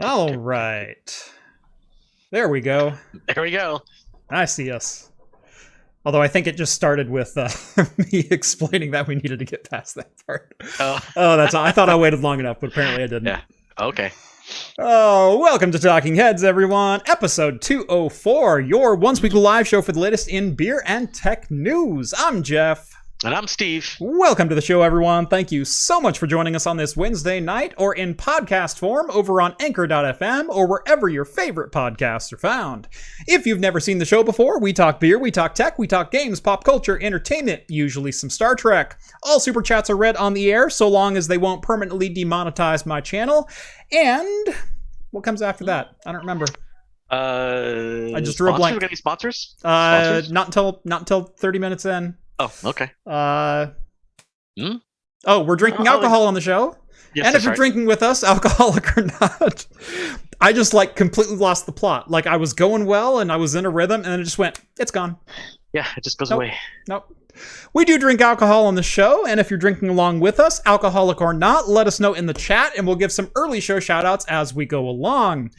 All right. There we go. There we go. I see us. Although I think it just started with uh, me explaining that we needed to get past that part. Oh, Oh, that's all. I thought I waited long enough, but apparently I didn't. Yeah. okay. Oh, welcome to Talking Heads, everyone. Episode 204, your once weekly live show for the latest in beer and tech news. I'm Jeff. And I'm Steve. Welcome to the show, everyone. Thank you so much for joining us on this Wednesday night or in podcast form over on Anchor.fm or wherever your favorite podcasts are found. If you've never seen the show before, we talk beer, we talk tech, we talk games, pop culture, entertainment, usually some Star Trek. All super chats are read on the air so long as they won't permanently demonetize my channel. And what comes after that? I don't remember. Uh, I just drew a blank. We got any sponsors? Uh, Sponsors? not until not until 30 minutes in. Oh, okay. Uh, Hmm? Oh, we're drinking Oh, alcohol on the show. Yes, and if you're right. drinking with us, alcoholic or not, I just like completely lost the plot. Like I was going well and I was in a rhythm, and then it just went, it's gone. yeah, it just goes Nope. away. Nope. We do drink alcohol on the show, and if you're drinking along with us, alcoholic or not, let us know in the chat, and we'll give some early show shoutouts as we go along.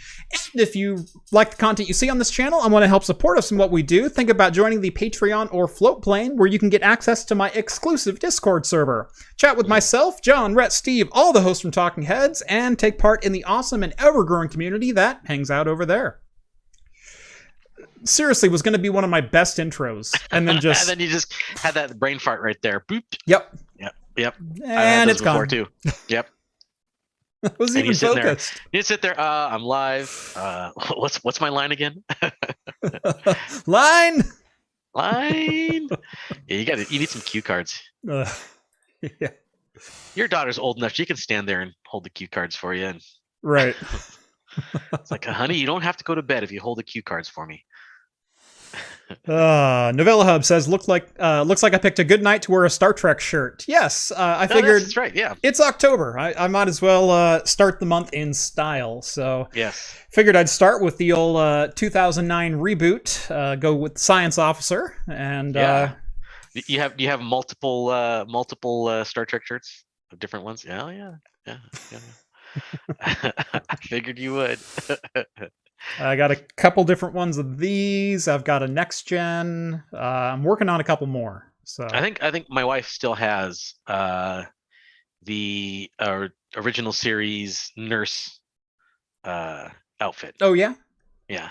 And if you like the content you see on this channel and want to help support us in what we do, think about joining the Patreon or Float Plane, where you can get access to my exclusive Discord server. Chat with myself, John, Rhett, Steve, all the hosts from Talking Heads, and take part in the awesome and ever growing community that hangs out over there. Seriously, was going to be one of my best intros, and then just and then you just had that brain fart right there. Boop. yep, Yep. Yep. And it's gone. too. Yep. I was And even you're there. focused. You sit there. Uh, I'm live. Uh, what's what's my line again? Line. line. yeah, you got to You need some cue cards. Uh, yeah, Your daughter's old enough; she can stand there and hold the cue cards for you. And right. it's like, honey, you don't have to go to bed if you hold the cue cards for me. Uh, Novella Hub says, "Look like uh, looks like I picked a good night to wear a Star Trek shirt." Yes, uh, I No, figured that's right. Yeah. it's October. I, I might as well uh, start the month in style. So Yes. figured I'd start with the old uh, 2009 reboot. Uh, go with Science Officer, and uh, Yeah. You have you have multiple uh multiple uh, Star Trek shirts of different ones. Yeah, yeah, yeah. yeah. I figured you would. I got a couple different ones of these. I've got a next gen. Uh, I'm working on a couple more. So I think I think my wife still has uh the uh, original series nurse uh outfit. oh yeah. Yeah.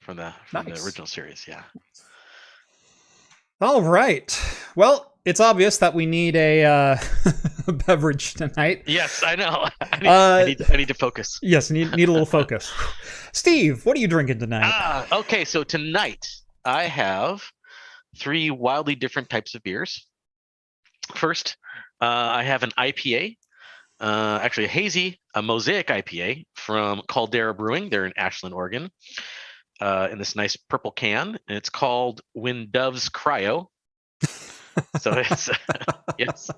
From the from Nice. the original series, yeah. All right. Well, it's obvious that we need a uh, beverage tonight. Yes, I know. I need, Uh, I, need I need to focus. Yes, need need a little focus. Steve, what are you drinking tonight? Ah, okay. So tonight I have three wildly different types of beers. First, uh, I have an IPA, uh, actually a hazy, a mosaic IPA from Caldera Brewing. They're in Ashland, Oregon, uh, in this nice purple can, and it's called When Doves Cryo. so it's yes,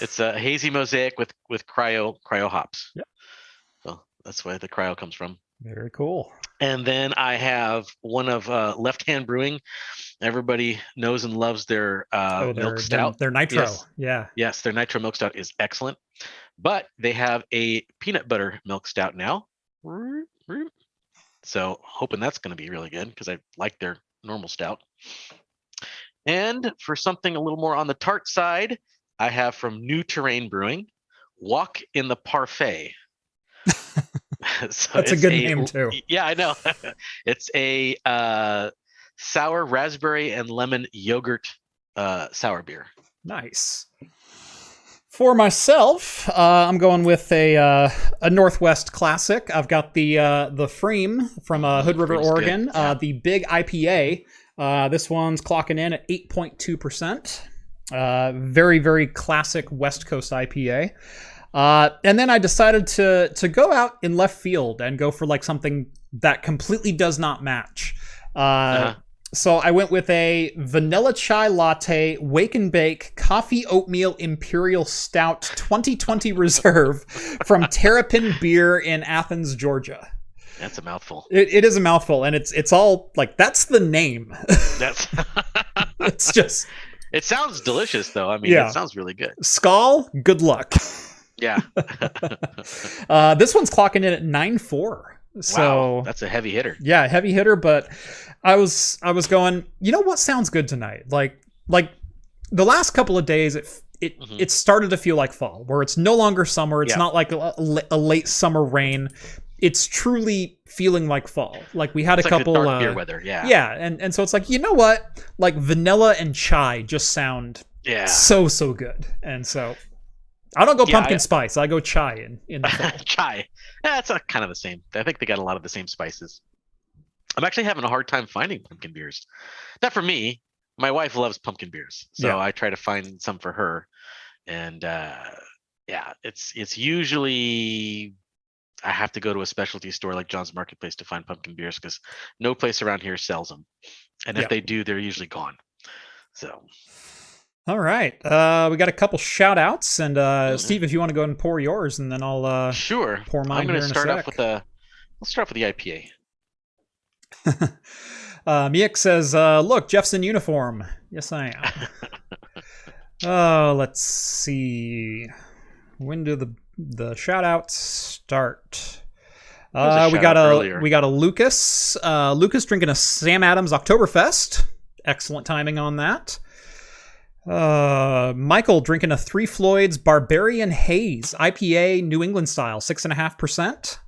it's a hazy mosaic with with cryo cryo hops. Yep. So that's where the cryo comes from. Very cool. And then I have one of uh, Left Hand Brewing. Everybody knows and loves their uh, oh, milk stout. they're nitro. Yes. Yeah. Yes, their nitro milk stout is excellent. But they have a peanut butter milk stout now. So hoping that's going to be really good because I like their normal stout. And for something a little more on the tart side, I have from New Terrain Brewing, Walk in the Parfait. so That's a good name, too. Yeah, I know. it's a uh, sour raspberry and lemon yogurt uh, sour beer. Nice. For myself, uh, I'm going with a uh, a Northwest classic. I've got the uh, the pFriem from uh, Hood River, Oregon, yeah. uh, the Big IPA. Uh, this one's clocking in at 8.2 percent. Uh, very very classic West Coast IPA. Uh, and then I decided to to go out in left field and go for like something that completely does not match. Uh, Uh-huh. So I went with a vanilla chai latte, wake and bake, coffee oatmeal imperial stout 2020 reserve from Terrapin Beer in Athens, Georgia. That's a mouthful. It, it is a mouthful, and it's it's all like that's the name. That's it's just it sounds delicious though. I mean, Yeah. it sounds really good. Skull. Good luck. Yeah. uh, this one's clocking in at nine four. So wow, that's a heavy hitter. yeah, heavy hitter. But I was I was going. You know what sounds good tonight? Like like the last couple of days, it it Mhm. it started to feel like fall, where it's no longer summer. It's Yeah. not like a, a late summer rain. It's truly feeling like fall. Like we had It's a like couple. dark beer uh, weather. Yeah. yeah, and and so it's like you know what? Like vanilla and chai just sound Yeah. so so good, and so. I don't go Yeah, pumpkin I- spice. I go chai in, in the fall. Chai. Yeah, it's kind of the same. I think they got a lot of the same spices. I'm actually having a hard time finding pumpkin beers. Not for me. My wife loves pumpkin beers, so Yeah. I try to find some for her. And uh, yeah, it's it's usually I have to go to a specialty store like John's Marketplace to find pumpkin beers because no place around here sells them. And if Yeah. they do, they're usually gone. So All right. Uh, we got a couple shout outs. And uh, Mhm. Steve, if you want to go ahead and pour yours, and then I'll. Uh, sure, pour mine I'm going to start off with the. Let's start off with the IPA. uh, Miek says, uh, Look, Jeff's in uniform. Yes, I am. uh, let's see. When do the the shout outs start? There was a Uh, we got a earlier. we got a Lucas uh, Lucas drinking a Sam Adams Oktoberfest. Excellent timing on that. Uh, Michael drinking a Three Floyds Barbarian Haze IPA New England style, six and a half percent.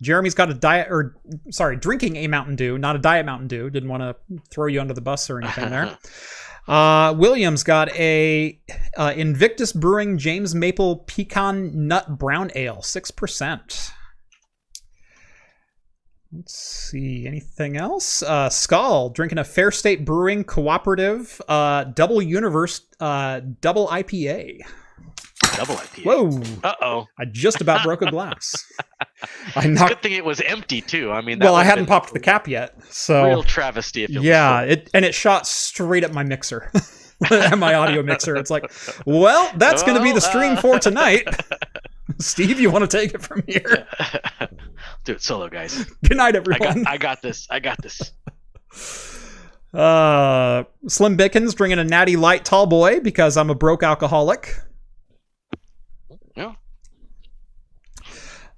Jeremy's got a diet, or sorry, drinking a Mountain Dew, not a diet Mountain Dew. Didn't want to throw you under the bus or anything there. Uh, Williams got a uh, Invictus Brewing James Maple Pecan Nut Brown Ale, six percent. Let's see anything else. Uh, Skull drinking a Fair State Brewing Cooperative uh, Double Universe uh, Double IPA. Double IPA. Whoa! Uh oh. I just about broke a glass. I It's a knocked. good thing it was empty too. I mean, that Well, I hadn't popped the cap yet, so Real travesty if it yeah, it and it shot straight at my mixer, at my audio mixer. It's like, well, that's going to be the stream uh, for tonight. Steve, you want to take it from here? Do it solo, guys. Good night, I everyone. got, I got this. I got this. Uh, Slim Bickens drinking a Natty Light Tall Boy because I'm a broke alcoholic. Yeah.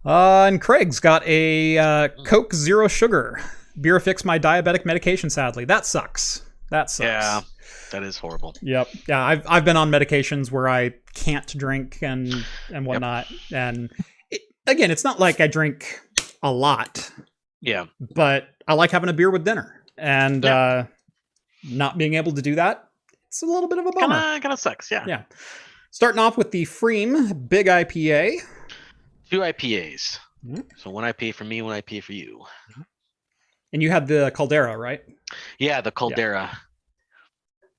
Uh, and Craig's got a uh, Coke Zero Sugar. Beer fixed my diabetic medication, sadly. That sucks. That sucks. Yeah, that is horrible. Yep. Yeah, I've I've been on medications where I can't drink and and whatnot. And it, again, it's not like I drink a lot, Yeah, but I like having a beer with dinner. And Yeah. uh, not being able to do that, it's a little bit of a bummer. kind of sucks. Yeah. Yeah. Starting off with the pFriem Big IPA. Two IPAs. Mhm. So one IPA for me, one IPA for you. And you had the Caldera, right? Yeah, the Caldera.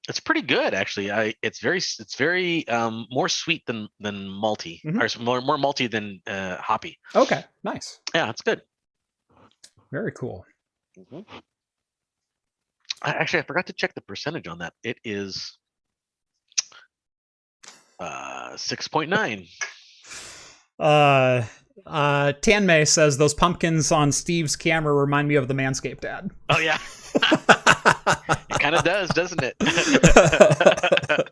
It's pretty good actually. I it's very it's very um more sweet than than malty Mhm. or more more malty than uh hoppy. Okay, nice. Yeah, it's good. Very cool. I, actually, I forgot to check the percentage on that. It is uh six point nine. Uh, uh, Tanmay says those pumpkins on Steve's camera remind me of the Manscaped ad. Oh yeah, it kind of does, doesn't it?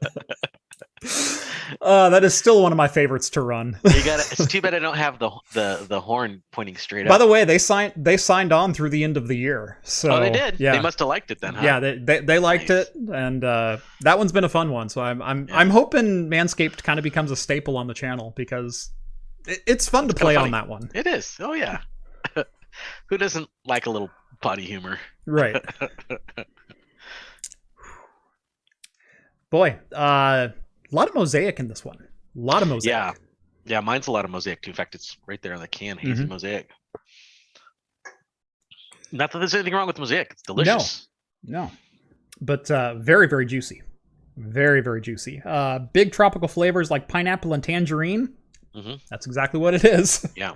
uh, that is still one of my favorites to run. you got It's too bad I don't have the the the horn pointing straight By up. the way, they signed they signed on through the end of the year. So oh, they did. Yeah, They must have liked it then, huh? yeah, they they, they liked Nice. it, and uh, that one's been a fun one. So I'm I'm Yeah. I'm hoping Manscaped kind of becomes a staple on the channel because it's fun It's to play funny. on that one. It is. Oh yeah. Who doesn't like a little potty humor? Right. Boy, uh, a lot of mosaic in this one. A lot of mosaic. Yeah. Yeah, mine's a lot of mosaic too. In fact, it's right there on the can, hazy Mhm. mosaic. Not that there's anything wrong with mosaic. It's delicious. No, but uh, very very juicy, very very juicy. Uh, big tropical flavors like pineapple and tangerine. Mhm. That's exactly what it is. Yeah.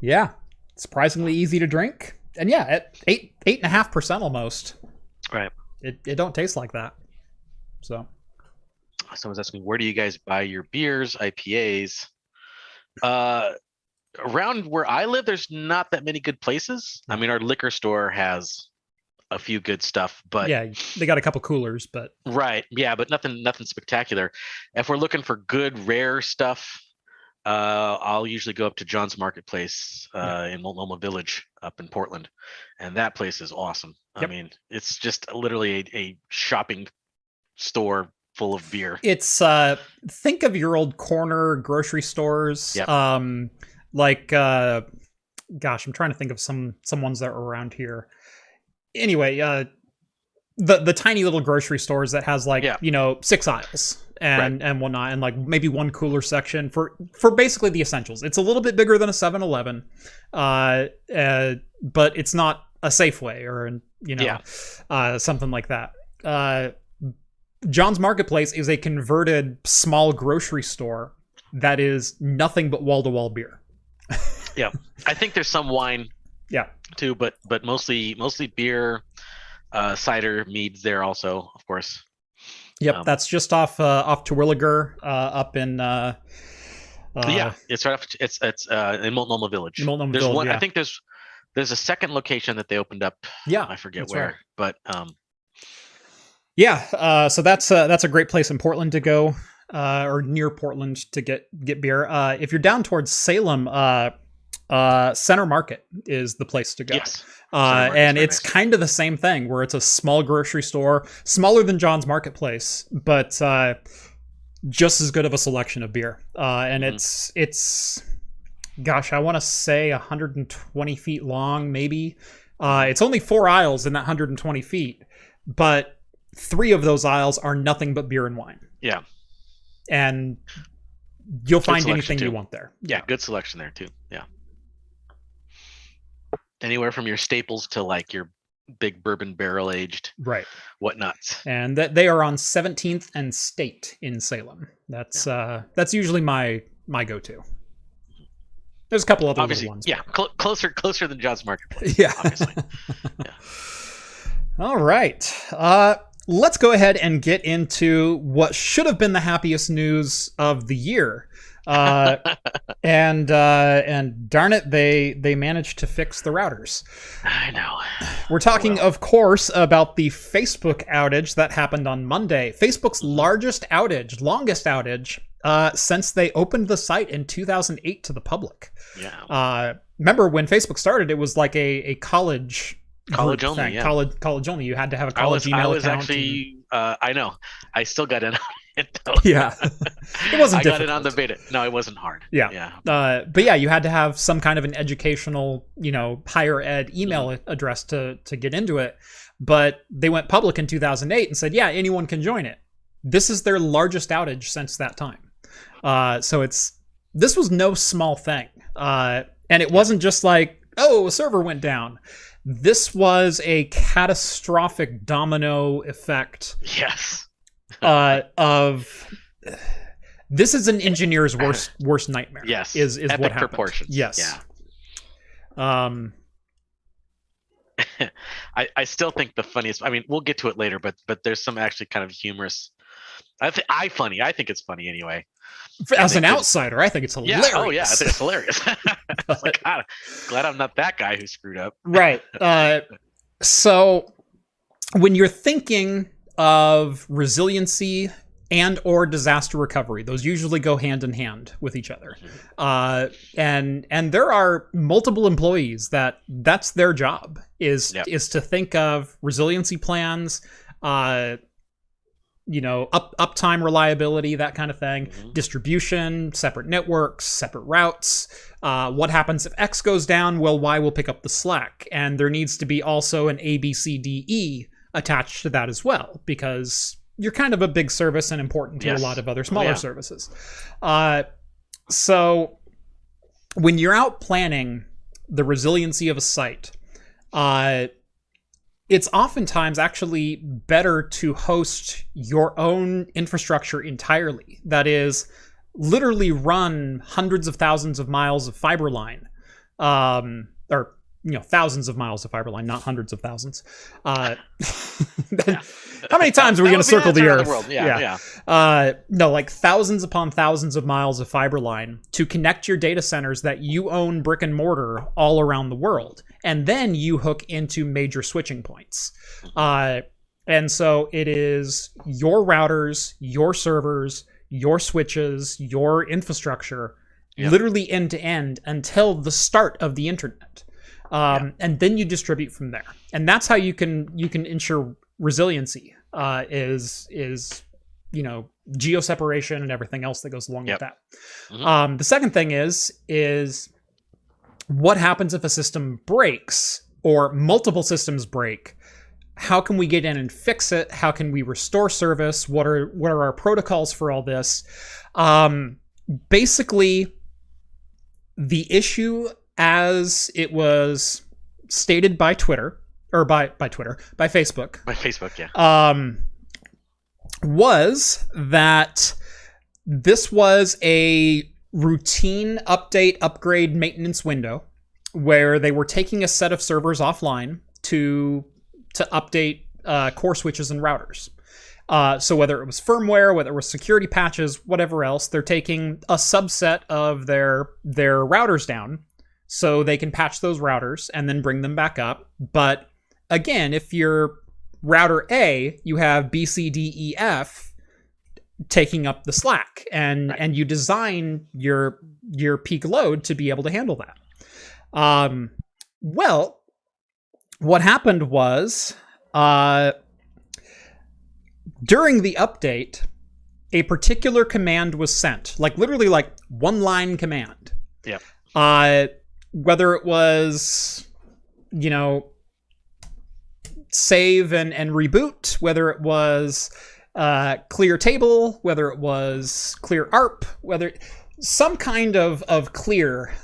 yeah, surprisingly easy to drink, and yeah, at eight eight and a half percent almost. Right. It it don't taste like that. So Someone's asking, where do you guys buy your beers, IPAs? Uh, around where I live, there's not that many good places. I mean, our liquor store has a few good stuff, but yeah, they got a couple coolers, but right, yeah, but nothing nothing spectacular. If we're looking for good rare stuff, uh, I'll usually go up to John's Marketplace uh, Yeah. in Multnomah Village up in Portland, and that place is awesome. I mean, it's just literally a, a shopping store full of beer. it's uh think of your old corner grocery stores. Yep. Um like uh gosh, I'm trying to think of some some ones that are around here. Anyway, uh the the tiny little grocery stores that has like Yeah. you know six aisles and and whatnot and like maybe one cooler section for for basically the essentials. It's a little bit bigger than a 7-eleven uh, uh but it's not a safeway or an you know Yeah. uh something like that. Uh john's marketplace is a converted small grocery store that is nothing but wall-to-wall beer. Yeah, I think there's some wine, Yeah. too, but but mostly mostly beer, uh, cider, meads there also, of course. yep Um, that's just off uh off Terwilliger, uh up in uh, uh yeah, it's right. Off, it's it's uh, in Multnomah Village. Multnomah there's Village, one. yeah. I think there's there's a second location that they opened up. yeah I forget where, right. but um, Yeah, uh, so that's uh, that's a great place in Portland to go, uh, or near Portland to get get beer. Uh, if you're down towards Salem, uh, uh, Center Market is the place to go. yes, uh, and it's nice. kind of the same thing where it's a small grocery store, smaller than John's Marketplace, but uh, just as good of a selection of beer. Uh, and Mhm. it's it's, gosh, I want to say 120 feet long, maybe. Uh, it's only four aisles in that 120 feet, but three of those aisles are nothing but beer and wine. Yeah. and you'll find selection, anything you want there. yeah, good selection there too. Yeah, anywhere from your staples to like your big bourbon barrel aged right. whatnots. and that they are on 17th and State in Salem. That's uh that's usually my my go-to. There's a couple other Obviously, ones. yeah, cl- closer closer than John's Marketplace. Yeah. obviously. All right. Uh let's go ahead and get into what should have been the happiest news of the year. Uh and uh and darn it they they managed to fix the routers. I know. We're talking, well. of course, about the Facebook outage that happened on Monday. Facebook's largest outage, longest outage, uh, since they opened the site in 2008 to the public. Yeah, Uh, remember when Facebook started, it was like a, a college College only, yeah. College college only. You had to have a college was email I was account. actually uh, I know I still got in on it though. yeah, it wasn't I got it on the beta. No, it wasn't hard. Yeah. yeah, uh, but yeah, you had to have some kind of an educational, you know, higher ed email Mm-hmm. address to to get into it. But they went public in 2008 and said, yeah, anyone can join it. This is their largest outage since that time. Uh, so it's this was no small thing, uh, and it wasn't just like oh a server went down. This was a catastrophic domino effect yes, uh, of this is an engineer's worst worst nightmare. yes. is is Epic what happened. proportions. Yes. Yeah. Um. I, I still think the funniest. I mean, we'll get to it later, but but there's some actually kind of humorous. I think I funny. I think it's funny anyway. As an outsider, I think it's Yeah. hilarious. Oh yeah. I think it's hilarious. It's like, God, glad I'm not that guy who screwed up. right. Uh, so when you're thinking of resiliency and or disaster recovery, those usually go hand in hand with each other. Uh, and and there are multiple employees that that's their job is Yep. is to think of resiliency plans, uh, you know, up uptime reliability, that kind of thing. Mhm. distribution, separate networks, separate routes. Uh, what happens if X goes down? Well, Y will pick up the slack. And there needs to be also an A, B, C, D, E attached to that as well, because you're kind of a big service and important to Yes. a lot of other smaller yeah. services. Uh, so when you're out planning the resiliency of a site, uh, it's oftentimes actually better to host your own infrastructure entirely. That is, literally run hundreds of thousands of miles of fiber line, um, or you know thousands of miles of fiber line, not hundreds of thousands. Uh, How many times are we going to circle the Earth? world. Yeah, Yeah. yeah. Uh, no, like thousands upon thousands of miles of fiber line to connect your data centers that you own brick and mortar all around the world. And then you hook into major switching points. Uh, and so it is your routers, your servers, your switches, your infrastructure, Yeah. literally end to end until the start of the internet. Um, And then you distribute from there. And that's how you can you can ensure resiliency uh, is is you know geo separation and everything else that goes along Yep. with that. Mhm. Um, the second thing is is what happens if a system breaks or multiple systems break? How can we get in and fix it? How can we restore service? What are what are our protocols for all this? Um, basically, the issue as it was stated by Twitter or by by Twitter by Facebook My Facebook, yeah. um, was that this was a routine update, upgrade, maintenance window where they were taking a set of servers offline to to update uh, core switches and routers. Uh, so whether it was firmware, whether it was security patches, whatever else, they're taking a subset of their their routers down so they can patch those routers and then bring them back up. But again, if you're router A, you have B, C, D, E, F taking up the slack, and Right. and you design your your peak load to be able to handle that. Um, well, what happened was, uh, during the update, a particular command was sent, like literally like one line command. Yeah. Uh, whether it was, you know, save and, and reboot, whether it was uh, clear table, whether it was clear ARP, whether some kind of, of clear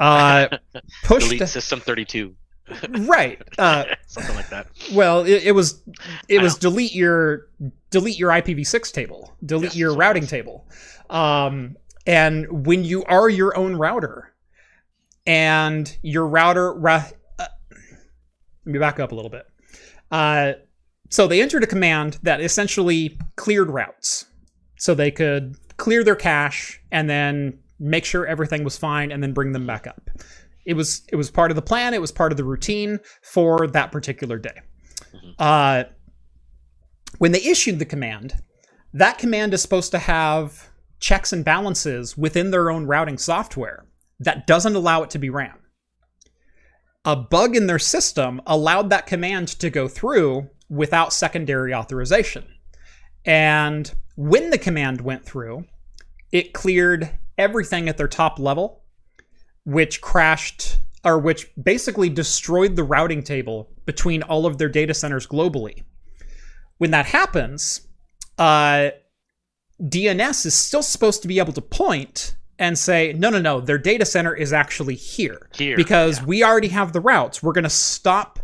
uh, pushed Delete system 32. right. Uh, Something like that. well, it, it was it I was know. delete your delete your IPv6 table, delete Yes, your that's what it routing table, um, and when you are your own router, and your router, ra- uh, let me back up a little bit. Uh, so they entered a command that essentially cleared routes, so they could clear their cache and then make sure everything was fine, and then bring them back up. It was it was part of the plan. It was part of the routine for that particular day. Uh, when they issued the command, that command is supposed to have checks and balances within their own routing software that doesn't allow it to be ran. A bug in their system allowed that command to go through without secondary authorization. And when the command went through, it cleared everything at their top level, which crashed or which basically destroyed the routing table between all of their data centers globally. When that happens, uh, DNS is still supposed to be able to point and say, no, no, no, their data center is actually here. Here, Because yeah. we already have the routes. We're going to stop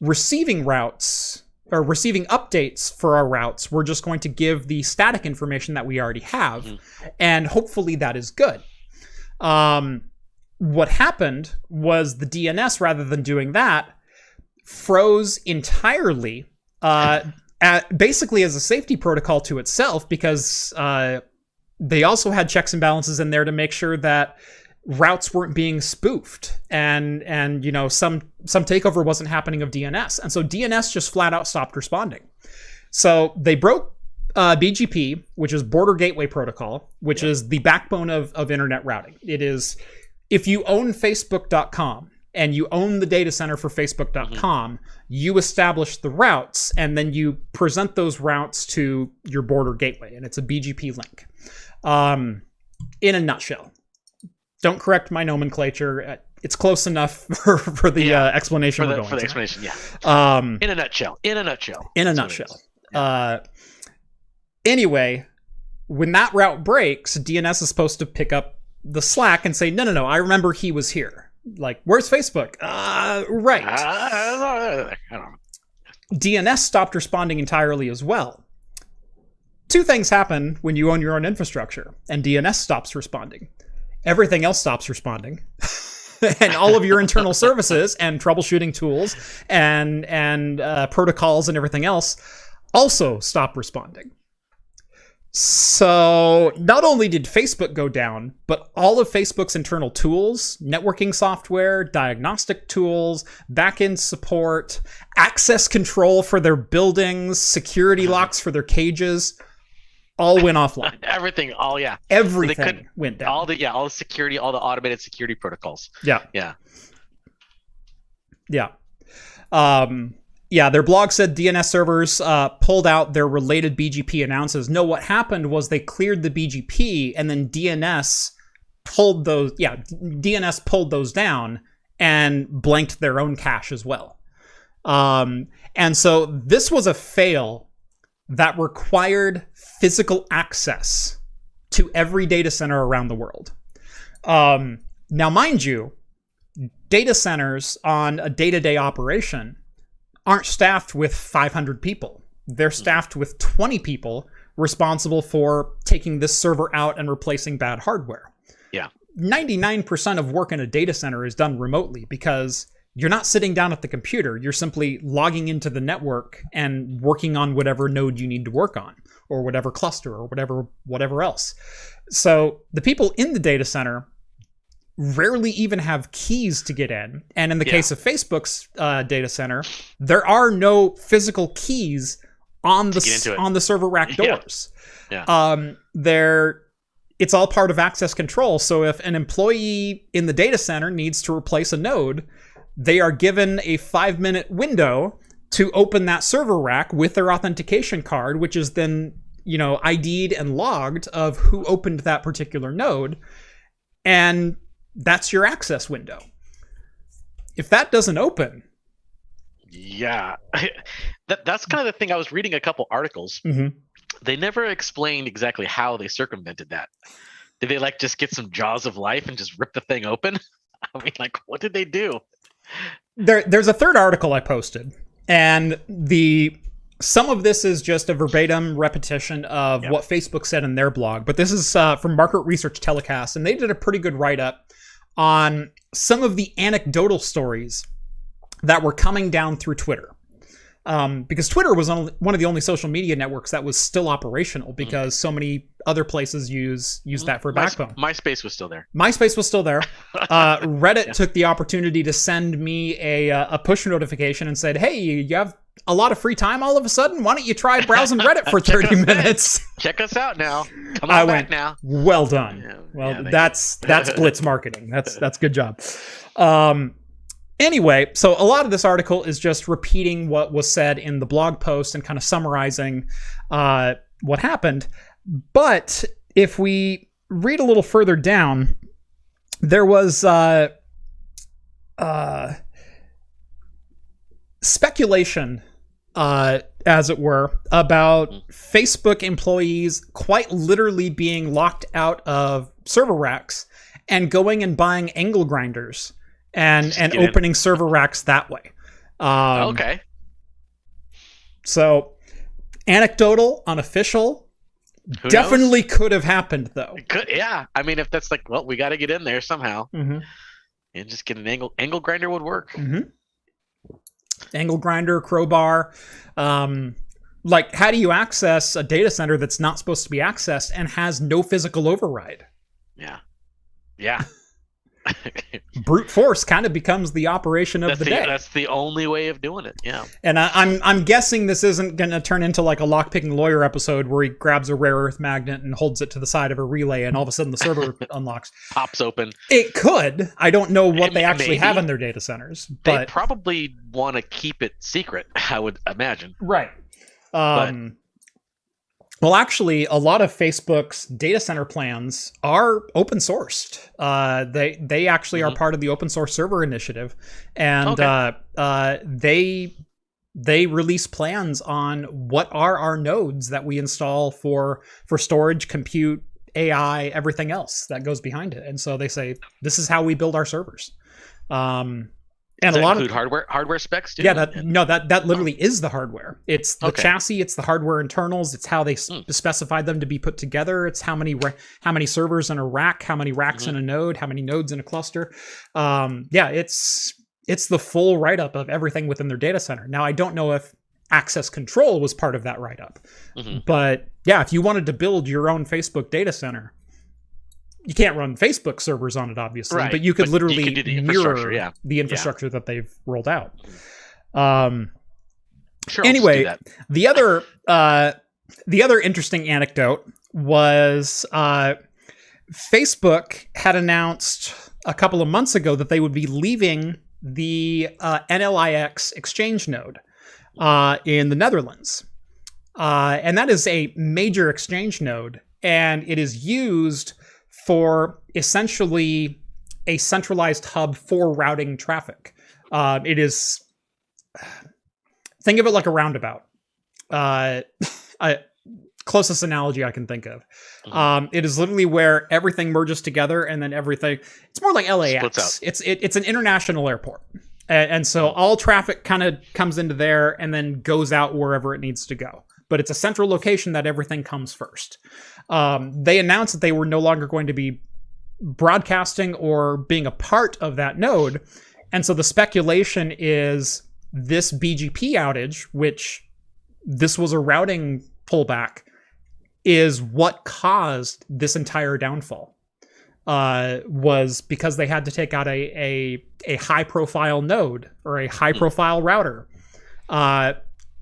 receiving routes or receiving updates for our routes. We're just going to give the static information that we already have. Mhm. And hopefully that is good. Um, what happened was the DNS, rather than doing that, froze entirely, uh, at, basically as a safety protocol to itself, because uh, they also had checks and balances in there to make sure that routes weren't being spoofed and and you know some some takeover wasn't happening of DNS and so DNS just flat out stopped responding. So they broke uh, BGP which is border gateway protocol which is the backbone of, of internet routing. It is if you own facebook.com and you own the data center for facebook.com you establish the routes and then you present those routes to your border gateway and it's a bgp link um, in a nutshell don't correct my nomenclature Uh, it's close enough for, for the Yeah. uh, explanation For we're going for the explanation, yeah. um, In a nutshell. In a nutshell. in a That's nutshell is. uh, anyway when that route breaks dns is supposed to pick up the slack and say no no no i remember he was here like where's facebook uh, right I don't know. DNS stopped responding entirely as well. Two things happen when you own your own infrastructure and DNS stops responding. Everything else stops responding. and all of your internal services and troubleshooting tools and and uh, protocols and everything else also stop responding. So, not only did Facebook go down, but all of Facebook's internal tools, networking software, diagnostic tools, backend support, access control for their buildings, security locks for their cages, all went offline. Everything. All yeah. Everything couldn't- went down. All the yeah. All the security. All the automated security protocols. yeah. Yeah. Yeah. Um, yeah, their blog said DNS servers uh, pulled out their related BGP announces. No, what happened was they cleared the BGP and then DNS pulled those. Yeah, DNS pulled those down and blanked their own cache as well. Um, and so this was a fail that required physical access to every data center around the world. Um, now, mind you, data centers on a day-to-day operation aren't staffed with 500 people. They're staffed with 20 people responsible for taking this server out and replacing bad hardware. Yeah. 99% of work in a data center is done remotely because you're not sitting down at the computer. You're simply logging into the network and working on whatever node you need to work on or whatever cluster or whatever whatever else. So, the people in the data center rarely even have keys to get in. And in the Yeah. case of Facebook's uh, data center, there are no physical keys on the get s- into it. on the server rack Yeah. doors. Yeah. Um, they're it's all part of access control. So if an employee in the data center needs to replace a node, they are given a five minute window to open that server rack with their authentication card, which is then you know ID'd and logged of who opened that particular node, and that's your access window. If that doesn't open, Yeah. that that's kind of the thing. I was reading a couple articles. Mhm. They never explained exactly how they circumvented that. Did they like just get some jaws of life and just rip the thing open? I mean, like, what did they do? There there's a third article I posted, and the some of this is just a verbatim repetition of Yep. what Facebook said in their blog, but this is uh, from Market Research Telecast, and they did a pretty good write up on some of the anecdotal stories that were coming down through Twitter. Um, because Twitter was one of the only social media networks that was still operational because so many other places use use that for My- backbone. MySpace was still there. MySpace was still there. Uh, Reddit took the opportunity to send me a, uh, a push notification and said, "Hey, you have a lot of free time all of a sudden. Why don't you try browsing Reddit for thirty minutes?" Check us out now. Come I on back went- now. well done. Yeah, well, yeah, that's that's blitz marketing. That's that's good job. Um, anyway, so a lot of this article is just repeating what was said in the blog post and kind of summarizing uh, what happened. But if we read a little further down, there was uh, uh, speculation, uh, as it were, about Facebook employees quite literally being locked out of server racks and going and buying angle grinders and Just and get in. opening server racks that way. Um, okay. So, anecdotal, unofficial, Who definitely could have happened though. knows? Could, yeah. I mean, if that's like, well, we got to get in there somehow Mm-hmm. and just get an angle. Angle grinder would work. hmm Angle grinder, crowbar. Um, like, how do you access a data center that's not supposed to be accessed and has no physical override? Yeah. Yeah. Brute force kind of becomes the operation of that's the the, day. that's the only way of doing it. Yeah. And I, I'm I'm guessing this isn't going to turn into like a lockpicking lawyer episode where he grabs a rare earth magnet and holds it to the side of a relay, and all of a sudden the server unlocks. Pops open. It could. I don't know what they Maybe. actually have in their data centers, But... They probably want to keep it secret. I would imagine. Right. Um, well, actually, a lot of Facebook's data center plans are open sourced. Uh, they they actually are Mhm. part of the open source server initiative, and Okay. uh, uh, they they release plans on what are our nodes that we install for for storage, compute, AI, everything else that goes behind it. And so they say this is how we build our servers. Um, and Does a lot include of hardware hardware specs too. yeah, that no, that that literally is the hardware. It's the Okay. chassis, it's the hardware internals, it's how they Hmm. specified them to be put together. It's how many ra- how many servers in a rack, how many racks Mm-hmm. in a node, how many nodes in a cluster. Um, yeah, it's it's the full write up of everything within their data center. Now, I don't know if access control was part of that write up. Mhm. But yeah, if you wanted to build your own Facebook data center, you can't run Facebook servers on it, obviously, Right, but you could but you literally could the mirror yeah. the infrastructure that they've rolled out. Um, Sure. Anyway, the other uh, the other interesting anecdote was uh, Facebook had announced a couple of months ago that they would be leaving the uh, NLIX exchange node uh, in the Netherlands, uh, and that is a major exchange node, and it is used for essentially a centralized hub for routing traffic. Uh, it is think of it like a roundabout. Uh, I, closest analogy I can think of. Mhm. Um, it is literally where everything merges together, and then everything. It's more like LAX. It's it, it's an international airport, and, and so all traffic kind of comes into there and then goes out wherever it needs to go. But it's a central location that everything comes first. Um, they announced that they were no longer going to be broadcasting or being a part of that node. And so the speculation is this BGP outage, which this was a routing pullback, is what caused this entire downfall. Uh, was because they had to take out a a, a high profile node or a high profile router. Uh,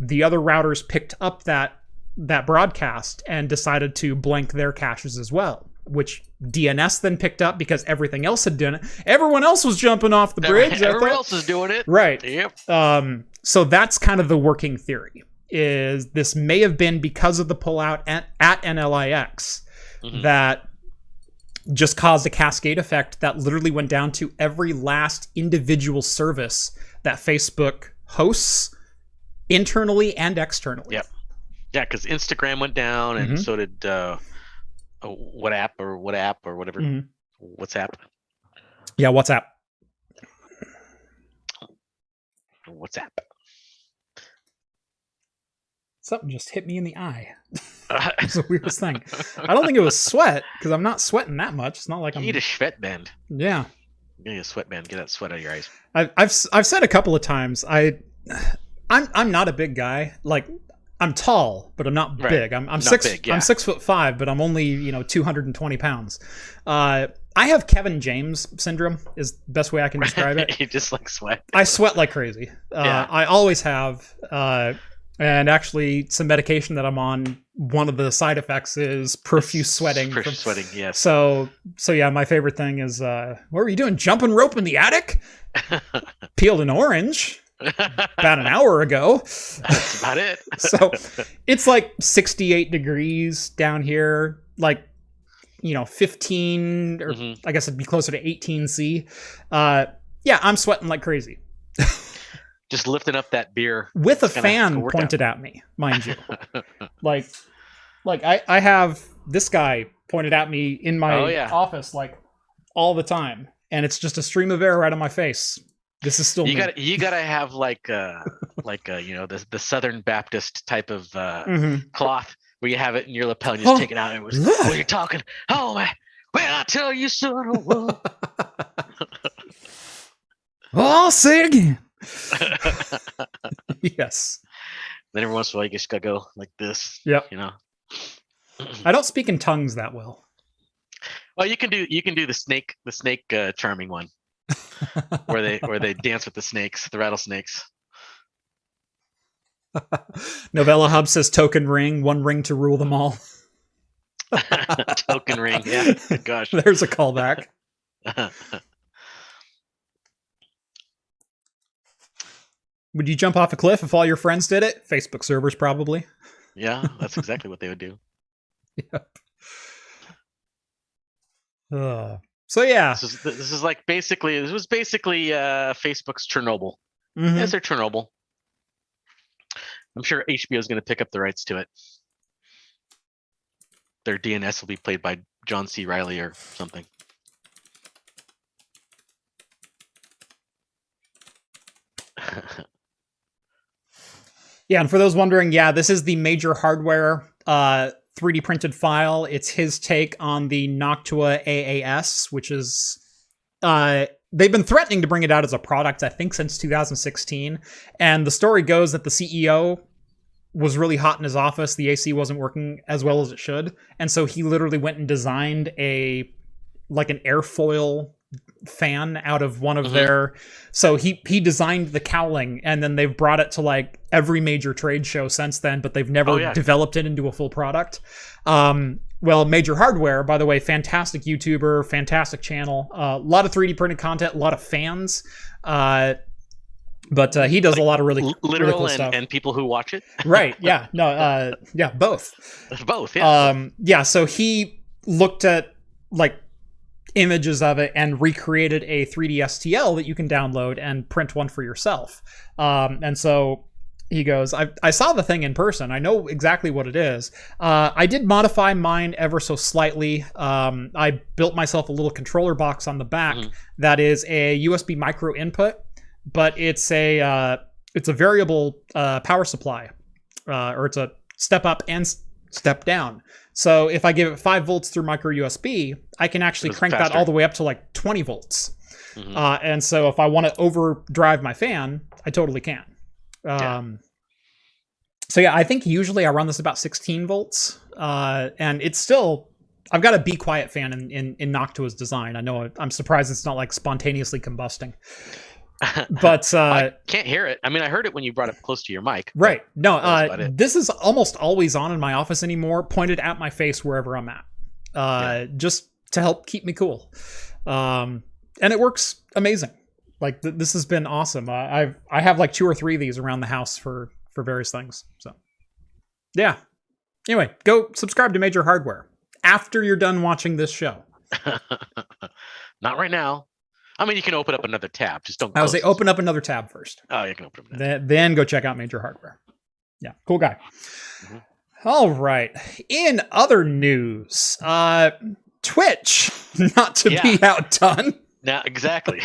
the other routers picked up that that broadcast and decided to blank their caches as well, which DNS then picked up because everything else had done it. Everyone else was jumping off the bridge. Everyone else is doing it. Right. Yep. Um, so that's kind of the working theory. Is this may have been because of the pullout at, at NLIX Mhm. that just caused a cascade effect that literally went down to every last individual service that Facebook hosts internally and externally. Yep. Yeah, because Instagram went down, and Mhm. so did uh, oh, what app or what app or whatever. Mhm. WhatsApp. Yeah, WhatsApp. WhatsApp. Something just hit me in the eye. Uh, It's the weirdest thing. I don't think it was sweat because I'm not sweating that much. It's not like you I'm. need a sweatband. Yeah. You need a sweatband. Get that sweat out of your eyes. I've, I've I've said a couple of times I I'm I'm not a big guy like I'm tall but I'm not Right. big I'm I'm Not six big, yeah. I'm six foot five but I'm only you know 220 pounds uh I have Kevin James syndrome is the best way I can describe it you just like sweat. I sweat like crazy uh, Yeah. I always have uh and actually some medication that I'm on one of the side effects is profuse sweating Profuse from- sweating. Yes. so so yeah, my favorite thing is uh what were you doing? Jumping rope in the attic? Peeled an orange about an hour ago. That's about it. So it's like 68 degrees down here, like you know, 15 or Mhm. I guess it'd be closer to 18 C. Uh yeah, I'm sweating like crazy. Just lifting up that beer. With a It's gonna- it's fan pointed at me, mind you. like like I, I have this guy pointed at me in my Oh, yeah. office like all the time and it's just a stream of air right on my face this is still You got you got to have like uh like uh you know the the Southern Baptist type of uh Mhm. cloth where you have it in your lapel and you just Oh, take it out and it was when you're talking. Oh man, when I tell you, son of a. oh say again yes then every once in a while you just gotta go like this. yeah You know. i don't speak in tongues that well Well, you can do you can do the snake the snake uh, charming one where they where they dance with the snakes, the rattlesnakes. novella hub says token ring one ring to rule them all Token ring. Yeah. Gosh. there's a callback would you jump off a cliff if all your friends did it facebook servers probably yeah, that's exactly what they would do. Yep. Uh, so yeah This is this is like basically this was basically uh Facebook's Chernobyl. Mhm. Yes, they're Chernobyl. I'm sure HBO is going to pick up the rights to it. Their DNS will be played by John C. Reilly or something. Yeah, and for those wondering, yeah, this is the major hardware uh, 3D printed file. It's his take on the Noctua AAS, which is uh, they've been threatening to bring it out as a product, I think, since 2016. And the story goes that the CEO was really hot in his office. The AC wasn't working as well as it should, and so he literally went and designed a like an airfoil fan out of one of Mhm. their so he he designed the cowling and then they've brought it to like every major trade show since then but they've never Oh, yeah. developed it into a full product um well major hardware by the way fantastic youtuber fantastic channel a lot of 3d printed content a lot of fans uh but uh, he does a lot of really, L- really literal cool and, stuff and people who watch it. right yeah no uh yeah both Both. Yeah. um yeah so he looked at like images of it and recreated a 3d stl that you can download and print one for yourself. Um and so he goes I, I saw the thing in person. I know exactly what it is. Uh, i did modify mine ever so slightly. Um, i built myself a little controller box on the back Mhm. that is a usb micro input but it's a uh, it's a variable uh, power supply uh, or it's a step up and step down so if I give it five volts through micro USB, I can actually crank that all the way up to like 20 volts. Mhm. Uh, and so if I want to overdrive my fan, I totally can. Yeah. Um, so yeah, I think usually I run this about 16 volts, uh, and it's still. I've got a be quiet fan in, in, in Noctua's design. I know I'm surprised it's not like spontaneously combusting, but uh, I can't hear it. I mean, I heard it when you brought it close to your mic. Right. No, uh, this is almost always on in my office anymore, pointed at my face wherever I'm at, uh, just to help keep me cool. Um, and it works amazing. Like th- this has been awesome. Uh, I've I have like two or three of these around the house for for various things. So, yeah. Anyway, go subscribe to Major Hardware after you're done watching this show. Not right now. I mean, you can open up another tab. Just don't. I would say open up another tab first. Oh, you can open up. Then, then go check out Major Hardware. Yeah, cool guy. Mhm. All right. In other news, uh, Twitch not to be outdone. Now, exactly.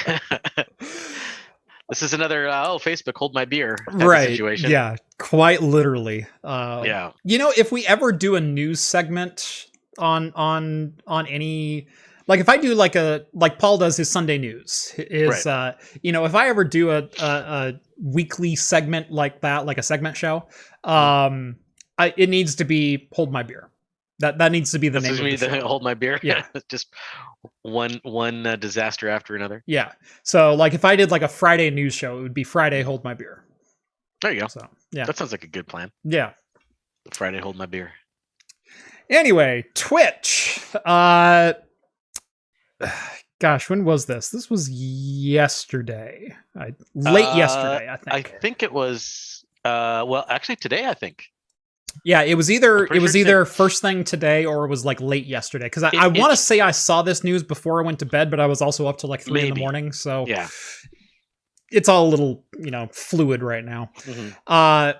this is another uh, oh Facebook hold my beer right. situation. Yeah, quite literally. Uh, Yeah. You know, if we ever do a news segment on on on any like if I do like a like Paul does his Sunday news is uh you know if I ever do a, a a weekly segment like that like a segment show um I it needs to be hold my beer that that needs to be the This name is the hold my beer. Yeah. just one one uh, disaster after another. yeah so like if I did like a Friday news show it would be Friday hold my beer There you go. so yeah That sounds like a good plan. yeah Friday hold my beer. Anyway, Twitch. Uh gosh, when was this? This was yesterday. I, late Uh, yesterday, I I think. think it was uh well actually today I think. yeah, it was either it was sure either first thing today or it was like late yesterday because I, It- I want to say I saw this news before I went to bed, but I was also up to like three in the morning, so Yeah. it's all a little you know fluid right now. Mhm. Uh,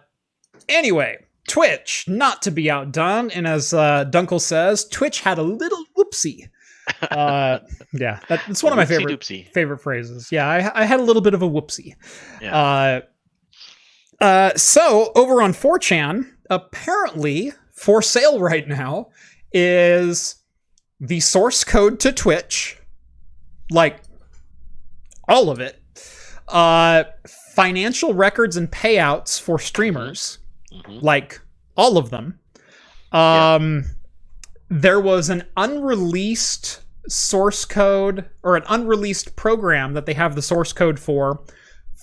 anyway, Twitch, not to be outdone, and as uh, Dunkel says, Twitch had a little whoopsie. Uh, yeah, that, that's one of my Whoopsie favorite doopsie. favorite phrases. Yeah, I, I had a little bit of a whoopsie. Yeah. Uh, uh, so over on 4chan, apparently for sale right now is the source code to Twitch, like all of it, uh, financial records and payouts for streamers, Mhm. like all of them. Um, there was an unreleased source code or an unreleased program that they have the source code for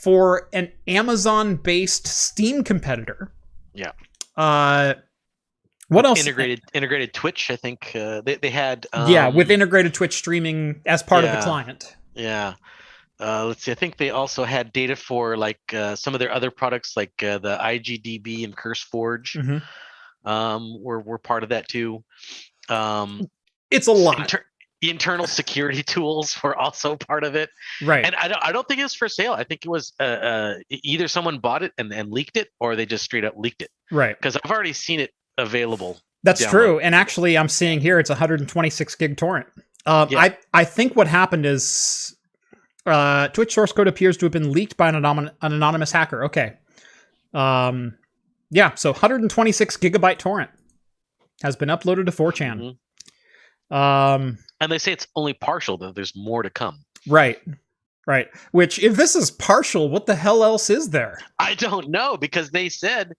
for an Amazon-based Steam competitor. Yeah. Uh, what else? integrated integrated Twitch. I think uh, they they had yeah, um, with integrated Twitch streaming as part of the client. Yeah. Uh, let's see. I think they also had data for like uh, some of their other products, like uh, the IGDB and CurseForge, Mhm. um, were were part of that too. Um, It's a lot, inter- internal security tools were also part of it, right? and I don't I don't think it was for sale. I think it was uh, uh, either someone bought it and, and leaked it, or they just straight up leaked it. right. Because I've already seen it available. That's download. true. And actually, I'm seeing here it's 126 gig torrent. Um, Yeah. I I think what happened is uh, Twitch source code appears to have been leaked by an, anom- an anonymous hacker. Okay. Um, yeah. So 126 gigabyte torrent has been uploaded to 4chan. Mhm. Um, And they say it's only partial, though. There's more to come. right. Right. Which, if this is partial, what the hell else is there? I don't know because they said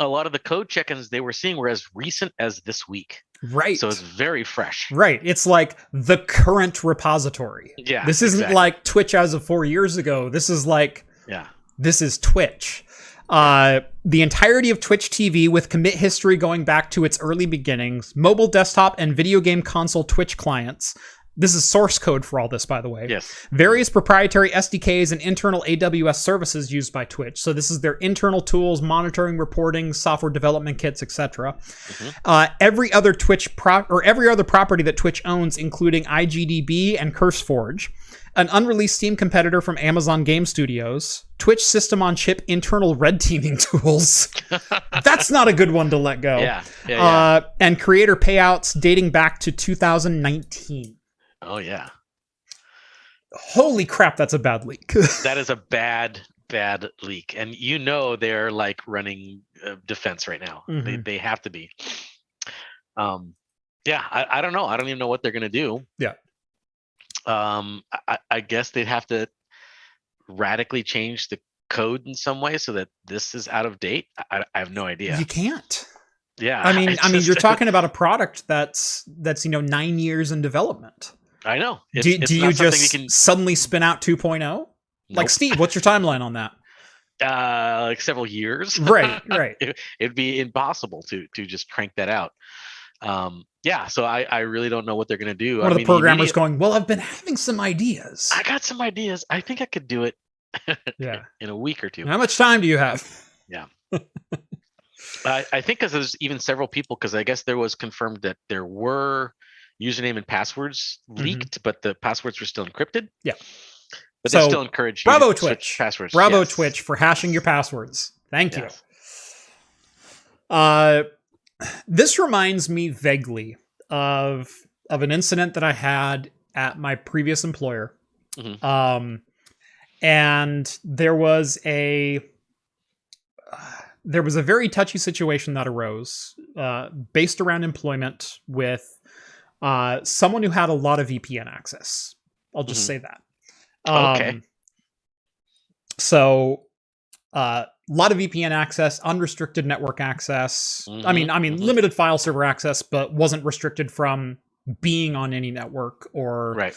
a lot of the code check-ins they were seeing were as recent as this week. Right. So it's very fresh. right. It's like the current repository. Yeah. this isn't exactly. like Twitch as of four years ago. This is like Yeah. this is Twitch. Uh, the entirety of Twitch TV with commit history going back to its early beginnings, mobile, desktop, and video game console Twitch clients. This is source code for all this, by the way. Yes. Various proprietary SDKs and internal AWS services used by Twitch. So this is their internal tools, monitoring, reporting, software development kits, etc. Uh, every other Twitch pro- or every other property that Twitch owns, including IGDB and CurseForge, an unreleased Steam competitor from Amazon Game Studios, Twitch system on chip internal red teaming tools. That's not a good one to let go. Yeah. Yeah. yeah. Uh, and creator payouts dating back to 2019. oh yeah. Holy crap, that's a bad leak. That is a bad bad leak, and you know they're like running uh, defense right now. They Mhm. they have to be. Um. Yeah. I, I don't know. I don't even know what they're gonna do. Yeah. Um. I, I guess they'd have to radically change the code in some way so that this is out of date. I, I have no idea. You can't. yeah. I mean, it's I mean, you're talking about a product that's that's you know nine years in development. I know. It's, do it's do you just you can suddenly spin out 2.0? Nope. Like Steve, what's your timeline on that? uh like several years Right, right. it'd be impossible to to just crank that out um yeah so i i really don't know what they're gonna do One I of the mean, programmers immediate- going, "Well, I've been having some ideas." i got some ideas i think i could do it Yeah. in a week or two How much time do you have? Yeah. I, I think because there's even several people because i guess there was confirmed that there were username and passwords leaked but the passwords were still encrypted Mm-hmm. Yeah. but So, they still encourage you bravo to switch Twitch. passwords Bravo yes. Twitch for hashing your passwords. Thank you. Uh, this reminds me vaguely of of an incident that I had at my previous employer. Mhm. Um, and there was a there was a very touchy situation that arose uh, based around employment with uh, someone who had a lot of VPN access. I'll just Mhm. say that. Okay. Um, So, a lot of VPN access, unrestricted network access. I mean, Mhm, I mean, mhm. limited file server access, but wasn't restricted from being on any network or right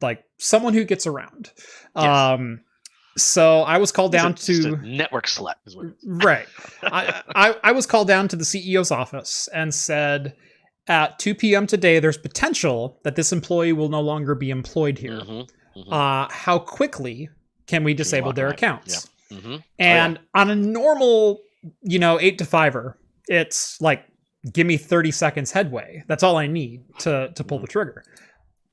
like someone who gets around. Yes. Um, so I was called down a- to network slut is what it is. right. I, I I was called down to the CEO's office and said. At 2 p.m. today, there's potential that this employee will no longer be employed here. Mhm, mhm. Uh, how quickly can we disable their them out? accounts? Mhm. And on a normal, you know, eight to fiver, it's like give me 30 seconds headway. That's all I need to to pull the trigger.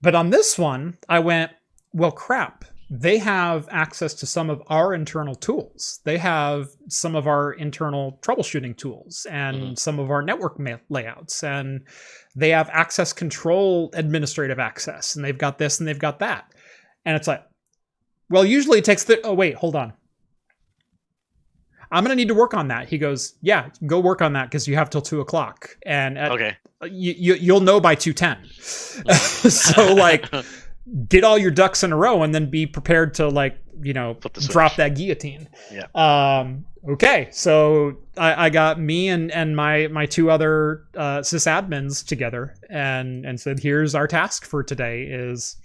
But on this one, I went, well, crap. They have access to some of our internal tools. They have some of our internal troubleshooting tools and Mhm. some of our network ma- layouts. And they have access control administrative access. And they've got this and they've got that. And it's like, well, usually it takes the. Oh, wait, hold on. I'm gonna need to work on that. He goes, yeah, go work on that because you have till two o'clock, and at, okay. you, you you'll know by two ten. so like, get all your ducks in a row, and then be prepared to like you know drop that guillotine. Yeah. Um. Okay. So I, I got me and and my my two other uh, sysadmins together, and and said, here's our task for today is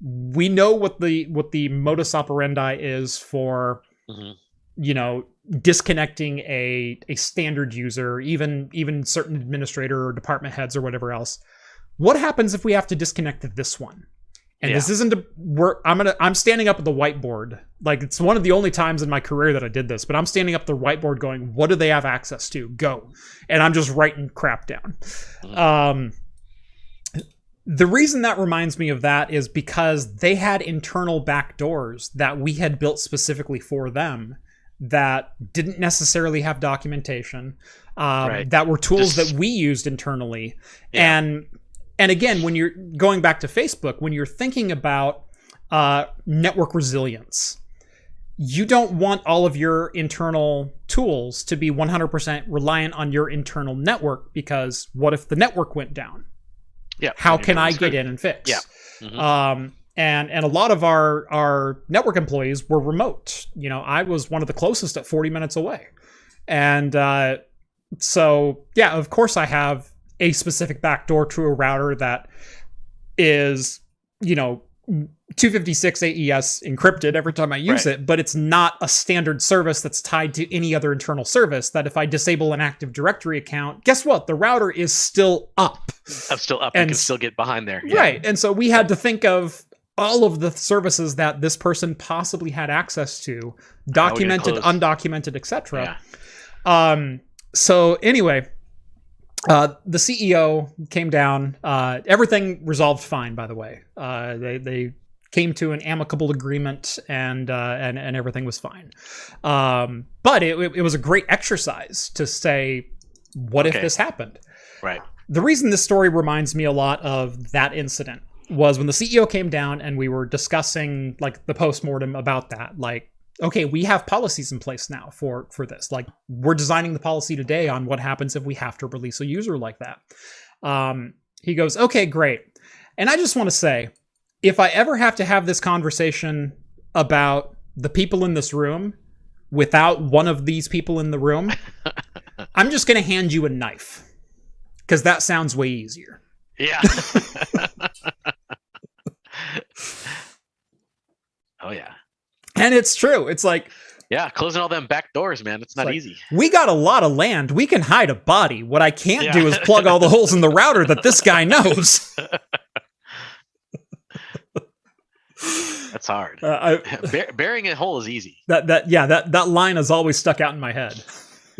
we know what the what the modus operandi is for Mhm. you know disconnecting a a standard user even even certain administrator or department heads or whatever else. What happens if we have to disconnect this one? And this isn't a work i'm gonna i'm standing up at the whiteboard. Like it's one of the only times in my career that i did this but i'm standing up at the whiteboard going what do they have access to? Go. And i'm just writing crap down. Um the reason that reminds me of that is because they had internal backdoors that we had built specifically for them that didn't necessarily have documentation um, Right. that were tools Just- that we used internally Yeah. and and again when you're going back to facebook when you're thinking about uh, network resilience you don't want all of your internal tools to be 100% reliant on your internal network because what if the network went down Yeah. how can I get in and fix? Yeah. Mhm. Um, and and a lot of our our network employees were remote. You know, I was one of the closest at 40 minutes away, and uh, so yeah, of course I have a specific backdoor to a router that is, you know, 256 AES encrypted every time I use Right. it, but it's not a standard service that's tied to any other internal service. That if I disable an Active Directory account, guess what? The router is still up. I'm still up. And you can still get behind there. Yeah. Right. And so we had to think of all of the services that this person possibly had access to, documented, undocumented, etc. Yeah. Um, so anyway, uh, the CEO came down. Uh, everything resolved fine, by the way. Uh, they they came to an amicable agreement, and uh, and and everything was fine. Um, but it, it was a great exercise to say, what if this happened? Right. The reason this story reminds me a lot of that incident was when the CEO came down and we were discussing like the postmortem about that. Like, okay, we have policies in place now for for this. Like, we're designing the policy today on what happens if we have to release a user like that. Um, he goes, okay, great. And I just want to say, if I ever have to have this conversation about the people in this room without one of these people in the room, I'm just going to hand you a knife because that sounds way easier. Yeah. oh yeah. And it's true. It's like Yeah. Closing all them back doors, man. It's not like- easy. we got a lot of land. We can hide a body. What I can't Yeah. do is plug all the holes in the router that this guy knows. That's hard. Uh, I, Bur- burying a hole is easy. that that yeah that that line has always stuck out in my head.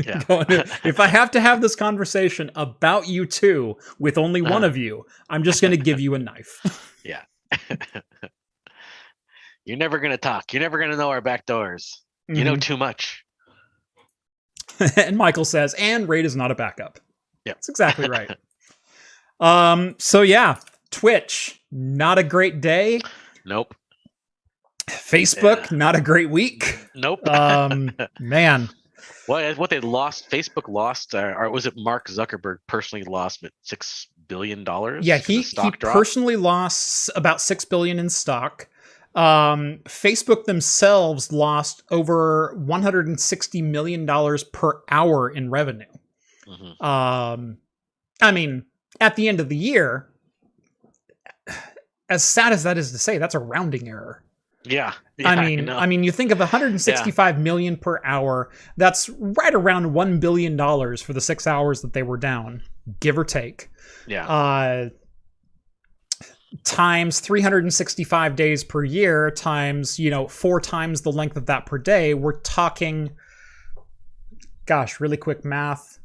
Yeah. If I have to have this conversation about you two with only one Uh. of you, I'm just going to give you a knife. Yeah. You're never gonna talk. You're never gonna know our back doors. You know Mhm. too much. and Michael says, and Raid is not a backup. Yep. That's exactly right. um, so yeah, Twitch, not a great day. Nope. Facebook, Yeah. not a great week. Nope. Um, man, Well, what they lost, Facebook lost, uh, or was it Mark Zuckerberg personally lost six billion dollars? Yeah, he he personally lost about six billion in stock. Um, Facebook themselves lost over 160 million dollars per hour in revenue. Mhm. Um, I mean, at the end of the year, as sad as that is to say, that's a rounding error. Yeah. yeah, I mean, know. I, mean, you think of 165 million per hour. That's right around one billion dollars for the six hours that they were down, give or take. yeah, Uh, times 365 days per year, times you know four times the length of that per day. We're talking, gosh, really quick math,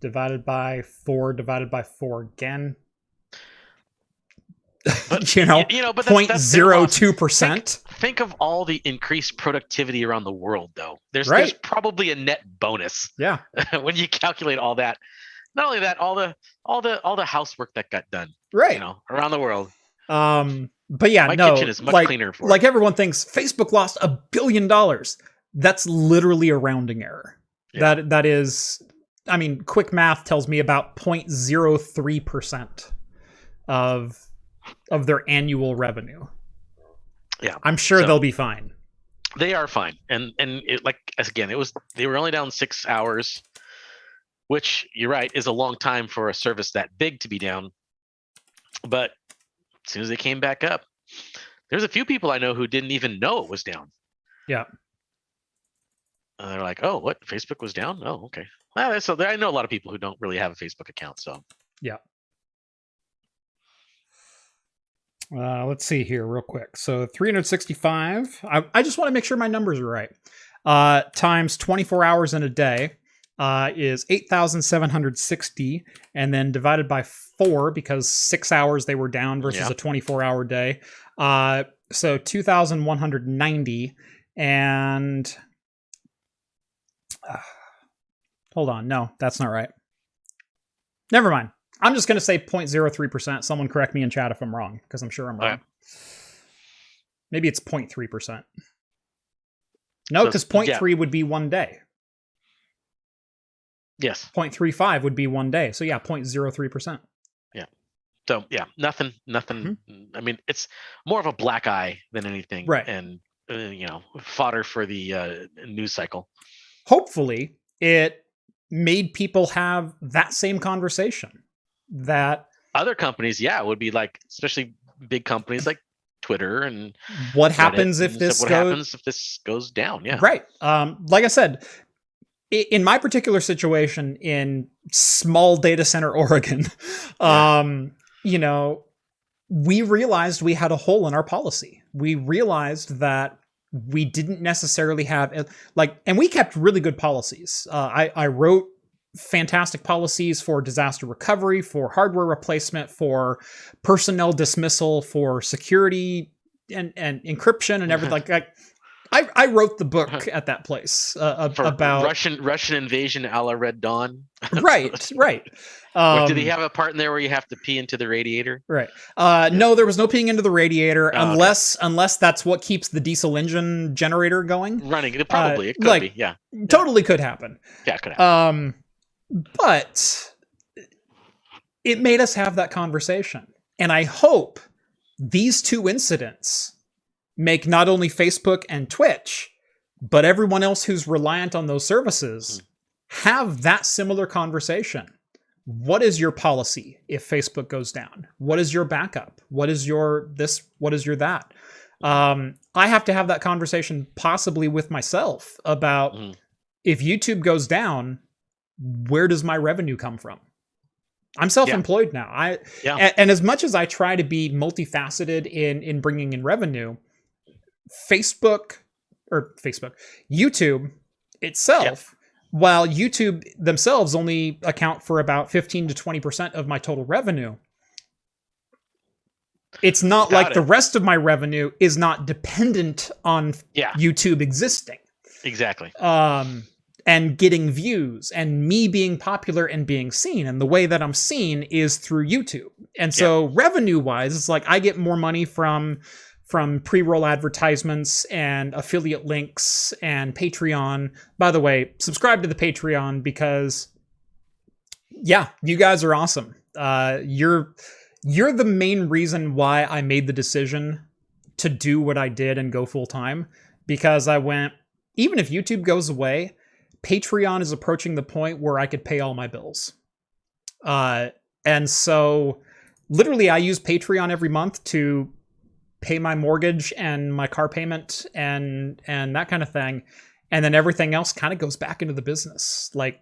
divided by four, divided by four again. But, you know, you know, but that's, point that's their zero loss. two percent. Think of all the increased productivity around the world, though. There's Right. there's probably a net bonus Yeah. when you calculate all that. Not only that, all the all the all the housework that got done, Right. you know, around the world. Um, but yeah, My no, kitchen is much like, cleaner for like it. everyone thinks Facebook lost a billion dollars. That's literally a rounding error. Yeah. That that is, I mean, quick math tells me about 0.03 percent of of their annual revenue. Yeah, I'm sure so- they'll be fine. They are fine, and and it, like as again, it was they were only down six hours, which you're right is a long time for a service that big to be down. But as soon as they came back up, there's a few people I know who didn't even know it was down. Yeah. Uh, they're like, "Oh, what? Facebook was down? Oh, okay." Well, so there, I know a lot of people who don't really have a Facebook account. So Uh, let's see here, real quick. So 365. I, I just want to make sure my numbers are right. Uh, times 24 hours in a day uh, is 8,760, and then divided by four because six hours they were down versus Yeah. a 24 hour day. Uh, so 2,190, and uh, hold on, no, that's not right. Never mind. I'm just going to say 0.03%. Someone correct me in chat if I'm wrong, because I'm sure I'm wrong. Okay. Maybe it's 0.3%. No, So, because yeah. 0.3 would be one day. yes, 0.35 would be one day. So yeah, 0.03%. Yeah. So yeah, nothing, nothing. I mean, it's more of a black eye than anything, Mm-hmm. Right. And uh, you know, fodder for the uh, news cycle. Hopefully, it made people have that same conversation that Other companies, yeah, would be like, especially big companies like Twitter and what Reddit happens if this stuff, goes what happens if this goes down? Yeah, Right. Um, like I said, in my particular situation in small data center Oregon, um, you know, we realized we had a hole in our policy. We realized that we didn't necessarily have like, and we kept really good policies. Uh, I, I wrote fantastic policies for disaster recovery, for hardware replacement, for personnel dismissal, for security and, and encryption and everything. like, like I, I wrote the book at that place uh, ab- about Russian Russian invasion a la Red Dawn. right, right. Um, Did he have a part in there where you have to pee into the radiator? Right. Uh, no, there was no peeing into the radiator Oh, okay. unless unless that's what keeps the diesel engine generator going. Running, it probably it could like- be. Yeah, Totally could happen. yeah, it could happen. Um, but it made us have that conversation, and I hope these two incidents make not only Facebook and Twitch, but everyone else who's reliant on those services have that similar conversation. What is your policy if Facebook goes down? What is your backup? What is your this? What is your that? Um, I have to have that conversation possibly with myself about Mhm. if YouTube goes down, where does my revenue come from? I'm self-employed now. I Yeah. and, as much as I try to be multifaceted in in bringing in revenue, Facebook or Facebook, YouTube itself, while YouTube themselves only account for about 15 to 20% of my total revenue, it's not Got like it. the rest of my revenue is not dependent on Yeah, YouTube existing exactly. um, and getting views and me being popular and being seen. And the way that I'm seen is through YouTube. And so revenue wise, it's like I get more money from from pre-roll advertisements and affiliate links and Patreon. By the way, subscribe to the Patreon because yeah, you guys are awesome. Uh, you're you're the main reason why I made the decision to do what I did and go full time because I went even if YouTube goes away, Patreon is approaching the point where I could pay all my bills. Uh, and so literally I use Patreon every month to pay my mortgage and my car payment and and that kind of thing. And then everything else kind of goes back into the business. Like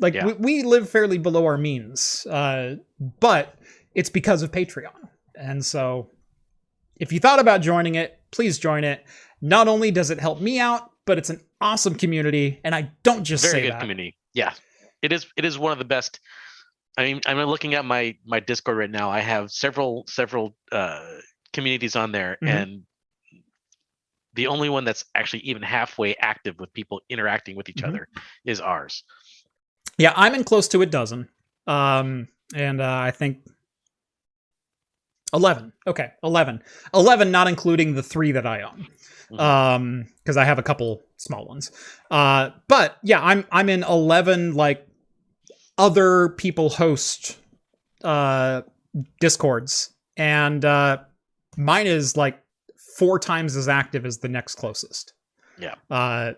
like Yeah. we, we live fairly below our means. Uh, but it's because of Patreon. And so if you thought about joining it, please join it. Not only does it help me out, but it's an awesome community, and I don't just Very say good that. community. Yeah, it is. It is one of the best. I mean, I'm looking at my my Discord right now. I have several several uh, communities on there, Mhm. and the only one that's actually even halfway active with people interacting with each Mhm. other is ours. Yeah, I'm in close to a dozen, um, and uh, I think eleven. Okay, eleven. Eleven, not including the three that I own, Mhm. um, because I have a couple small ones. Uh, but yeah, I'm I'm in eleven like other people host uh discords, and uh, mine is like four times as active as the next closest. Yeah. Uh,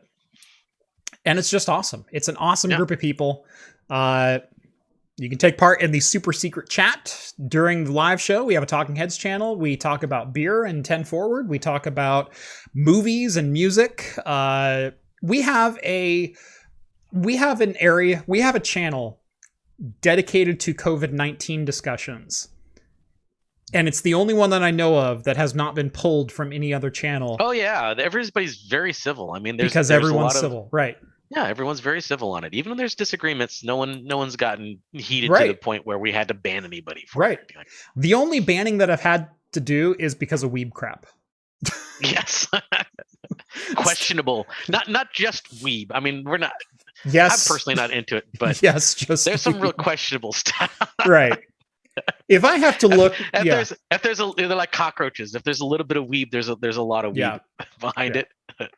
and it's just awesome. It's an awesome Yeah. group of people. Uh, you can take part in the super secret chat during the live show. We have a Talking Heads channel. We talk about beer and 10 Forward. We talk about movies and music. Uh, we have a we have an area, we have a channel dedicated to COVID-19 discussions. And it's the only one that I know of that has not been pulled from any other channel Oh yeah, everybody's very civil. I mean, there's because there's a everyone's of- civil. Right. Yeah, everyone's very civil on it. Even when there's disagreements, no one no one's gotten heated to the point where we had to ban anybody. For Right. It. Like, The only banning that I've had to do is because of weeb crap. yes. Questionable. Not not just weeb. I mean, we're not. Yes. I'm personally not into it, but yes, just there's some real questionable stuff. right. If I have to look, if yeah, there's if there's a they're like cockroaches. If there's a little bit of weeb, there's a there's a lot of weeb Yeah. behind Yeah. it.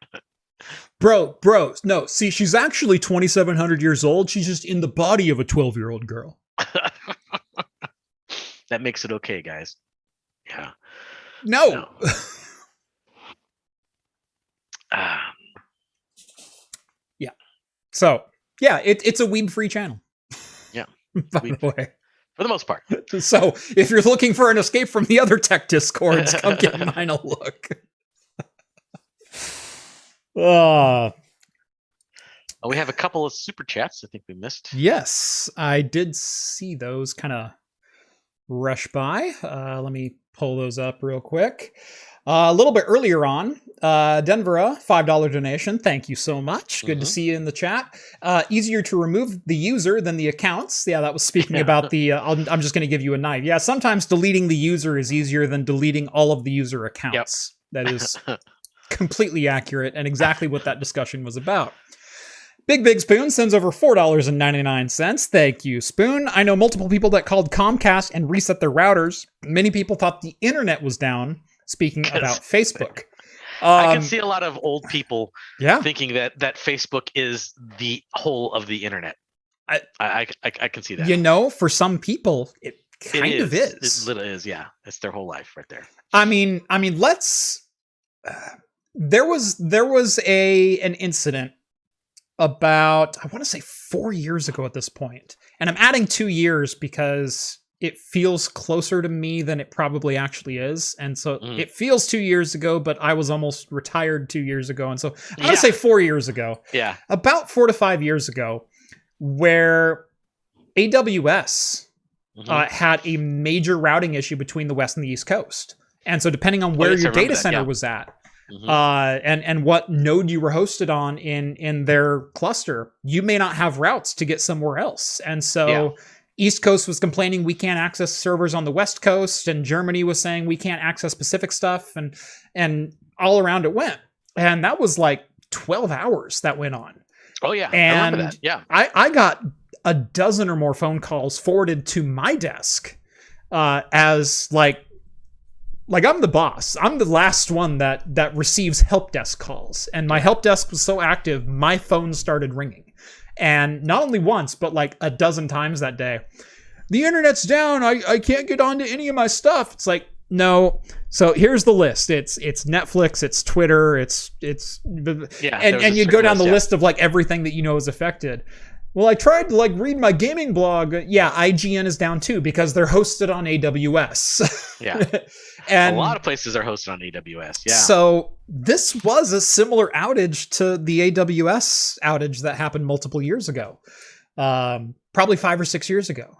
Bro, bro, no. See, she's actually 2,700 years old. She's just in the body of a 12 year old girl. that makes it okay, guys. Yeah. No. No. Ah, So Yeah, it, it's a weeb free channel. Yeah. By Weeb. the way. For the most part. So if you're looking for an escape from the other tech discords, come give mine a look. Uh, Uh, we have a couple of super chats I think we missed. yes, I did see those kind of rush by. Uh, let me pull those up real quick. Uh, a little bit earlier on, uh, Denver, $5 donation. Thank you so much. Good to Mhm. see you in the chat. Uh, easier to remove the user than the accounts. Yeah, that was speaking about the. Uh, I'm, I'm just going to give you a knife. Yeah, sometimes deleting the user is easier than deleting all of the user accounts. That is completely accurate and exactly what that discussion was about. Big Big Spoon sends over $4.99. Thank you, Spoon. I know multiple people that called Comcast and reset their routers. Many people thought the internet was down, speaking about Facebook. I Um, can see a lot of old people yeah. thinking that that Facebook is the whole of the internet. I- I I, I can see that. You know, for some people, it It kind of is. It literally is. Yeah, it's their whole life right there. I mean, I mean, let's. Uh, there was there was a an incident about I want to say four years ago at this point, and I'm adding two years because it feels closer to me than it probably actually is, and so Mm. it feels two years ago, but I was almost retired two years ago, and so I'm Yeah. gonna say four years ago, Yeah. about four to five years ago, where AWS Mhm. uh, had a major routing issue between the west and the east coast. And so, depending on where Oh, yes, your data that, center yeah. was at, Mhm. uh, and and what node you were hosted on in in their cluster, you may not have routes to get somewhere else. And so, Yeah. East Coast was complaining we can't access servers on the West Coast, and Germany was saying we can't access Pacific stuff, and and all around it went. And that was like twelve hours that went on. oh yeah. I and- that. Yeah. I, I got a dozen or more phone calls forwarded to my desk uh, as like like I'm the boss. I'm the last one that that receives help desk calls, and my help desk was so active, my phone started ringing, and not only once, but like a dozen times that day. The internet's down. I, I can't get onto any of my stuff. It's like no. So here's the list. It's it's Netflix. It's Twitter. It's it's Yeah. and and you'd go down the yeah. list of like everything that you know is affected. Well, I tried to like read my gaming blog. Yeah, IGN is down too because they're hosted on AWS. Yeah. and a lot of places are hosted on AWS. Yeah. so this was a similar outage to the AWS outage that happened multiple years ago. Um, probably five or six years ago.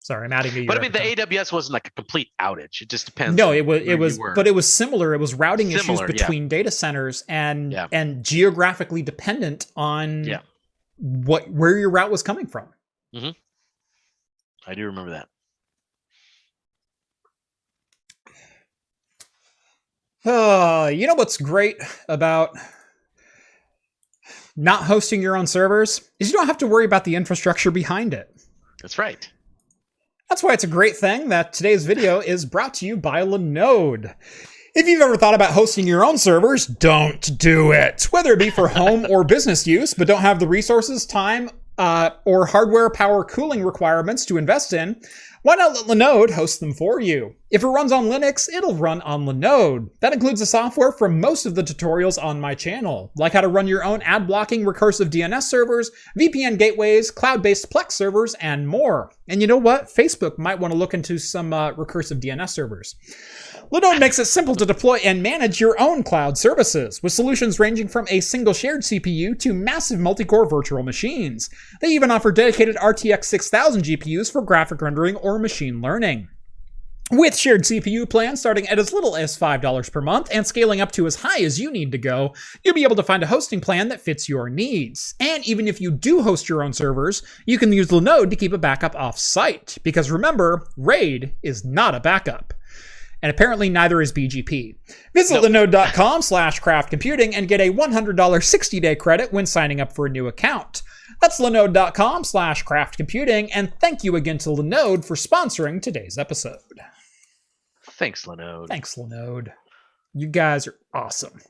Sorry, I'm adding a year. but I mean, the time. AWS wasn't like a complete outage. It just depends. No, it was it was but it was similar. It was routing Similar, issues yeah. between data centers and Yeah. and geographically dependent on Yeah. what where your route was coming from. Mm-hmm. I do remember that. Uh, you know what's great about not hosting your own servers is you don't have to worry about the infrastructure behind it. That's right. That's why it's a great thing that today's video is brought to you by Linode. If you've ever thought about hosting your own servers, don't do it. Whether it be for home or business use, but don't have the resources, time, uh, or hardware, power, cooling requirements to invest in, why not let Linode host them for you? If it runs on Linux, it'll run on Linode. That includes the software for most of the tutorials on my channel, like how to run your own ad blocking recursive DNS servers, VPN gateways, cloud based Plex servers, and more. And you know what? Facebook might want to look into some uh, recursive DNS servers. Linode makes it simple to deploy and manage your own cloud services, with solutions ranging from a single shared CPU to massive multi-core virtual machines. They even offer dedicated RTX 6000 GPUs for graphic rendering or machine learning. With shared CPU plans starting at as little as $5 per month and scaling up to as high as you need to go, you'll be able to find a hosting plan that fits your needs. And even if you do host your own servers, you can use Linode to keep a backup off-site. Because remember, RAID is not a backup and apparently neither is BGP. Visit Nope. linode.com slash craft computing and get a $100 60-day credit when signing up for a new account. That's linode.com slash craft computing, and thank you again to Linode for sponsoring today's episode. Thanks, Linode. Thanks, Linode. You guys are awesome.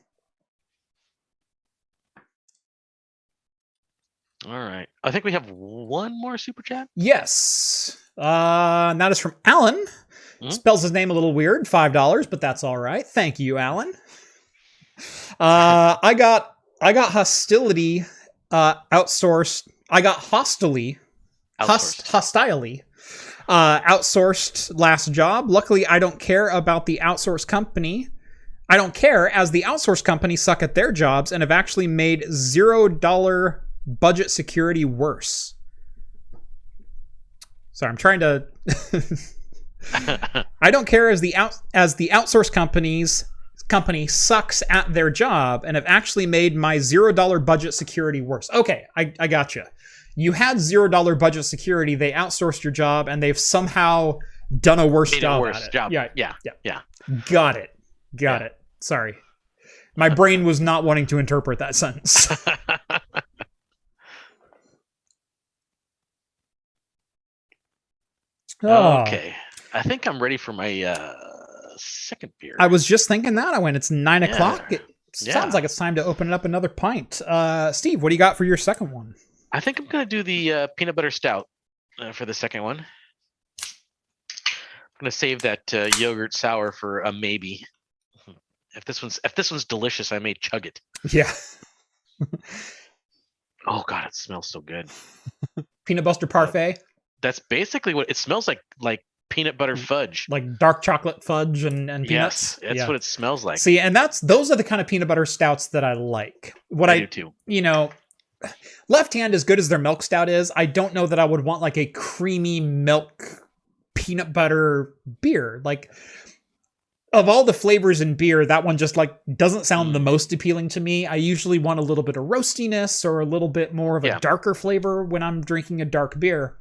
All right. I think we have one more super chat. Yes. Uh, and that is from Alan. Mhm. Spells his name a little weird, five dollars, but that's all right. Thank you, Alan. Uh, I got I got hostility uh, outsourced. I got hostily, host, hostilely, uh, outsourced last job. Luckily, I don't care about the outsourced company. I don't care as the outsourced company suck at their jobs and have actually made zero dollar budget security worse. Sorry, I'm trying to. I don't care as the out as the outsourced companies company sucks at their job and have actually made my zero dollar budget security worse. Okay, I, I got you. You had zero dollar budget security. They outsourced your job and they've somehow done a worse Made job worse at it. job. Yeah, yeah. got it. Got Yeah. it. Sorry, my brain was not wanting to interpret that sentence. Oh. Okay. I think I'm ready for my uh, second beer. I was just thinking that. I went, it's nine Yeah. o'clock. It Yeah. sounds like it's time to open up another pint. Uh, Steve, what do you got for your second one? I think I'm gonna do the uh, peanut butter stout uh, for the second one. I'm gonna save that uh, yogurt sour for a maybe. If this one's if this one's delicious, I may chug it. Yeah. Oh god, it smells so good. Peanut Buster Parfait, That's basically what it smells like. Like peanut butter fudge. like dark chocolate fudge and, and peanuts. Yes, that's Yeah. what it smells like. See, and that's those are the kind of peanut butter stouts that I like. What I, I, do too. you know, left hand as good as their milk stout is, I don't know that I would want like a creamy milk peanut butter beer. Like of all the flavors in beer, that one just like doesn't sound the most appealing to me. I usually want a little bit of roastiness or a little bit more of a Yeah. darker flavor when I'm drinking a dark beer.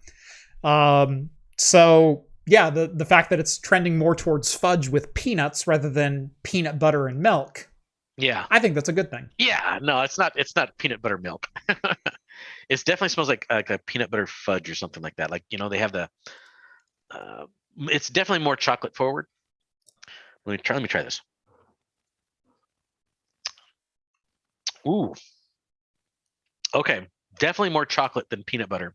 Um, so yeah, the the fact that it's trending more towards fudge with peanuts rather than peanut butter and milk, Yeah. I think that's a good thing. Yeah. No, it's not. It's not peanut butter milk. it definitely smells like like a peanut butter fudge or something like that. Like you know they have the. Uh, it's definitely more chocolate forward. Let me try. Let me try this. Ooh. Okay, definitely more chocolate than peanut butter,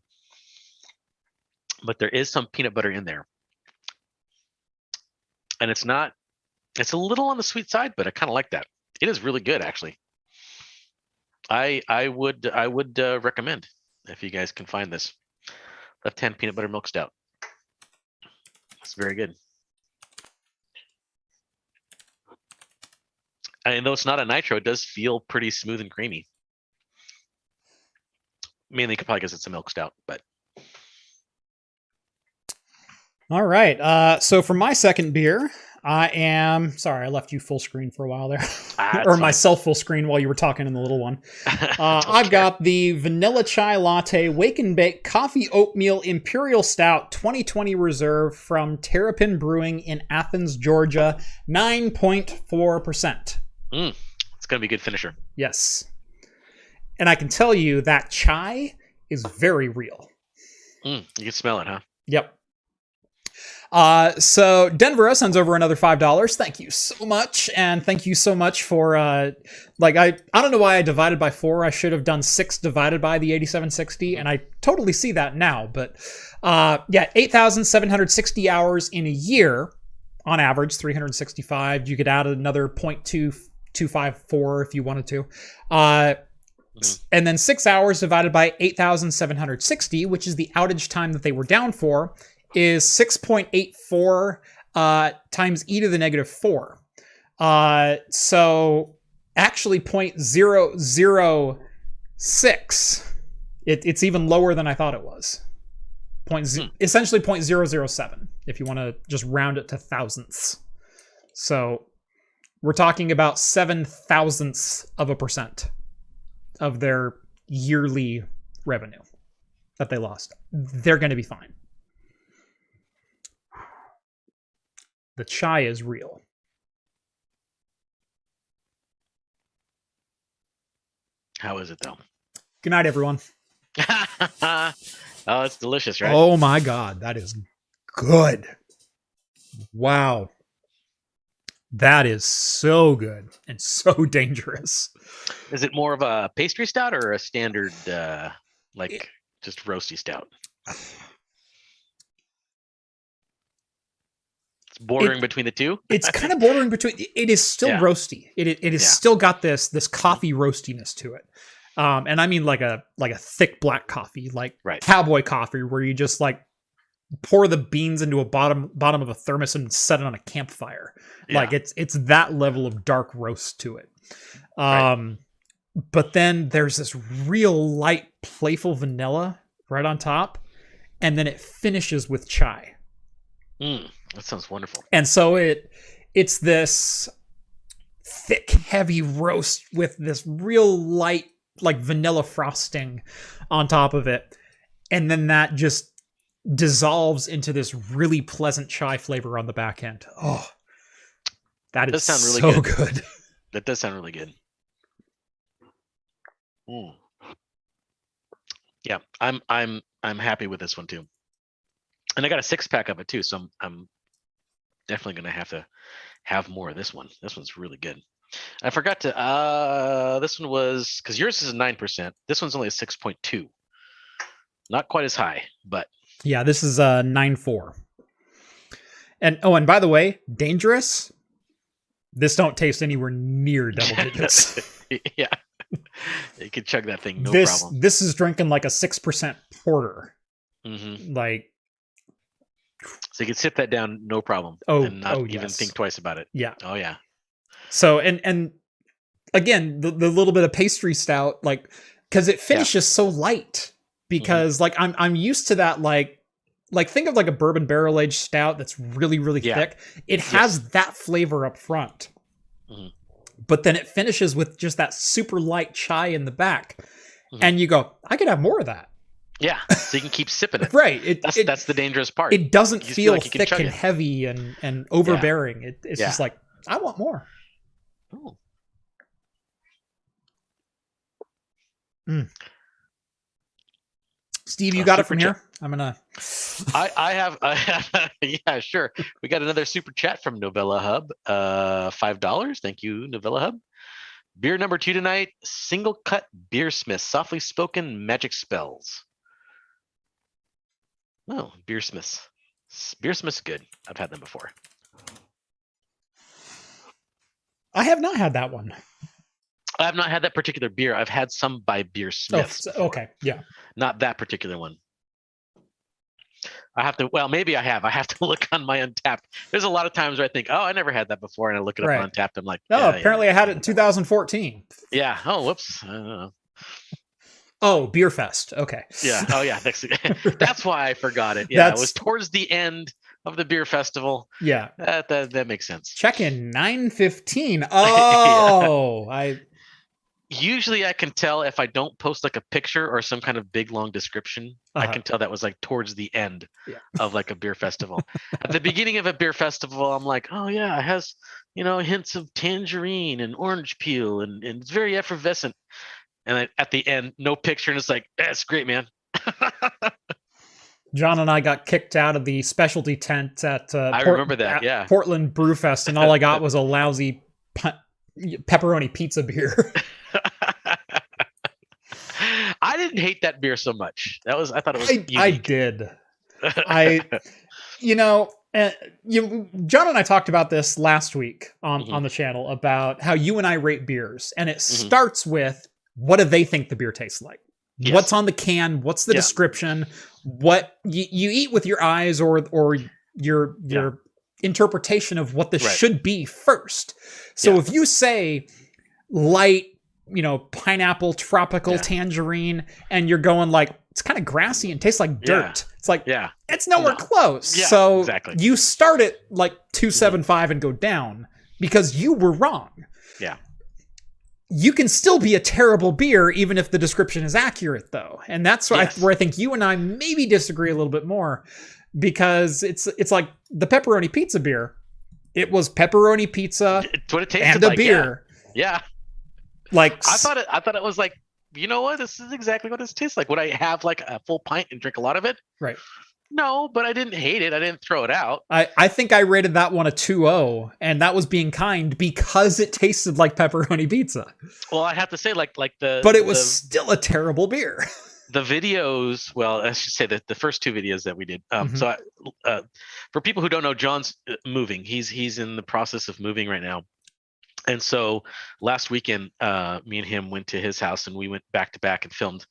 but there is some peanut butter in there, and it's not. It's a little on the sweet side, but I kind of like that. It is really good, actually. I I would I would uh, recommend if you guys can find this left hand peanut butter milk stout. It's very good. And though it's not a nitro, it does feel pretty smooth and creamy. Mainly probably because it's a milk stout, but All right. Uh, so for my second beer, I am sorry I left you full screen for a while there, Ah, or myself full screen while you were talking in the little one. Uh, I've got the vanilla chai latte wake and bake coffee oatmeal imperial stout 2020 reserve from Terrapin Brewing in Athens, Georgia, 9.4%. it's gonna be a good finisher. Yes. And I can tell you that chai is very real. Mm, you can smell it, huh? Yep. Uh, so Denver sends over another five dollars. Thank you so much, and thank you so much for uh, like I I don't know why I divided by four. I should have done six divided by the eighty-seven sixty, and I totally see that now. But uh, yeah, eight thousand seven hundred sixty hours in a year, on average, three hundred sixty-five. You could add another point two two five four if you wanted to. Uh, Mhm. and then six hours divided by 8,760, which is the outage time that they were down for, is 6.84 uh, times e to the negative 4. Uh, so actually 0.006. It, it's even lower than I thought it was. Point z- Hmm. Essentially 0.007, if you want to just round it to thousandths. So we're talking about seven thousandths of a percent of their yearly revenue that they lost. They're going to be fine. The chai is real. How is it though? Good night, everyone. oh, it's delicious, right? Oh my God, that is good. Wow. That is so good and so dangerous. Is it more of a pastry stout or a standard, uh, like It- just roasty stout? It's bordering between the two. It's kind of bordering between. It is still Yeah. roasty. It it, it has Yeah. still got this this coffee roastiness to it. Um, and I mean like a like a thick black coffee, like Right. cowboy coffee, where you just like pour the beans into a bottom bottom of a thermos and set it on a campfire. Like it's it's that level of dark roast to it. Right. Um, but then there's this real light, playful vanilla right on top, and then it finishes with chai. Mm, that sounds wonderful. and so it it's this thick heavy roast with this real light like vanilla frosting on top of it and then that just dissolves into this really pleasant chai flavor on the back end oh that Does sound really so good. good That does sound really good. Mm. Yeah, I'm I'm I'm happy with this one too. And I got a six pack of it too, so I'm I'm definitely gonna have to have more of this one. This one's really good. I forgot to uh this one was because yours is a nine percent. This one's only a six point two. Not quite as high, but yeah this is a 9-4 and oh and by the way dangerous this don't taste anywhere near double digits yeah. You can chug that thing, no this problem. this is drinking like a 6% porter hmm like So you can sit that down, no problem. Oh, and not oh, even yes. think twice about it. yeah Oh yeah. so and and again the, the little bit of pastry stout like because it finishes so light because like i'm i'm used to that like like think of like a bourbon barrel aged stout that's really really Yeah. thick it has that flavor up front Mhm. but then it finishes with just that super light chai in the back Mhm. and you go i could have more of that Yeah. So you can keep sipping it. right it That's it, that's the dangerous part. it doesn't feel feel like thick and it. heavy and and overbearing it, it's Yeah. just like i want more Ooh. steve you Uh, got it from chat. here i'm gonna I I have I have yeah sure. We got another super chat from Novella Hub. Uh, five dollars. Thank you, Novella Hub. Beer number two tonight. Single cut beer smith. Softly spoken magic spells. Oh, Beersmiths. Beersmiths good. I've had them before. i have not had that one. I have not had that particular beer. I've had some by oh, Beersmiths. Oh, okay yeah not that particular one. I have to. Well, maybe I have. I have to look on my Untappd. There's a lot of times where I think, oh, I never had that before, and I look it up Right. on Untappd. I'm like, no yeah, yeah, apparently i had it in 2014 Yeah. Oh, whoops. I oh beer fest okay Yeah. Oh, yeah. That's, that's why I forgot it. Yeah. It was towards the end of the beer festival. yeah That that, that makes sense. check in 915 oh i Usually, I can tell if I don't post like a picture or some kind of big long description. I Uh-huh. can tell that was like towards the end Yeah. of like a beer festival. At the beginning of a beer festival, I'm like, oh yeah, it has you know hints of tangerine and orange peel, and, and it's very effervescent. And then at the end, no picture, and it's like, that's great, man. john and i got kicked out of the specialty tent at uh, I remember that, yeah. portland brewfest and all i got was a lousy pu- pepperoni pizza beer I didn't hate that beer so much. That was I thought it was I, I did I, you know, uh, you, John and I talked about this last week on Mhm. on the channel about how you and I rate beers, and it Mm-hmm. starts with what do they think the beer tastes like? Yes. What's on the can? What's the Yeah. description? What you, you eat with your eyes or or your Yeah. your interpretation of what this Right. should be first. So Yeah. if you say light, you know, pineapple, tropical, Yeah. tangerine, and you're going like it's kind of grassy and tastes like Yeah. dirt. It's like yeah, it's nowhere No. close. Yeah, so exactly. you start at like 275 mm-hmm. and go down because you were wrong. Yeah. You can still be a terrible beer even if the description is accurate though. And that's where, Yes. I, where I think you and I maybe disagree a little bit more because it's it's like the pepperoni pizza beer. It was pepperoni pizza it's what it tasted and a like. yeah. beer. Yeah. Like I thought it. I thought it was like, you know what? This is exactly what this tastes like. Would I have like a full pint and drink a lot of it? Right. No, but I didn't hate it. I didn't throw it out. I, I think I rated that one a 2-0 and that was being kind because it tasted like pepperoni pizza. Well, I have to say, like, like the But it was the, still a terrible beer. the videos. Well, I should say that the first two videos that we did. Um, Mhm. So, I, uh, for people who don't know, John's uh, moving. He's he's in the process of moving right now, And so last weekend, uh, me and him went to his house and we went back to back and filmed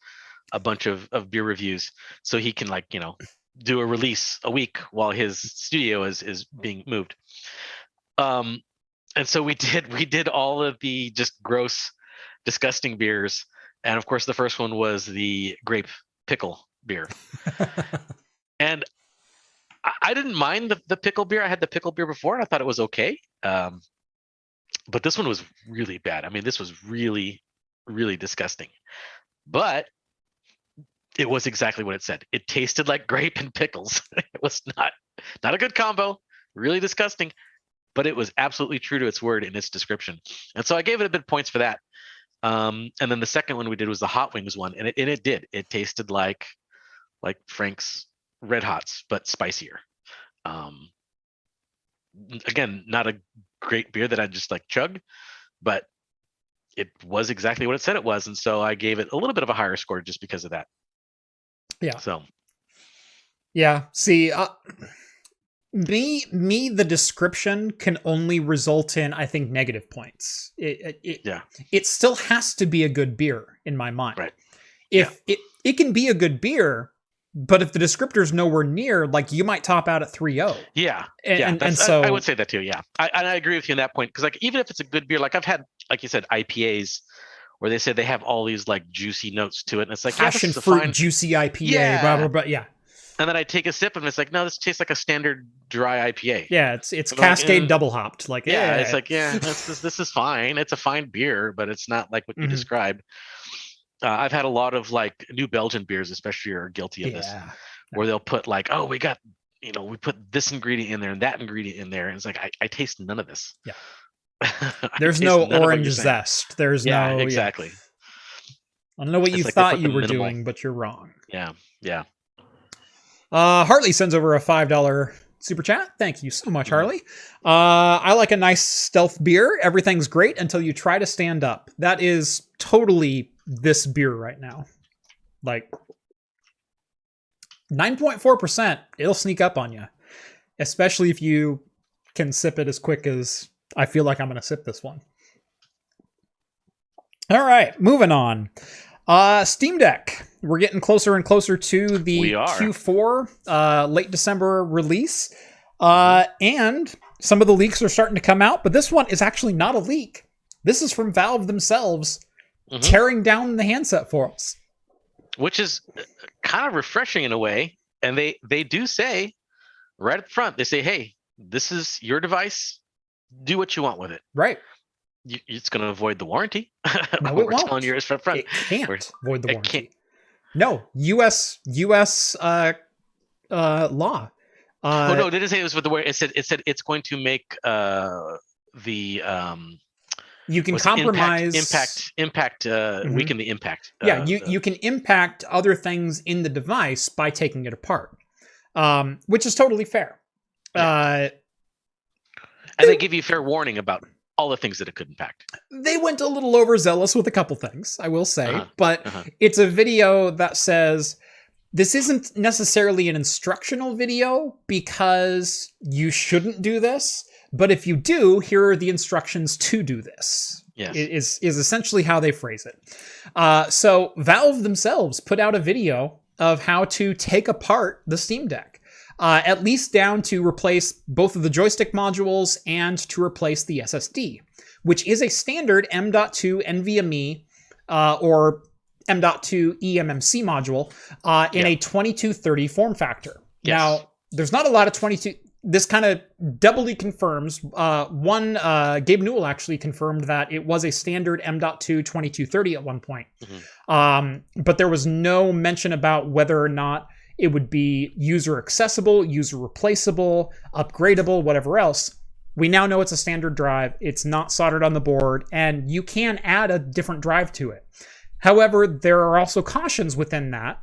a bunch of, of beer reviews so he can like, you know, do a release a week while his studio is is being moved. Um and so we did we did all of the just gross, disgusting beers. And of course the first one was the grape pickle beer. and I, I didn't mind the, the pickle beer. I had the pickle beer before and I thought it was okay. Um but this one was really bad. I mean, this was really, really disgusting. But it was exactly what it said. It tasted like grape and pickles. it was not not a good combo, really disgusting, but it was absolutely true to its word in its description. And so I gave it a bit of points for that. Um, and then the second one we did was the hot wings one, and it, and it did. It tasted like like Frank's Red Hots, but spicier. Um, again, not a great beer that I just like chug, but it was exactly what it said it was, and so I gave it a little bit of a higher score just because of that. Yeah. So. Yeah. See, uh, me, me, the description can only result in, I think, negative points. It, it, yeah. It still has to be a good beer in my mind. Right. If yeah. it, it can be a good beer, but if the descriptor's nowhere near, like you might top out at 3-0. Yeah. And, yeah, and, and so I, I, would say that too. Yeah. I, I agree with you on that point. Cause like, even if it's a good beer, like I've had, like you said, IPAs where they say they have all these like juicy notes to it. And it's like, passion yeah, fruit, fine... juicy IPA, yeah. blah, blah, blah. Yeah. And then I take a sip and it's like, no, this tastes like a standard dry IPA. Yeah. It's, it's Cascade like, eh. double hopped. Like, yeah, yeah, it's like, yeah, this, this, this is fine. It's a fine beer, but it's not like what you mm-hmm. described. Uh, I've had a lot of like New Belgium beers, especially are guilty of yeah. this, where they'll put like, oh, we got, you know, we put this ingredient in there and that ingredient in there, and it's like I, I taste none of this. Yeah. There's no orange zest. There's yeah, no exactly. Yeah. I don't know what It's you like thought you were minimal- doing, but you're wrong. Yeah, yeah. Uh, Hartley sends over a five dollar super chat. Thank you so much, Mhm. Harley. Uh, I like a nice stealth beer. Everything's great until you try to stand up. That is totally this beer right now. Like nine point four percent. It'll sneak up on you, especially if you can sip it as quick as I feel like I'm going to sip this one. All right, moving on. Uh, Steam Deck. We're getting closer and closer to the Q4 uh, late December release. Uh, and some of the leaks are starting to come out, but this one is actually not a leak. This is from Valve themselves Mhm. tearing down the handset for us. Which is kind of refreshing in a way. And they they do say right up front, they say, hey, this is your device. Do what you want with it. Right. You, it's going to avoid the warranty. No, it we're won't. telling you up front. It can't We're- void the warranty. can't- No, US US uh, uh, law. Uh, oh no, it didn't say it was with the word. It said it said it's going to make uh the um you can compromise impact impact, impact uh Mhm. weaken the impact. yeah uh, you, the- you can impact other things in the device by taking it apart um, which is totally fair uh, and they give you fair warning about all the things that it could impact. they went a little overzealous with a couple things i will say Uh-huh, but uh-huh. it's a video that says this isn't necessarily an instructional video because you shouldn't do this but if you do here are the instructions to do this Yes. is is essentially how they phrase it. Uh, so Valve themselves put out a video of how to take apart the Steam Deck, uh, at least down to replace both of the joystick modules and to replace the SSD, which is a standard M.2 NVMe uh, or M.2 eMMC module uh, in Yeah. a 2230 form factor. Yes. Now, there's not a lot of 22 this kind of doubly confirms uh, one uh, gabe newell actually confirmed that it was a standard m.2 2230 at one point Mhm. um, but there was no mention about whether or not it would be user accessible user replaceable upgradable whatever else we now know it's a standard drive it's not soldered on the board and you can add a different drive to it however there are also cautions within that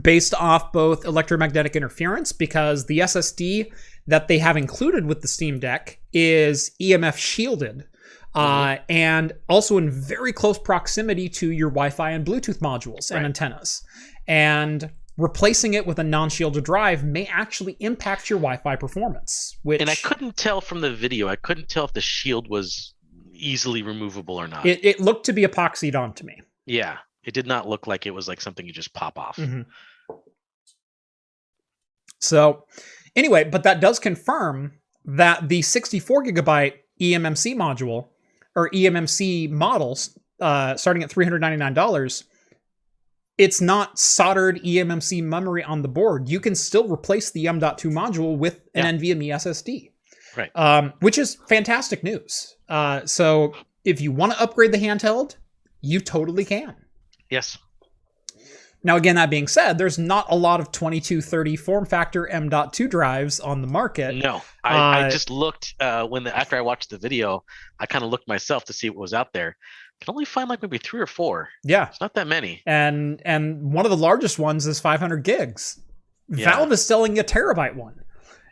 based off both electromagnetic interference because the SSD that they have included with the Steam Deck is EMF shielded. Uh, and also in very close proximity to your Wi-Fi and Bluetooth modules and Right. antennas, and replacing it with a non-shielded drive may actually impact your Wi-Fi performance. Which and I couldn't tell from the video. I couldn't tell if the shield was easily removable or not. It, it looked to be epoxied onto me. yeah, it did not look like it was like something you just pop off. Mhm. So, anyway, but that does confirm that the 64 gigabyte eMMC module or eMMC models, uh, starting at $399, it's not soldered eMMC memory on the board. You can still replace the M.2 module with an NVMe SSD. Right. Um, which is fantastic news. Uh, so, if you want to upgrade the handheld, you totally can. Yes. Now, again, that being said, there's not a lot of 2230 form factor M.2 drives on the market. No, I, Uh, I just looked uh, when the, after I watched the video, I kind of looked myself to see what was out there. Can only find like maybe three or four. Yeah, It's not that many. and and one of the largest ones is 500 gigs. Yeah. Valve is selling a terabyte one.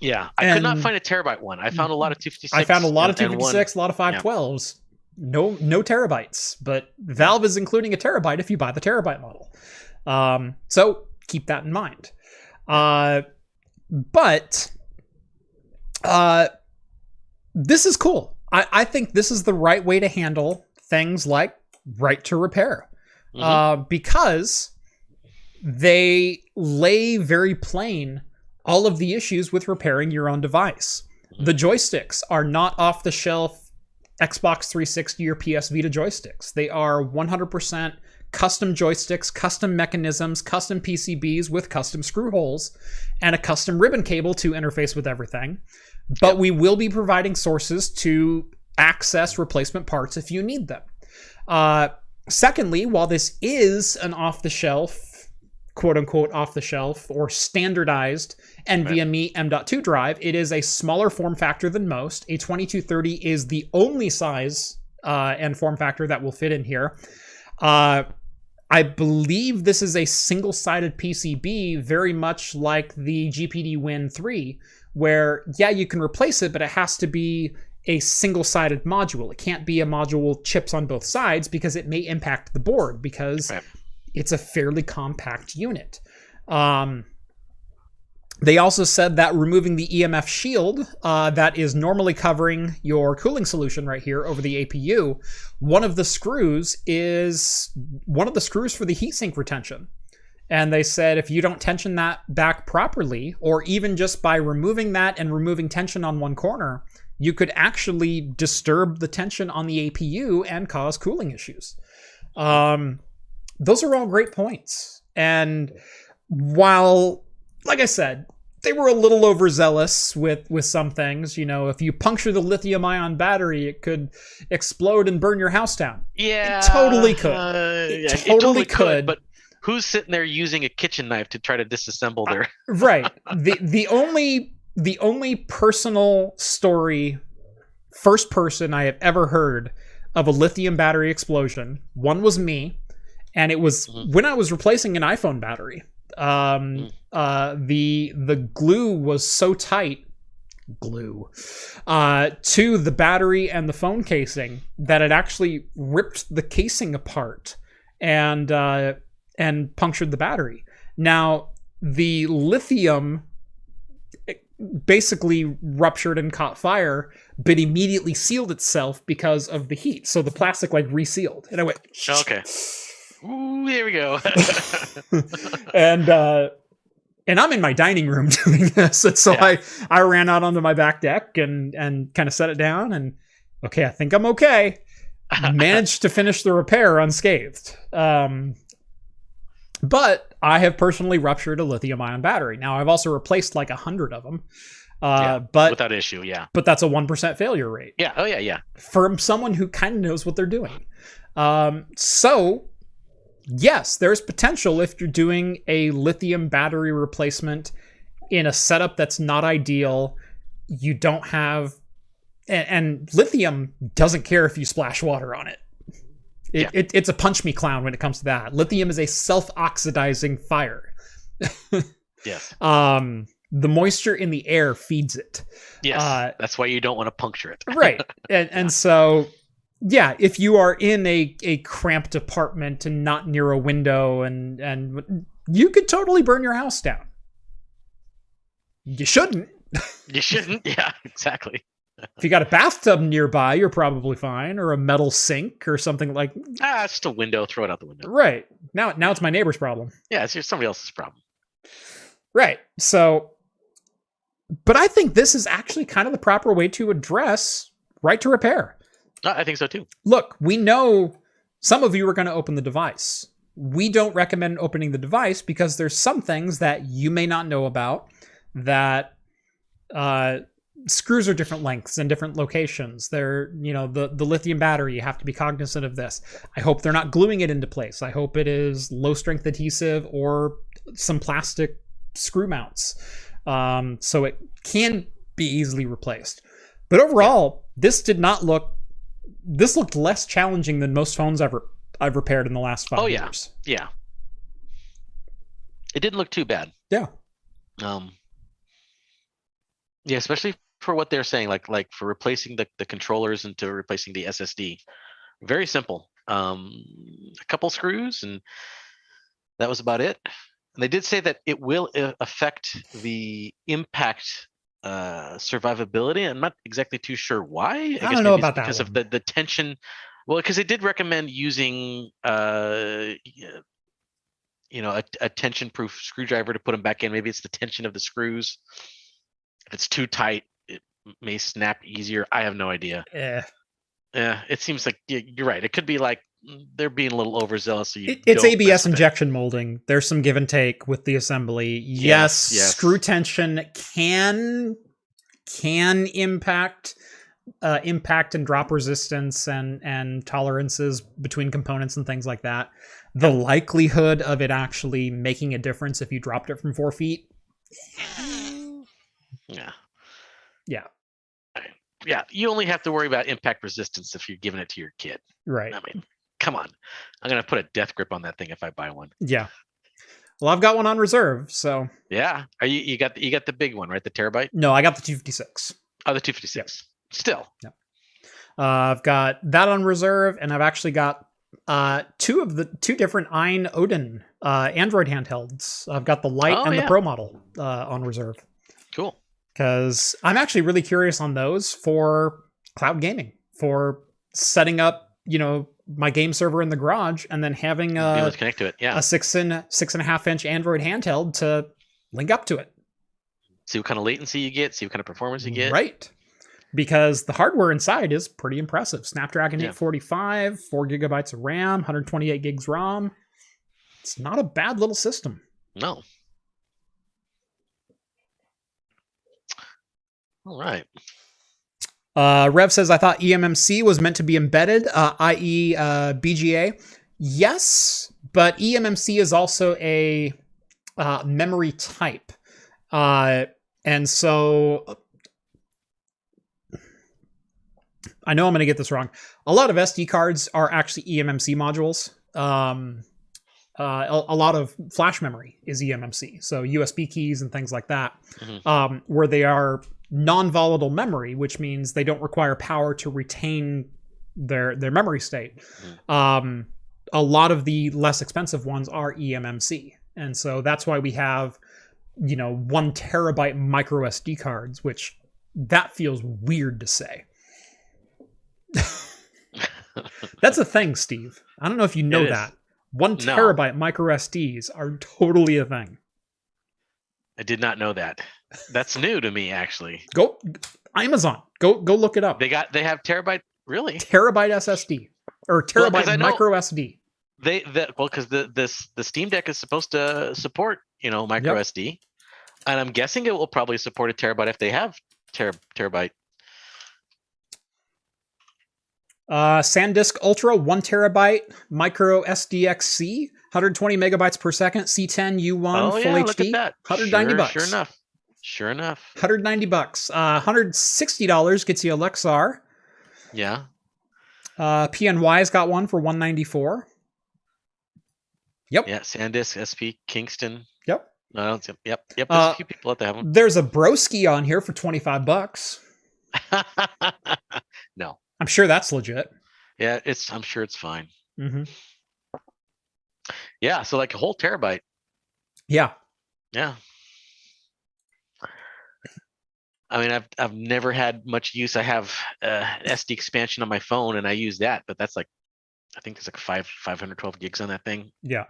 Yeah, I could not find a terabyte one. I found a lot of 256. I found a lot of and- and one- 256, a lot of 512s. No no terabytes, but Valve is including a terabyte if you buy the terabyte model. Um, so keep that in mind. Uh, but uh, this is cool. I, I think this is the right way to handle things like right to repair. Mhm. uh, because they lay very plain all of the issues with repairing your own device. The joysticks are not off the shelf Xbox 360 or PS Vita joysticks. They are 100% custom joysticks, custom mechanisms, custom PCBs with custom screw holes, and a custom ribbon cable to interface with everything. But we will be providing sources to access replacement parts if you need them. Uh, secondly, while this is an off the shelf, quote unquote off the shelf or standardized NVMe M.2 drive, it is a smaller form factor than most. A 2230 is the only size uh, and form factor that will fit in here. Uh, I believe this is a single sided PCB, very much like the GPD Win 3, where, yeah, you can replace it, but it has to be a single sided module. It can't be a module with chips on both sides because it may impact the board because Right. it's a fairly compact unit. Um, they also said that removing the EMF shield uh, that is normally covering your cooling solution right here over the APU, one of the screws is one of the screws for the heatsink retention. And they said if you don't tension that back properly, or even just by removing that and removing tension on one corner, you could actually disturb the tension on the APU and cause cooling issues. Um, those are all great points. And while, like I said, they were a little overzealous with with some things. You know, if you puncture the lithium ion battery, it could explode and burn your house down. Yeah, totally could. uh, It yeah, totally could. But who's sitting there using a kitchen knife to try to disassemble their? right the the only the only personal story first person i have ever heard of a lithium battery explosion one was me and it was Mhm. when i was replacing an iphone battery um Mm. uh the the glue was so tight glue uh to the battery and the phone casing that it actually ripped the casing apart and uh and punctured the battery now the lithium basically ruptured and caught fire, but immediately sealed itself because of the heat. So the plastic like resealed. And I went, Okay. Ooh, there we go. and uh and I'm in my dining room doing this. And so Yeah. I I ran out onto my back deck and and kind of set it down and okay, I think I'm okay. Managed to finish the repair unscathed. Um but I have personally ruptured a lithium ion battery. Now I've also replaced like a hundred of them. Uh, Yeah, but Without issue, yeah, but that's a one percent failure rate yeah, oh yeah, yeah. from someone who kind of knows what they're doing. Um, so yes, there's potential if you're doing a lithium battery replacement in a setup that's not ideal. You don't have, and, and lithium doesn't care if you splash water on it. It, Yeah. it. It's a punch me clown when it comes to that. Lithium is a self oxidizing fire. Yes, Um, the moisture in the air feeds it. yes. Uh, That's why you don't want to puncture it. right and and so yeah if you are in a a cramped apartment and not near a window and and you could totally burn your house down you shouldn't You shouldn't. Yeah, exactly. If you got a bathtub nearby, you're probably fine, or a metal sink or something like. Ah, it's just a window. Throw it out the window. Right now, now it's my neighbor's problem. Yeah, it's just somebody else's problem. Right. So, but I think this is actually kind of the proper way to address right to repair. Uh, I think so too. Look, we know some of you are going to open the device. We don't recommend opening the device because there's some things that you may not know about that uh, screws are different lengths and different locations. They're, you know, the the lithium battery, you have to be cognizant of this. I hope they're not gluing it into place. I hope it is low strength adhesive or some plastic screw mounts. Um, so it can be easily replaced. But overall, this did not look this looked less challenging than most phones ever I've repaired in the last five Oh, yeah. years. Yeah. It didn't look too bad. Yeah. Um. Yeah, especially for what they're saying, like like for replacing the the controllers into replacing the SSD. Very simple. Um, a couple screws, and that was about it. And they did say that it will uh, affect the impact uh survivability. I'm not exactly too sure why. I, guess don't know about that because of the the tension. Well, because they did recommend using uh you know a, a tension proof screwdriver to put them back in. Maybe it's the tension of the screws. If it's too tight, may snap easier. I have no idea. Eh. Yeah, it seems like you're right. It could be like mm, they're being a little overzealous. So it's ABS with it. injection molding. There's some give and take with the assembly. Yes, Yes, yes. screw tension can can impact uh, impact and drop resistance and and tolerances between components and things like that. The likelihood of it actually making a difference if you dropped it from four feet, Yeah. Yeah. Yeah. You only have to worry about impact resistance if you're giving it to your kid. right? I mean, come on. I'm gonna put a death grip on that thing if I buy one. Yeah. Well, I've got one on reserve, so Yeah. Are you you got the, you got the big one, right? The terabyte? no, I got the 256. Oh, the 256. Still. Uh, I've got that on reserve, and I've actually got uh, two of the two different AYN Odin uh, Android handhelds. I've got the light Oh, and the. Pro model uh, on reserve. Because I'm actually really curious on those for cloud gaming, for setting up, you know, my game server in the garage, and then having a, connect to it. Yeah. a six and six and a half inch Android handheld to link up to it. see what kind of latency you get. See what kind of performance you get. Right. Because the hardware inside is pretty impressive. Snapdragon Yeah. 845, 4 gigabytes of RAM, 128 gigs ROM. It's not a bad little system. No. All right. Uh, Rev says, I thought eMMC was meant to be embedded, uh, i.e., uh, BGA. Yes, but eMMC is also a uh, memory type. Uh, and so I know I'm going to get this wrong. A lot of SD cards are actually eMMC modules. Um, uh, a, a lot of flash memory is eMMC, so USB keys and things like that, Mhm. um, where they are non-volatile memory, which means they don't require power to retain their their memory state. Um, a lot of the less expensive ones are eMMC, and so that's why we have, you know, one terabyte micro SD cards, which that feels weird to say. That's a thing, Steve. I don't know if you know that. One No. terabyte micro SDs are totally a thing. I did not know that. That's new to me, actually. Go Amazon. Go go look it up. They got they have terabyte. Really? terabyte SSD or terabyte know- micro SD. They the well because the this the Steam Deck is supposed to support you know micro Yep. SD, and I'm guessing it will probably support a terabyte if they have ter- terabyte. Uh, SanDisk Ultra, one terabyte micro SDXC, 120 megabytes per second, C10 U1 oh full yeah, HD, 190 sure, bucks. Sure enough. Sure enough. 190 bucks. Uh, 160 dollars gets you a Lexar. Yeah. Uh, PNY's got one for 194. Yep. Yeah. SanDisk, SP, Kingston. Yep. No, I don't see- yep. Yep. There's Uh, a few people out there have There's a Broski on here for 25 bucks. no. I'm sure that's legit. Yeah, it's. I'm sure it's fine. Mm-hmm. Yeah. So like a whole terabyte. Yeah. Yeah. I mean, I've I've never had much use. I have uh, SD expansion on my phone, and I use that, but that's like, I think there's like five 512 gigs on that thing, Yeah.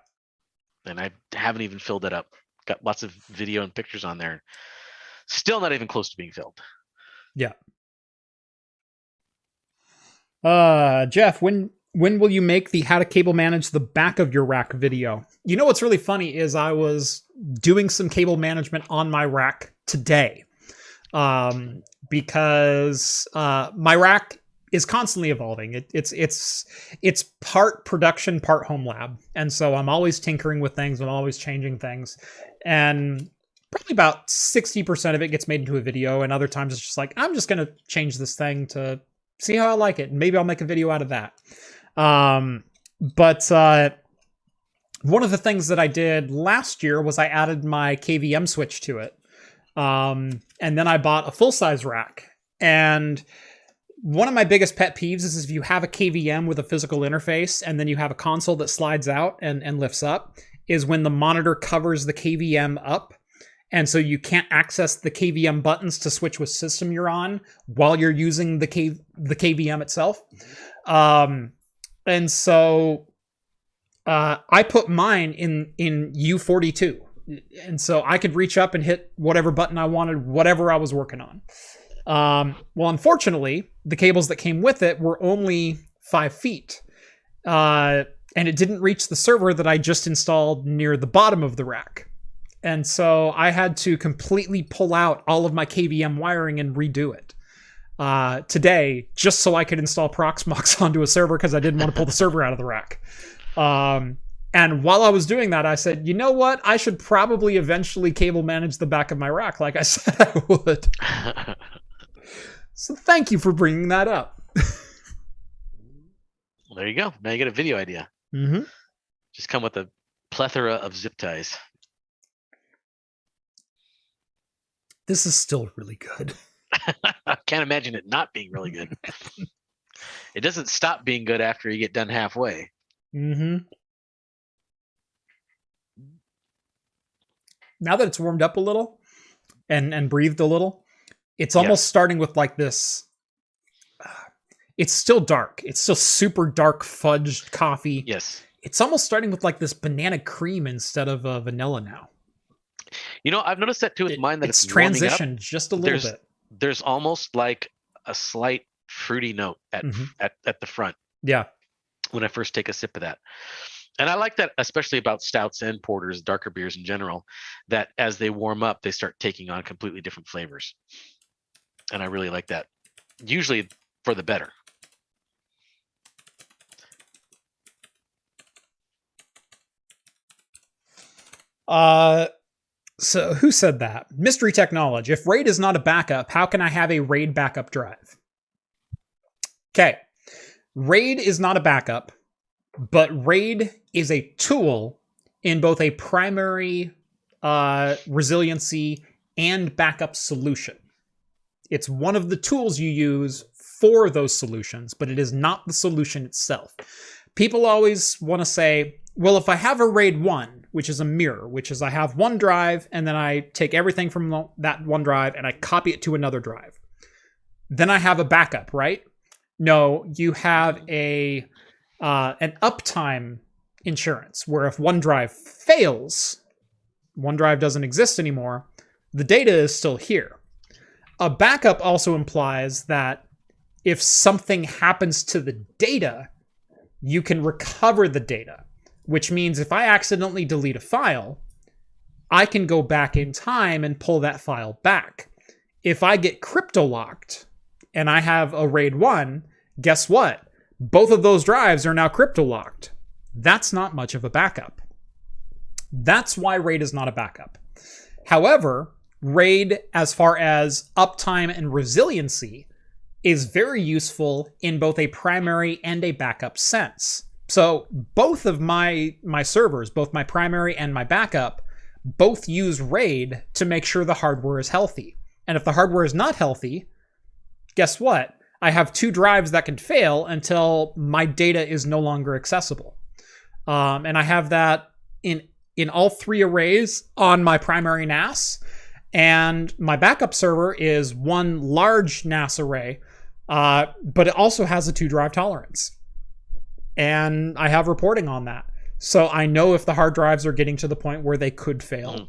and I haven't even filled it up. Got lots of video and pictures on there. Still not even close to being filled. Yeah. Uh, Jeff, when when will you make the how to cable manage the back of your rack video? You know what's really funny is I was doing some cable management on my rack today, um, because uh, my rack is constantly evolving. It, it's it's it's part production, part home lab, and so I'm always tinkering with things. I'm always changing things, and probably about sixty percent of it gets made into a video, and other times it's just like I'm just gonna change this thing to see how I like it. and Maybe I'll make a video out of that. Um, but uh, one of the things that I did last year was I added my KVM switch to it. Um, and then I bought a full size rack. And one of my biggest pet peeves is if you have a KVM with a physical interface and then you have a console that slides out and, and lifts up, is when the monitor covers the KVM up. And so you can't access the KVM buttons to switch what system you're on while you're using the K the KVM itself. Um, and so uh, I put mine in in U42, and so I could reach up and hit whatever button I wanted, whatever I was working on. Um, well, unfortunately, the cables that came with it were only five feet, uh, and it didn't reach the server that I just installed near the bottom of the rack. And so I had to completely pull out all of my KVM wiring and redo it uh, today just so I could install Proxmox onto a server because I didn't want to pull the server out of the rack. Um, and while I was doing that, I said, you know what? I should probably eventually cable manage the back of my rack like I said I would. So thank you for bringing that up. Well, there you go. Now you get a video idea. Mm-hmm. Just come with a plethora of zip ties. This is still really good. I can't imagine it not being really good. it doesn't stop being good after you get done halfway. Mm-hmm. Now that it's warmed up a little and and breathed a little, it's Yeah. almost starting with like this. uh, It's still dark. It's still super dark fudged coffee. Yes. It's almost starting with like this banana cream instead of uh, vanilla now. You know, I've noticed that too with It- mine that it's it's, warming up. transitioned just a little There's- bit. There's almost like a slight fruity note at Mhm. at, at the front Yeah. when I first take a sip of that. And I like that, especially about stouts and porters, darker beers in general, that as they warm up, they start taking on completely different flavors. And I really like that. Usually for the better. Uh, so who said that? Mystery Technology. If RAID is not a backup, how can I have a RAID backup drive? Okay. RAID is not a backup, but RAID is a tool in both a primary uh, resiliency and backup solution. It's one of the tools you use for those solutions, but it is not the solution itself. People always want to say, well, if I have a RAID 1, which is a mirror, which is I have one drive and then I take everything from that one drive and I copy it to another drive, then I have a backup, right? No, you have a uh, an uptime insurance where if OneDrive fails, OneDrive doesn't exist anymore, the data is still here. A backup also implies that if something happens to the data, you can recover the data, which means if I accidentally delete a file, I can go back in time and pull that file back. If I get crypto locked and I have a RAID 1, guess what? Both of those drives are now crypto locked. That's not much of a backup. That's why RAID is not a backup. However, RAID, as far as uptime and resiliency, is very useful in both a primary and a backup sense. So both of my my servers, both my primary and my backup, both use RAID to make sure the hardware is healthy. And if the hardware is not healthy, guess what? I have two drives that can fail until my data is no longer accessible. Um, and I have that in in all three arrays on my primary NAS. And my backup server is one large NAS array, uh, but it also has a two drive tolerance. And I have reporting on that. So I know if the hard drives are getting to the point where they could fail,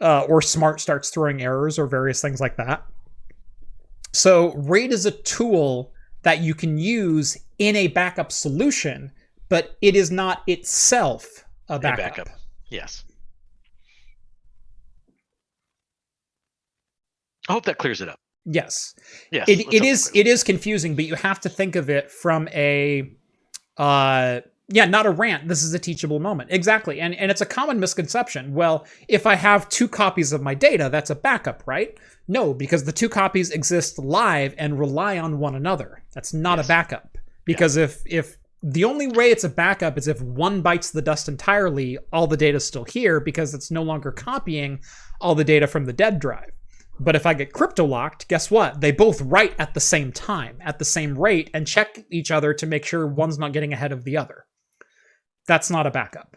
uh, or Smart starts throwing errors or various things like that. So RAID is a tool that you can use in a backup solution, but it is not itself a backup. A backup. Yes. I hope that clears it up. Yes. Yes. It, it is it is confusing, but you have to think of it from a uh yeah, not a rant. This is a teachable moment. Exactly. And and it's a common misconception. Well, if I have two copies of my data, that's a backup, right? No, because the two copies exist live and rely on one another. That's not Yes. a backup. Because if if the only way it's a backup is if one bites the dust entirely, all the data's still here because it's no longer copying all the data from the dead drive. But if I get crypto locked, guess what? They both write at the same time, at the same rate, and check each other to make sure one's not getting ahead of the other. That's not a backup.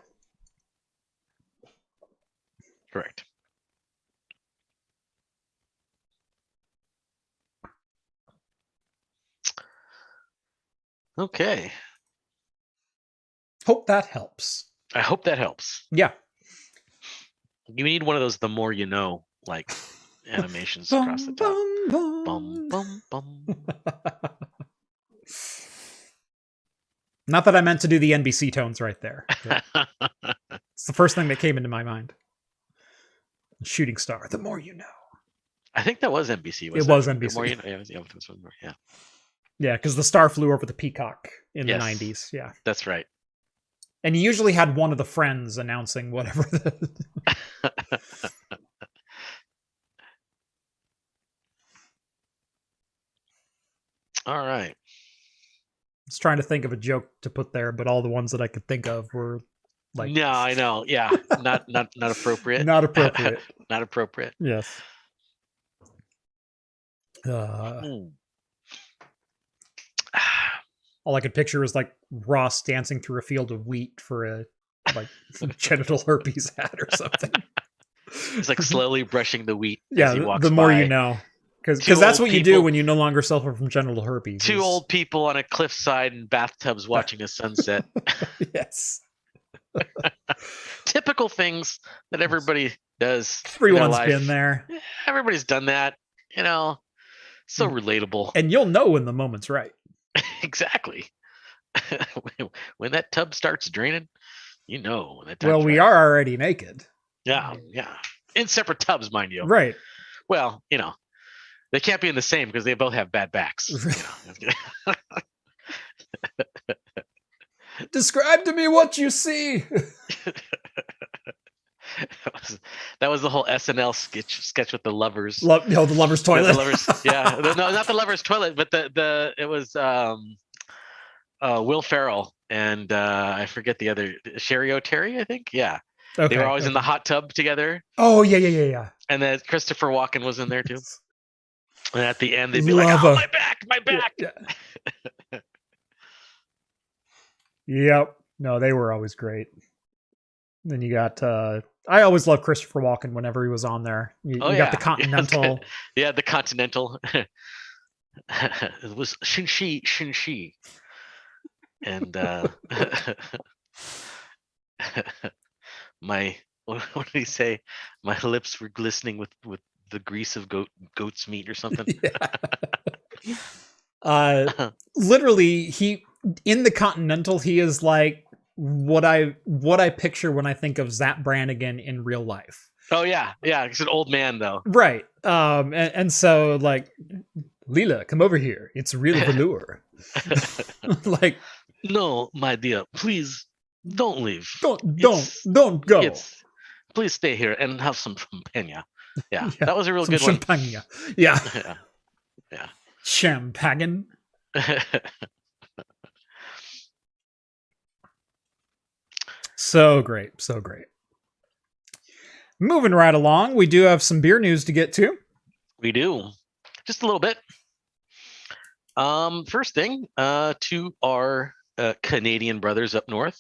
Correct. Okay. Hope that helps. I hope that helps. Yeah. You need one of those the more you know, like animations across the top. Bum bum bum. Not that I meant to do the NBC tones right there. it's the first thing that came into my mind. Shooting star, the more you know. I think that was NBC. It wasn't was The NBC. more you know, yeah, yeah, it was yeah, Yeah, because the star flew over the peacock in Yes. the 90s. Yeah. that's right. And you usually had one of the friends announcing whatever the. All right. Was trying to think of a joke to put there, but all the ones that I could think of were like no, I know. Yeah, not not not appropriate. not appropriate. not appropriate. yes. Uh, Hmm. all I could picture was like Ross dancing through a field of wheat for a like genital herpes hat or something. He's like slowly brushing the wheat yeah, as he the- walks the more by. you know, because that's what you do when you no longer suffer from genital herpes. Two old people on a cliffside in bathtubs watching a sunset. yes, Typical things that everybody does. everyone's been there, Everybody's done that. You know, so Mm. relatable. and you'll know when the moment's right. exactly. when- when that tub starts draining, you know. When that Well, we right. are already naked, Yeah, yeah. In separate tubs, mind you. right? Well, you know, they can't be in the same because they both have bad backs. you know. Describe to me what you see. that, was, that was the whole SNL sketch sketch with the lovers. Love, no, the lover's toilet. The lovers, yeah. No, not the lovers' toilet, but the the it was um, uh, Will Ferrell and uh, I forget the other Cheri Oteri, I think. Yeah, okay. they were always in the hot tub together, Oh yeah, yeah, yeah, yeah. and then Christopher Walken was in there too. And at the end, they'd be like, "Oh, my back, my back." Yeah. yep. No, they were always great. Then you got uh I always loved Christopher Walken whenever he was on there. You, Oh, you yeah. got the Continental. Yeah, the Continental. it was Shinshi Shinshi. And uh my what what did he say? My lips were glistening with with the grease of goat goat's meat or something. Yeah. uh literally he in the Continental he is like what I what I picture when I think of Zapp Brannigan in real life. oh yeah, yeah. He's an old man though. Right. Um and, and so like Leela, come over here. It's real velour. like No, my dear, please don't leave. don't don't It's- don't go. Please stay here and have some champagne. Yeah, Yeah, that was a real Some good one. champagne. Yeah. Yeah. Champagne. So great. So great. Moving right along, we do have some beer news to get to. we do. Just a little bit. Um, first thing, uh, to our uh, Canadian brothers up north,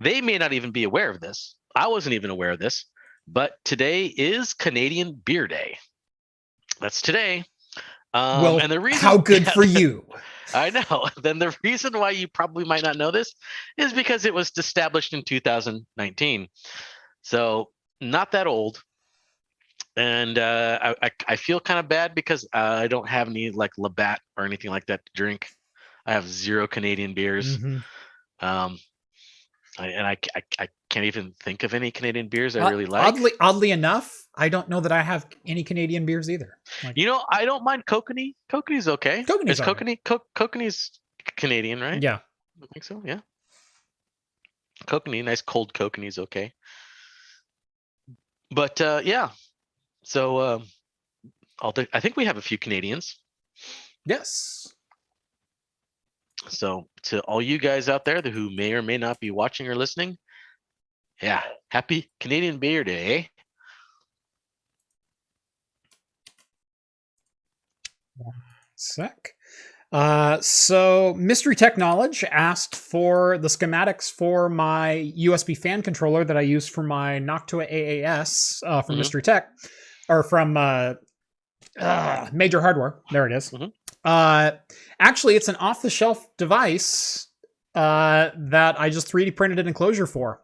they may not even be aware of this. I wasn't even aware of this, but today is Canadian Beer Day. That's today. Um, well, and the reason how good yeah, for you. I know. Then the reason why you probably might not know this is because it was established in 2019. So not that old. And uh, I, I, I feel kind of bad because I don't have any like Labatt or anything like that to drink. I have zero Canadian beers. Mhm. Um, I, and I, I, I can't even think of any Canadian beers I really like. Oddly, oddly enough, I don't know that I have any Canadian beers either. Like, You know, I don't mind Kokanee. Kokanee's okay. Kokanee's Is. Kokanee Co- Kokanee's Canadian, right? yeah, I think so. Yeah. Kokanee, nice cold Kokanee's okay. But uh, yeah, so um, I'll th- I think we have a few Canadians. yes. So to all you guys out there who may or may not be watching or listening, yeah, happy Canadian Beer Day. eh? Sec. Uh, so Mystery Tech Knowledge asked for the schematics for my USB fan controller that I use for my Noctua AAS uh, from Mhm. Mystery Tech, or from uh, uh, Major Hardware. There it is. Mhm. Uh, actually, it's an off-the-shelf device uh, that I just 3D printed an enclosure for.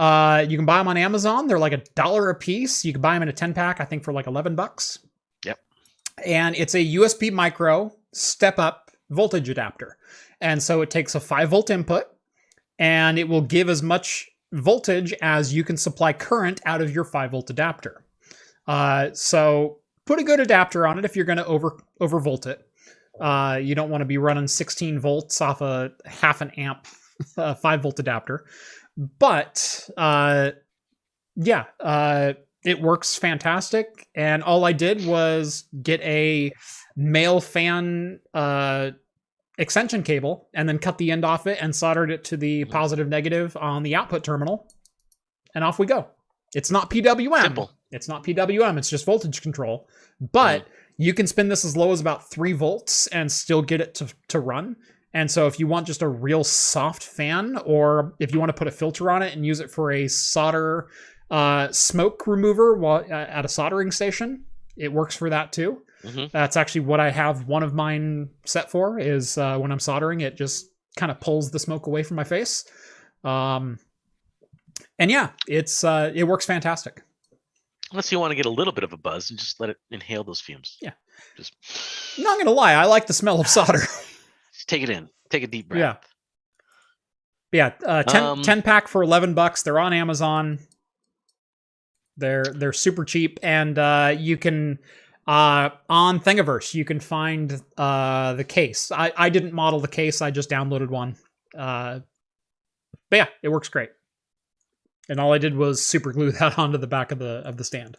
Uh, you can buy them on Amazon. They're like a dollar a piece. You can buy them in a 10 pack, I think, for like 11 bucks. Yep. And it's a USB micro step up voltage adapter. And so it takes a 5 volt input and it will give as much voltage as you can supply current out of your 5 volt adapter. Uh, so put a good adapter on it if you're going to over overvolt it. Uh, you don't want to be running 16 volts off a half an amp uh, 5 volt adapter. But uh, yeah, uh, it works fantastic. And all I did was get a male fan uh, extension cable and then cut the end off it and soldered it to the positive negative on the output terminal. And off we go. It's not PWM. Simple. It's not PWM, it's just voltage control. But you can spin this as low as about three volts and still get it to, to run. And so if you want just a real soft fan, or if you want to put a filter on it and use it for a solder uh, smoke remover while uh, at a soldering station, it works for that too. Mhm. That's actually what I have one of mine set for. Is uh, when I'm soldering, it just kind of pulls the smoke away from my face. Um, and yeah, it's uh, it works fantastic. Unless you want to get a little bit of a buzz and just let it inhale those fumes. Yeah. Just, Not gonna lie, I like the smell of solder. take it in. Take a deep breath. Yeah. yeah, uh, 10, Um, 10 pack for eleven bucks. They're on Amazon. They're they're super cheap, and uh, you can uh, on Thingiverse you can find uh, the case. I I didn't model the case. I just downloaded one. Uh, but yeah, it works great. And all I did was super glue that onto the back of the of the stand.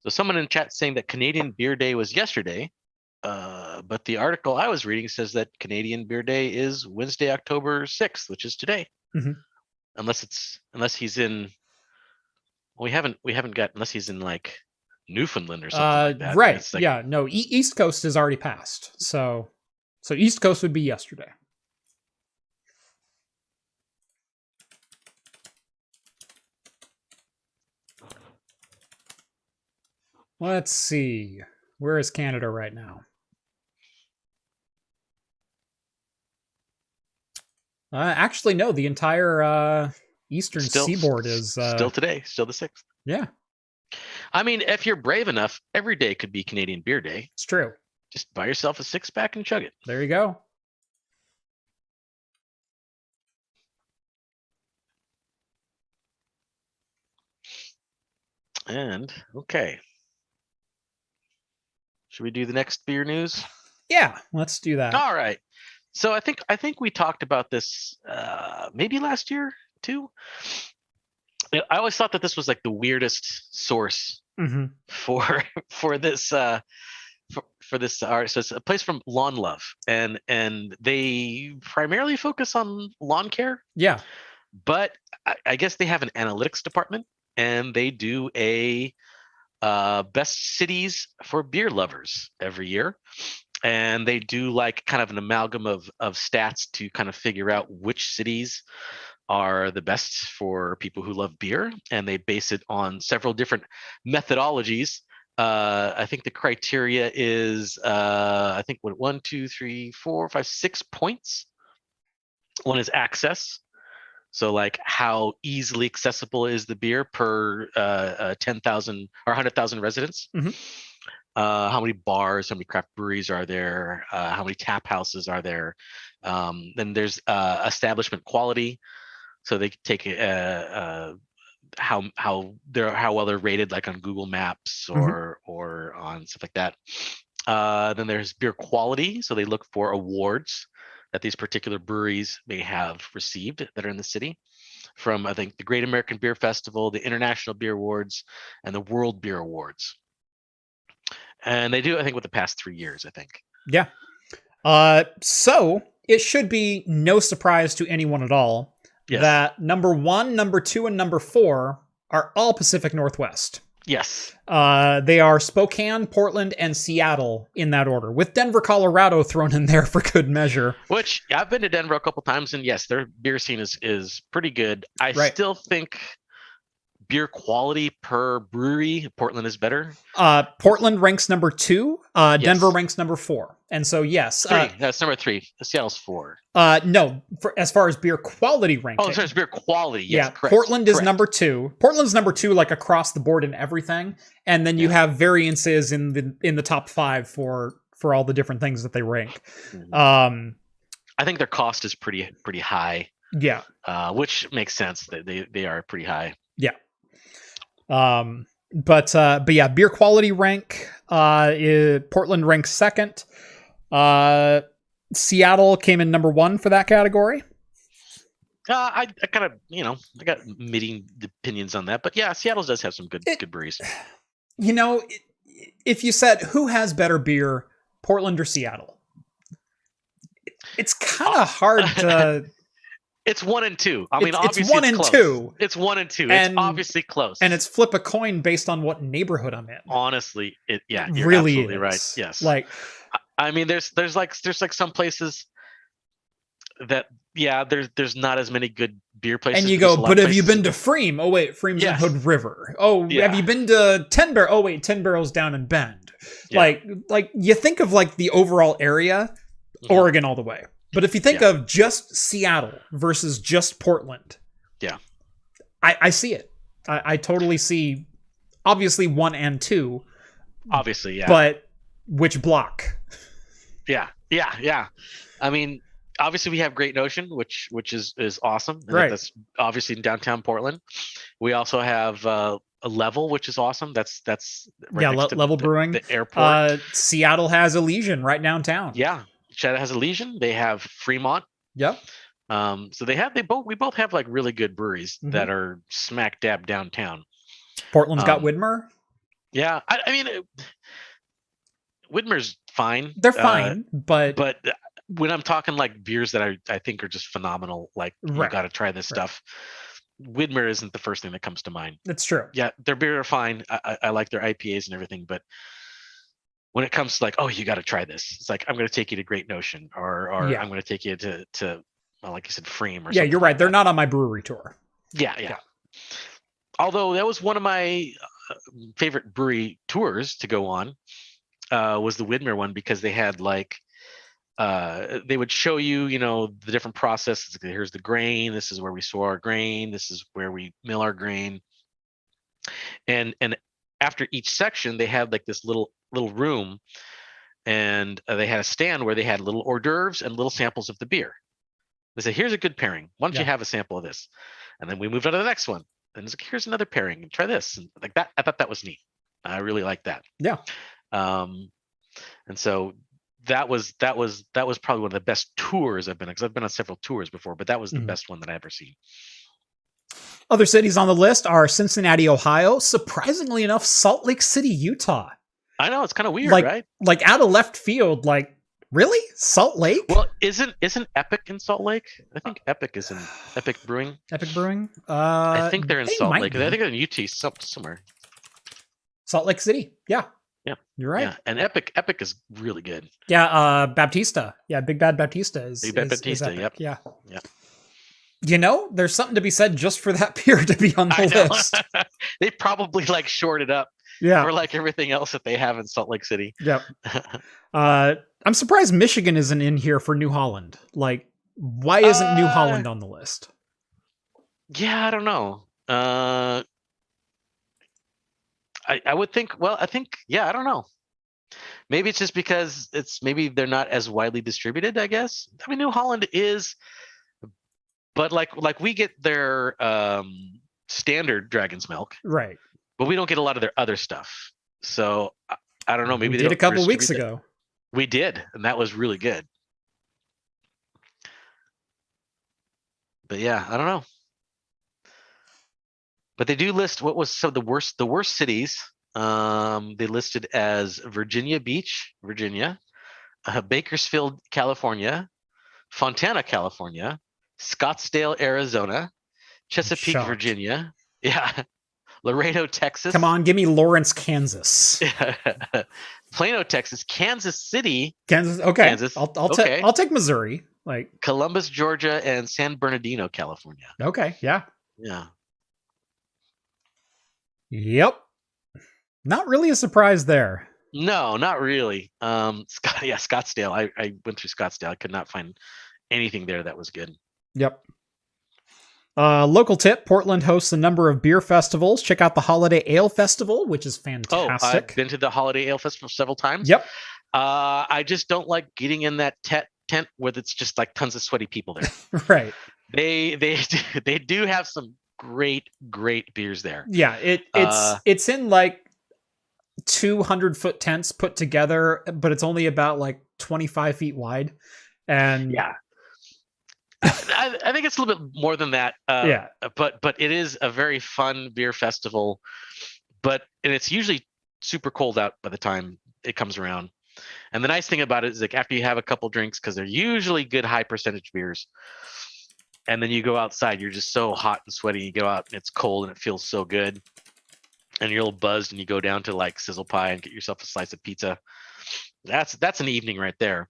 So someone in chat saying that Canadian Beer Day was yesterday, uh, but the article I was reading says that Canadian Beer Day is Wednesday, October sixth, which is today. Mhm. Unless it's unless he's in. We haven't we haven't got unless he's in like Newfoundland or something Uh, like that. right? Like- yeah. No, e- East Coast is already passed. So so East Coast would be yesterday. Let's see. Where is Canada right now? Uh, actually, no. The entire uh, eastern Still- seaboard is uh, still today, still the sixth. yeah. I mean, if you're brave enough, every day could be Canadian Beer Day. It's true. Just buy yourself a six pack and chug it. There you go. And okay. Should we do the next beer news? Yeah, let's do that. All right. So I think I think we talked about this uh maybe last year too. I- always thought that this was like the weirdest source hmm for for this uh for, for this art. So it's a place from Lawn Love and and they primarily focus on lawn care, Yeah. but I, I guess they have an analytics department and they do a uh, best cities for beer lovers every year. And they do like kind of an amalgam of, of stats to kind of figure out which cities are the best for people who love beer, and they base it on several different methodologies. Uh, I think the criteria is uh, I think what one, two, three, four, five, six points. One is access, so like how easily accessible is the beer per uh, uh, ten thousand or hundred thousand residents. Mhm. Uh, how many bars, how many craft breweries are there? Uh, how many tap houses are there? Um, then there's uh, establishment quality, so they take uh, uh, how how they're how well they're rated, like on Google Maps Mhm. or or on stuff like that. Uh, then there's beer quality, so they look for awards that these particular breweries may have received that are in the city from I think the Great American Beer Festival, the International Beer Awards, and the World Beer Awards. And they do, I think, with the past three years, I think. Yeah. Uh, so it should be no surprise to anyone at all Yes. that number one, number two, and number four are all Pacific Northwest. Yes. Uh, they are Spokane, Portland, and Seattle in that order, with Denver, Colorado thrown in there for good measure. Which I've been to Denver a couple times, and yes, their beer scene is is pretty good. I Right. still think beer quality per brewery, Portland is better. Uh, Portland ranks number two. Uh, Yes. Denver ranks number four. And so, yes, Three. uh, That's number three. Seattle's four. uh, no, for, as far as beer quality ranking. Oh, sorry, it's beer quality. Yes, yeah, correct. Portland is correct. number two. Portland's number two, like across the board in everything, and then you Yeah. have variances in the in the top five for for all the different things that they rank. Mhm. Um, I think their cost is pretty pretty high, yeah, uh, which makes sense. They they, they are pretty high. Um, but uh, but yeah, beer quality rank. Uh, i- Portland ranks second. Uh, Seattle came in number one for that category. Uh, I, I kind of you know I got meeting opinions on that, but yeah, Seattle does have some good It- good breweries. You know, if you said who has better beer, Portland or Seattle, it's kind of hard to. It's one and two. I mean, It's- it's obviously one and close. two. It's one and two. And- it's obviously close. and it's flip a coin based on what neighborhood I'm in. honestly, it yeah, you're really absolutely is. right. Yes, Like I mean, there's there's like there's like some places that yeah, there's there's not as many good beer places. and you go, but have you been to pFriem? Oh wait, pFriem's Yes. in Hood River. Oh, Yeah. have you been to Ten Barrel? Oh wait, Ten Barrel's down in Bend. Yeah. Like like you think of like the overall area, Mhm. Oregon all the way. But if you think of just Seattle versus just Portland, Yeah. I, I see it. I, I totally see obviously one and two, obviously, yeah, but which block? yeah, yeah, yeah. I mean, obviously we have Great Notion, which which is is awesome. and Right. That's obviously in downtown Portland. We also have uh, a level, which is awesome. That's that's right yeah, le- level the, brewing. the airport. Uh, Seattle has Elysian right downtown. yeah, Seattle has Elysian. They have Fremont. Yep. Um, so they have they both we both have like really good breweries Mhm. that are smack dab downtown. Portland's got Um, Widmer. Yeah, I, I mean, it, Widmer's fine. They're uh, fine, but, but uh, when I'm talking like beers that I I think are just phenomenal, like Right. you got to try this Right. stuff. Widmer isn't the first thing that comes to mind. it's true. Yeah, their beer are fine. I, I, I like their IPAs and everything, but when it comes to like, oh, you got to try this, it's like I'm going to take you to Great Notion, or or Yeah. I'm going to take you to to well, like you said, pFriem, or Yeah, you're like right. They're not on my brewery tour. Yeah, yeah. Yeah. Although that was one of my uh, favorite brewery tours to go on, uh, was the Widmer one because they had like, uh, they would show you, you know, the different processes. Here's the grain. This is where we store our grain. This is where we mill our grain. And and after each section, they had like this little little room, and uh, they had a stand where they had little hors d'oeuvres and little samples of the beer. They said, "Here's a good pairing. Why don't you have a sample of this?" And then we moved on to the next one. And it's like, here's another pairing. And try this. And like that, I thought that was neat. I really liked that. Yeah. Um, and so that was that was that was probably one of the best tours I've been on because I've been on several tours before, but that was the Mhm. best one that I ever seen. Other cities on the list are Cincinnati, Ohio. Surprisingly enough, Salt Lake City, Utah. I know it's kind of weird, Like- right? Like out of left field. Like really, Salt Lake? Well, isn't isn't Epic in Salt Lake? I think Epic is in Epic Brewing. Epic Brewing. Uh, I think they're in they Salt Lake. be. I think they're in UT somewhere. Salt Lake City. Yeah. Yeah. You're right. Yeah, and Epic Epic is really good. Yeah, uh Baptista. Yeah, Big Bad Baptista is Big Bad is- is Baptista, epic. yep. Yeah. Yep. You know, there's something to be said just for that beer to be on the list. they probably like shorted up Yeah. Or like everything else that they have in Salt Lake City. Yep. Uh, I'm surprised Michigan isn't in here for New Holland. Like, why isn't New Uh, Holland on the list? yeah, I don't know. Uh, I I would think. Well, I think. Yeah, I don't know. Maybe it's just because it's maybe they're not as widely distributed. I guess. I mean, New Holland is, but like like we get their um standard dragon's milk, Right. But we don't get a lot of their other stuff. So I, I don't know. Maybe we they did a couple weeks ago. We did, and that was really good. But yeah, I don't know. But they do list what was some of the worst the worst cities. Um, they listed as Virginia Beach, Virginia, uh, Bakersfield, California, Fontana, California, Scottsdale, Arizona, Chesapeake. Virginia, yeah, Laredo, Texas. Come on, give me Lawrence, Kansas. Plano, Texas, Kansas City, Kansas. Okay. Kansas, I'll I'll, okay. take I'll take Missouri. Like, Columbus, Georgia, and San Bernardino, California. okay, yeah. Yeah. Yep. Not really a surprise there. No, not really. Um, Scott, yeah, Scottsdale. I, I went through Scottsdale. I could not find anything there that was good. Yep. Uh, local tip: Portland hosts a number of beer festivals. Check out the Holiday Ale Festival, which is fantastic. Oh. I've been to the Holiday Ale Festival several times. yep. Uh, I just don't like getting in that tent tent where it's just like tons of sweaty people there. Right. they they they do have some great great beers there. Yeah. It it's Uh, it's in like two hundred foot tents put together, but it's only about like twenty five feet wide. And Yeah. I, I think it's a little bit more than that. Uh, yeah. but but it is a very fun beer festival but and it's usually super cold out by the time it comes around and the nice thing about it is like after you have a couple drinks because they're usually good high percentage beers and then you go outside you're just so hot and sweaty you go out and it's cold and it feels so good and you're a little buzzed and you go down to like sizzle pie and get yourself a slice of pizza that's that's an evening right there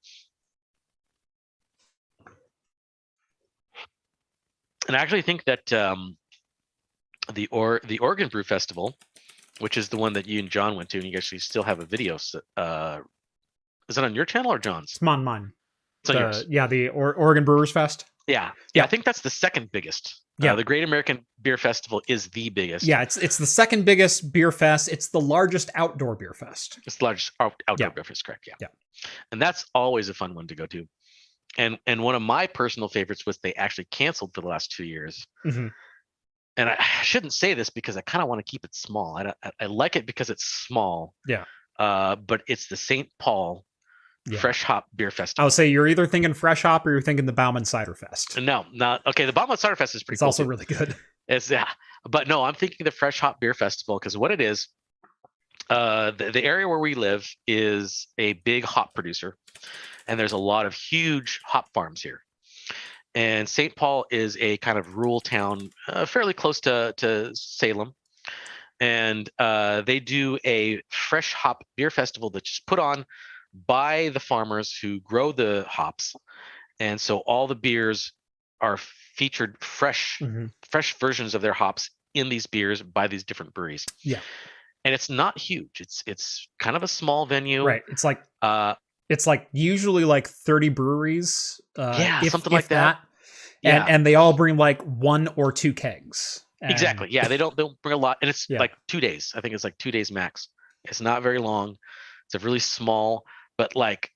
and I actually think that um, the or the Oregon Brew Festival, which is the one that you and John went to, and you actually still have a video. Uh, is it on your channel or John's? It's on mine. It's on The- yours. yeah, the or- Oregon Brewers Fest. Yeah. yeah, Yeah. I think that's the second biggest. Yeah. uh, the Great American Beer Festival is the biggest. Yeah, it's it's the second biggest beer fest. It's the largest outdoor beer fest. it's the largest out- outdoor Yeah. beer fest, correct? Yeah. Yeah. and that's always a fun one to go to. And and one of my personal favorites was they actually canceled for the last two years. Mhm. and I I shouldn't say this because I kind of want to keep it small. I, I I like it because it's small. Yeah. Uh, but it's the St. Paul Yeah. Fresh Hop Beer I Festival. would say you're either thinking Fresh Hop or you're thinking the Bauman Cider Fest. no, not okay. The Bauman Cider Fest is pretty. It's cool also too. really good. It's yeah, but no, I'm thinking the Fresh Hop Beer Festival because what it is, uh, the, the area where we live is a big hop producer, and there's a lot of huge hop farms here. And St. Paul is a kind of rural town, uh, fairly close to to Salem, and uh, they do a fresh hop beer festival that's just put on by the farmers who grow the hops, and so all the beers are featured fresh Mhm. fresh versions of their hops in these beers by these different breweries. Yeah. And it's not huge. It's it's kind of a small venue. Right. It's like Uh it's like usually like 30 breweries. Uh, Yeah, if- something if like that. And yeah. and they all bring like one or two kegs. And- exactly. Yeah, they don't they don't bring a lot and it's Yeah. like 2 days. I think it's like 2 days max. It's not very long. It's a really small but like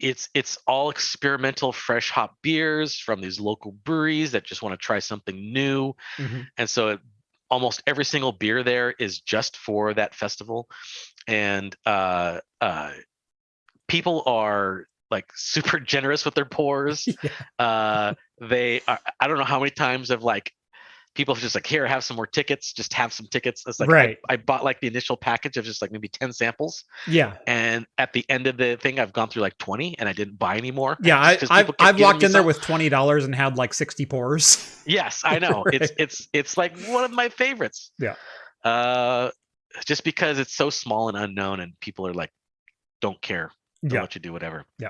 it's it's all experimental fresh hop beers from these local breweries that just want to try something new. Mhm. and so it, almost every single beer there is just for that festival and uh uh people are like super generous with their pours Yeah. uh they are, i don't know how many times of like people just like here have some more tickets just have some tickets it's like I- Right. I, bought like the initial package of just like maybe 10 samples Yeah. and at the end of the thing i've gone through like 20 and i didn't buy any more Yeah. I, I've, I've walked in there some. with $20 and had like 60 pours. Yes, I know. It's it's it's like one of my favorites. Yeah. Uh just because it's so small and unknown and people are like don't care. They'll yeah. let you do whatever. Yeah.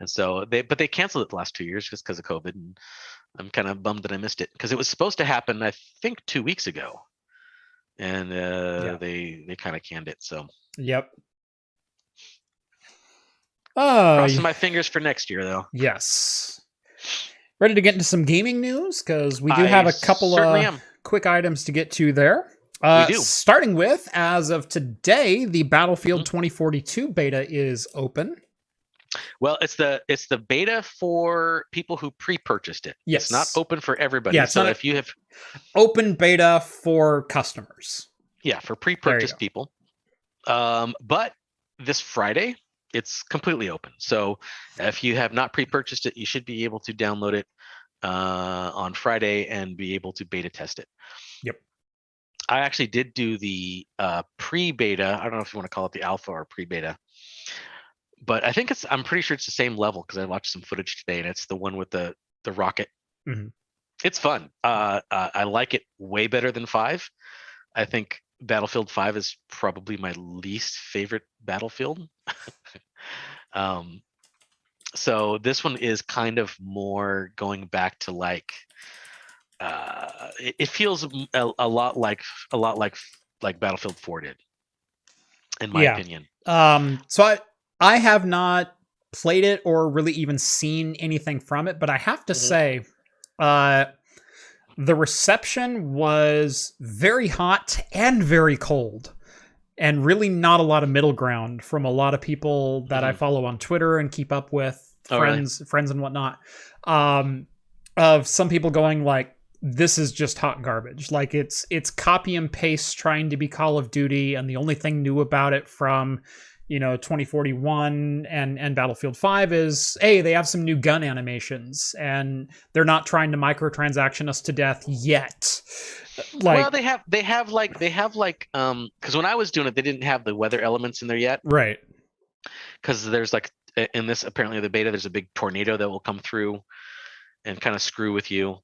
And so they, but they canceled it the last two years just because of COVID. And I'm kind of bummed that I missed it because it was supposed to happen, I think, two weeks ago, and uh, Yeah. they they kind of canned it. So Yep. Oh, crossing my fingers for next year, though. yes. Ready to get into some gaming news because we do I have a couple of am. quick items to get to there. Uh, do. Starting with, as of today, the Battlefield Mhm. 2042 beta is open. Well, it's the it's the beta for people who pre-purchased it. Yes. It's not open for everybody. Yeah, so if you have Open beta for customers. yeah, for pre-purchased people. Um, but this Friday, it's completely open. So if you have not pre-purchased it, you should be able to download it uh, on Friday and be able to beta test it. Yep. I actually did do the uh, pre-beta. I don't know if you want to call it the alpha or pre-beta, but I think it's. I'm pretty sure it's the same level because I watched some footage today, and it's the one with the the rocket. Mhm. It's fun. Uh, uh, I like it way better than five. I think Battlefield 5 is probably my least favorite Battlefield. um, so this one is kind of more going back to like uh, it, it feels a, a lot like a lot like like Battlefield 4 did, in my Yeah. opinion. Um, so I I have not played it or really even seen anything from it, but I have to Mhm. say, uh, the reception was very hot and very cold, and really not a lot of middle ground from a lot of people that I Mhm. follow on Twitter and keep up with Oh, really? friends, friends and whatnot. Um, of some people going like, "This is just hot garbage." Like it's it's copy and paste trying to be Call of Duty, and the only thing new about it from you know 2041 and and Battlefield 5 is hey they have some new gun animations and they're not trying to microtransaction us to death yet like well, they have they have like they have like um because when I was doing it, they didn't have the weather elements in there yet. right because there's like in this apparently the beta there's a big tornado that will come through and kind of screw with you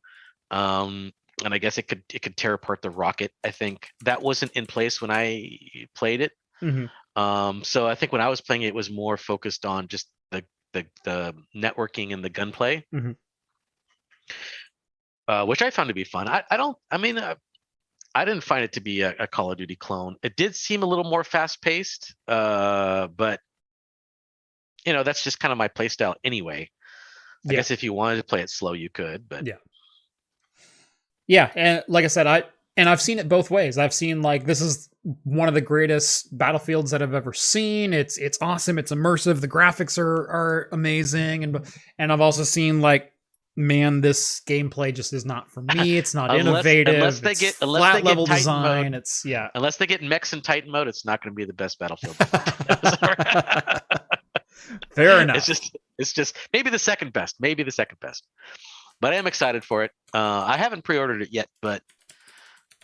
um and i guess it could it could tear apart the rocket i think that wasn't in place when i played it Mhm. um so i think when i was playing it, it was more focused on just the the, the networking and the gunplay Mhm. uh, which i found to be fun i, I don't i mean uh, I didn't find it to be a, a Call of Duty clone. It did seem a little more fast paced, uh, but you know that's just kind of my play style anyway. I Yeah. guess if you wanted to play it slow, you could, but Yeah. Yeah and like i said i and i've seen it both ways. I've seen like this is one of the greatest battlefields that i've ever seen. It's it's awesome. It's immersive. The graphics are are amazing. And and i've also seen like man this gameplay just is not for me. It's not Unless- innovative. unless they it's get- unless flat they get level Titan design. mode. it's yeah. Unless they get mechs in Titan mode, it's not going to be the best Battlefield. fair enough. It's just it's just maybe the second best, maybe the second best. But I am excited for it. Uh, I haven't pre-ordered it yet, but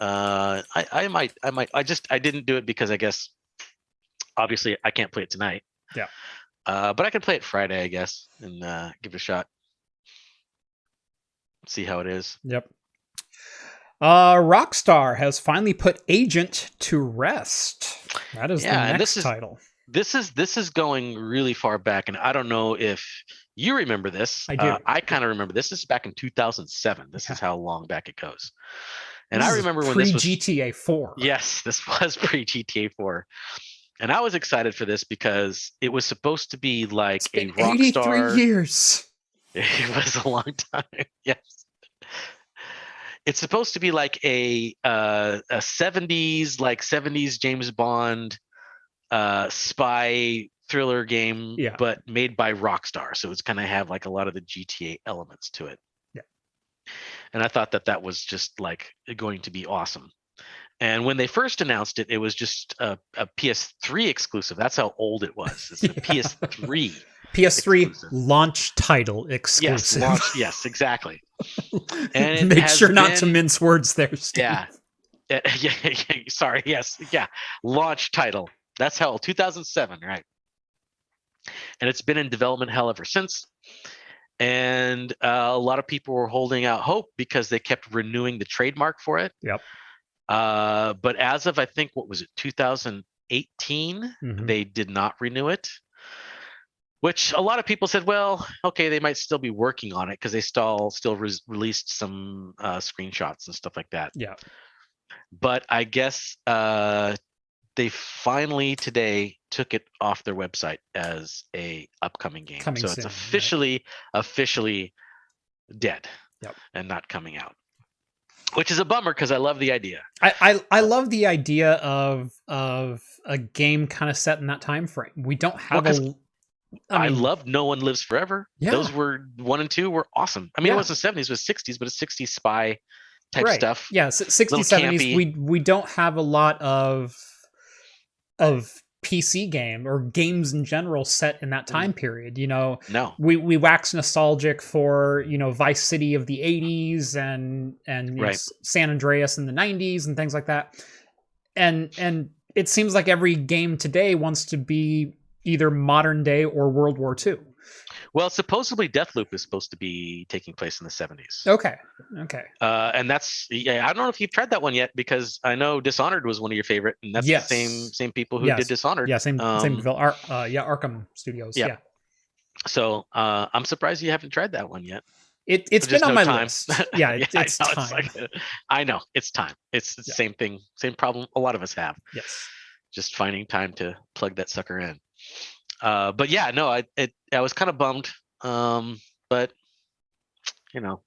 uh, I, I might I might I just I didn't do it because I guess obviously I can't play it tonight. Yeah. Uh, but I can play it Friday, I guess, and uh, give it a shot. See how it is. Yep. Uh, Rockstar has finally put Agent to rest. That is Yeah, the next this is- title. This is this is going really far back, and I don't know if you remember this. I do. Uh, I kind of remember this. This is back in 2007. This is how long back it goes. And This I remember when this was GTA 4. Yes, this was pre GTA 4. And I was excited for this because it was supposed to be like a rock 83 star. years. It was a long time. Yes. It's supposed to be like a uh, a 70s like 70s James Bond uh spy thriller game Yeah. but made by Rockstar. So it's kind of have like a lot of the GTA elements to it. Yeah. And I thought that that was just like going to be awesome. And when they first announced it, it was just a, a PS3 exclusive. That's how old it was. It's a Yeah. PS3. PS3 Exclusive. launch title Yes, exclusive. launch, yes, exactly. And Make sure not to mince words there, Steve. Yeah. Uh, yeah, yeah, sorry. Yes. Yeah. Launch title. That's hell, 2007, right? And it's been in development hell ever since. And uh, a lot of people were holding out hope because they kept renewing the trademark for it. Yep. Uh, but as of I think what was it 2018, Mhm. they did not renew it which a lot of people said, well, okay, they might still be working on it because they still still re- released some uh, screenshots and stuff like that. Yeah. But I guess uh, they finally today took it off their website as a upcoming game. Coming so soon, it's right. officially officially dead Yep. and not coming out. Which is a bummer because I love the idea. I, I I love the idea of of a game kind of set in that time frame. We don't have 'cause a. I, mean, love No One Lives Forever. Yeah. Those were one and two were awesome. I mean, Yeah. it was the 70s, it was 60s, but it's 60s spy type right. stuff. Yeah, s- 60s, 70s. We we don't have a lot of of PC game or games in general set in that Mm. time period. You know, No. we we wax nostalgic for you know Vice City of the '80s and and you know, San Andreas in the '90s and things like that. And and it seems like every game today wants to be either modern day or World War II. Well, supposedly Deathloop is supposed to be taking place in the 70s. Okay, okay, Uh, and that's yeah, I don't know if you've tried that one yet because I know Dishonored was one of your favorite, and that's Yes. the same same people who Yes. did Dishonored. yeah, same same Um, devel- Ar- uh, yeah, Arkane Studios. yeah. Yeah, So uh, I'm surprised you haven't tried that one yet. it it's been just on no my time. list. Yeah, it, I it's know, time. like- I know it's time. It's the Yeah. same thing, same problem a lot of us have. yes. just finding time to plug that sucker in. Uh, but yeah, no, I it I was kind of bummed. Um, but you know,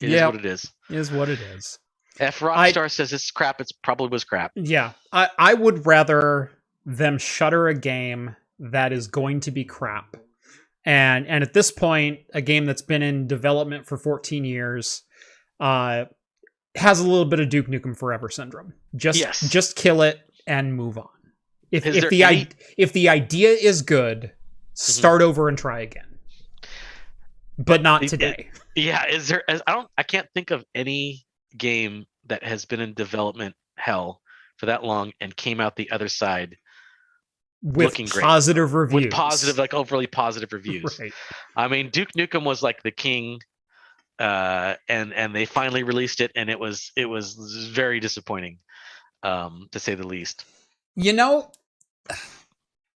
it is Yeah. what it is. Is what it is. If I- Rockstar says it's crap, it's probably was crap. Yeah, I, I would rather them shutter a game that is going to be crap, and and at this point, a game that's been in development for 14 years, uh, has a little bit of Duke Nukem Forever syndrome. Just Yes. just kill it and move on. If if the any- i if the idea is good, start over and try again. But not today. Yeah, is there? I don't. I can't think of any game that has been in development hell for that long and came out the other side with looking great. positive reviews. with positive, like overly positive reviews. Right. I mean, Duke Nukem was like the king, uh, and and they finally released it, and it was it was very disappointing, um, to say the least. You know,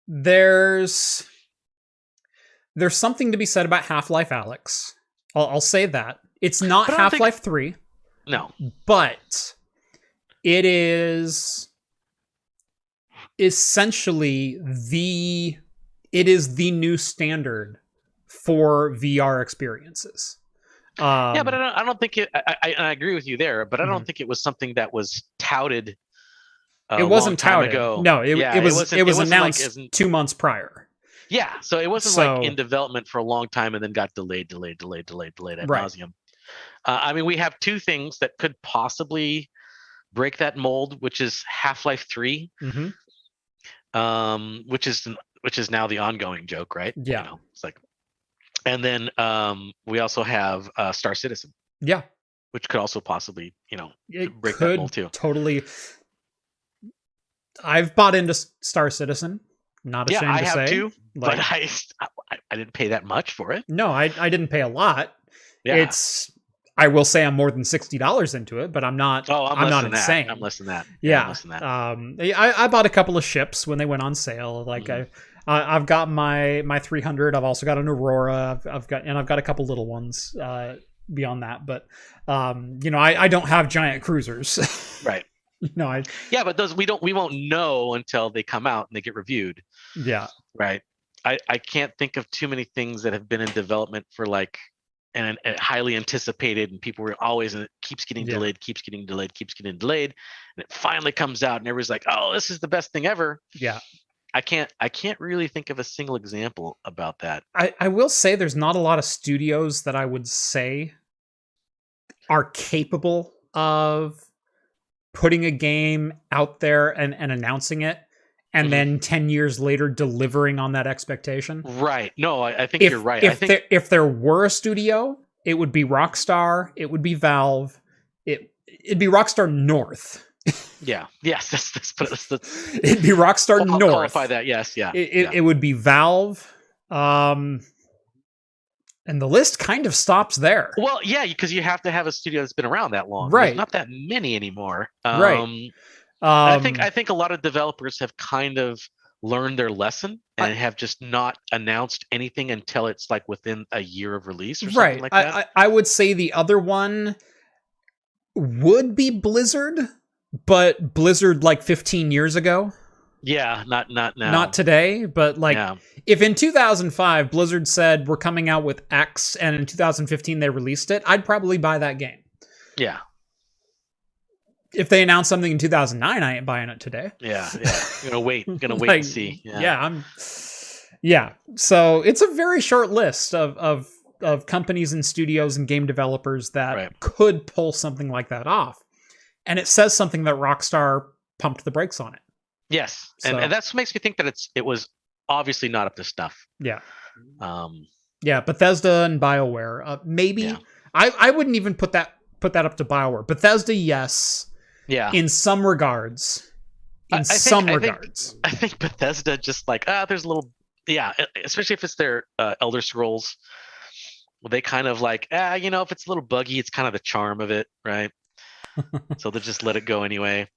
there's there's something to be said about Half-Life Alyx. I'll, I'll say that. It's not I don't think- Half-Life 3, No, but it is essentially the it is the new standard for VR experiences. Um, yeah, but I don't, I don't think it. I, I, I agree with you there, but I don't Mhm. think it was something that was touted. It wasn't time touted. ago. No, it, Yeah, it it was wasn't- it it was like announced two months prior. Yeah, so it wasn't So- like in development for a long time and then got delayed, delayed, delayed, delayed, delayed ad Right. nauseum. Uh, I mean, we have two things that could possibly break that mold, which is Half Life Three, hmm um, which is which is now the ongoing joke, right? You Yeah. know, it's like, and then um, we also have uh, Star Citizen, Yeah, which could also possibly, you know, it break that mold too. totally. I've bought into Star Citizen. Not yeah, ashamed I to have say. too, Like, but I, I didn't pay that much for it. no, I I didn't pay a lot. Yeah. It's I will say I'm more than sixty dollars into it, but I'm not. oh, I'm, I'm not insane. that. I'm less than that. I'm yeah, less than that. um, I I bought a couple of ships when they went on sale. Like. I, I I've got my my 300. I've also got an Aurora. I've, I've got and I've got a couple little ones. Uh, beyond that, but um, you know, I I don't have giant cruisers. right. know, I Yeah, but those we don't we won't know until they come out and they get reviewed, yeah. right? I I can't think of too many things that have been in development for like and, and highly anticipated and people were always and it keeps getting Yeah. delayed, keeps getting delayed, keeps getting delayed, and it finally comes out and everybody's like, "Oh, this is the best thing ever." Yeah. I can't I can't really think of a single example about that. I, I will say there's not a lot of studios that I would say are capable of putting a game out there and, and announcing it and Mhm. then 10 years later delivering on that expectation. Right. No, I, I think If, you're right. I if, think there, if there were a studio, it would be Rockstar, it would be Valve, it, it'd be Rockstar North. yeah. Yes, that's that's that's, that's It'd be Rockstar I'll North. qualify that. Yes, yeah. it, it, yeah. it would be Valve. Um, and the list kind of stops there. Well, yeah, because you have to have a studio that's been around that long. Right. There's not that many anymore. Um, Right. Um, I think I think a lot of developers have kind of learned their lesson and I- have just not announced anything until it's like within a year of release or something right. like I. I I would say the other one would be Blizzard, but Blizzard like 15 years ago, yeah, not not now. not today. But like, yeah. if in 2005 Blizzard said we're coming out with X, and in 2015 they released it, I'd probably buy that game. Yeah. If they announced something in 2009, I ain't buying it today. Yeah. Yeah. gonna wait. Gonna wait Like, and see. Yeah. yeah, I'm. Yeah, so it's a very short list of of of companies and studios and game developers that Right. could pull something like that off, and it says something that Rockstar pumped the brakes on it. Yes. And, So- and that's what makes me think that it's it was obviously not up to stuff. Yeah, Um. yeah, Bethesda and Bioware, uh, maybe. Yeah. I I wouldn't even put that put that up to Bioware. Bethesda, yes, Yeah. in some regards. In I think- some think- regards, I think Bethesda just like ah, there's a little yeah, especially if it's their uh, Elder Scrolls. They kind of like ah, you know, if it's a little buggy, it's kind of the charm of it, right? so they just let it go anyway.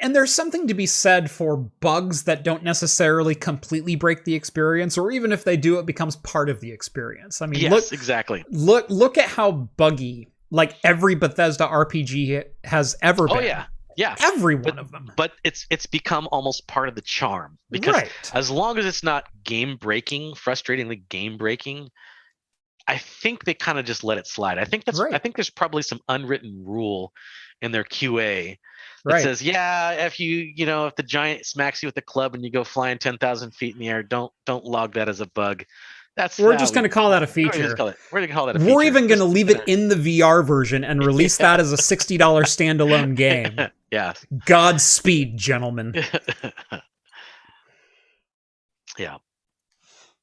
And there's something to be said for bugs that don't necessarily completely break the experience or even if they do it becomes part of the experience i mean yes, look exactly. look look at how buggy like every bethesda rpg has ever oh, been Oh yeah, yeah. every one But- of them But it's it's become almost part of the charm because right as long as it's not game breaking, frustratingly game breaking, I think they kind of just let it slide. I think that's right. I think there's probably some unwritten rule in their QA right says, yeah, if you you know if the giant smacks you with a club and you go flying ten thousand feet in the air, don't don't log that as a bug. That's we're just we- going to call that a we're feature call it- We're gonna call that a we're even going to leave it in the VR version and release that as a $60 standalone game. yeah. Godspeed, gentlemen. yeah.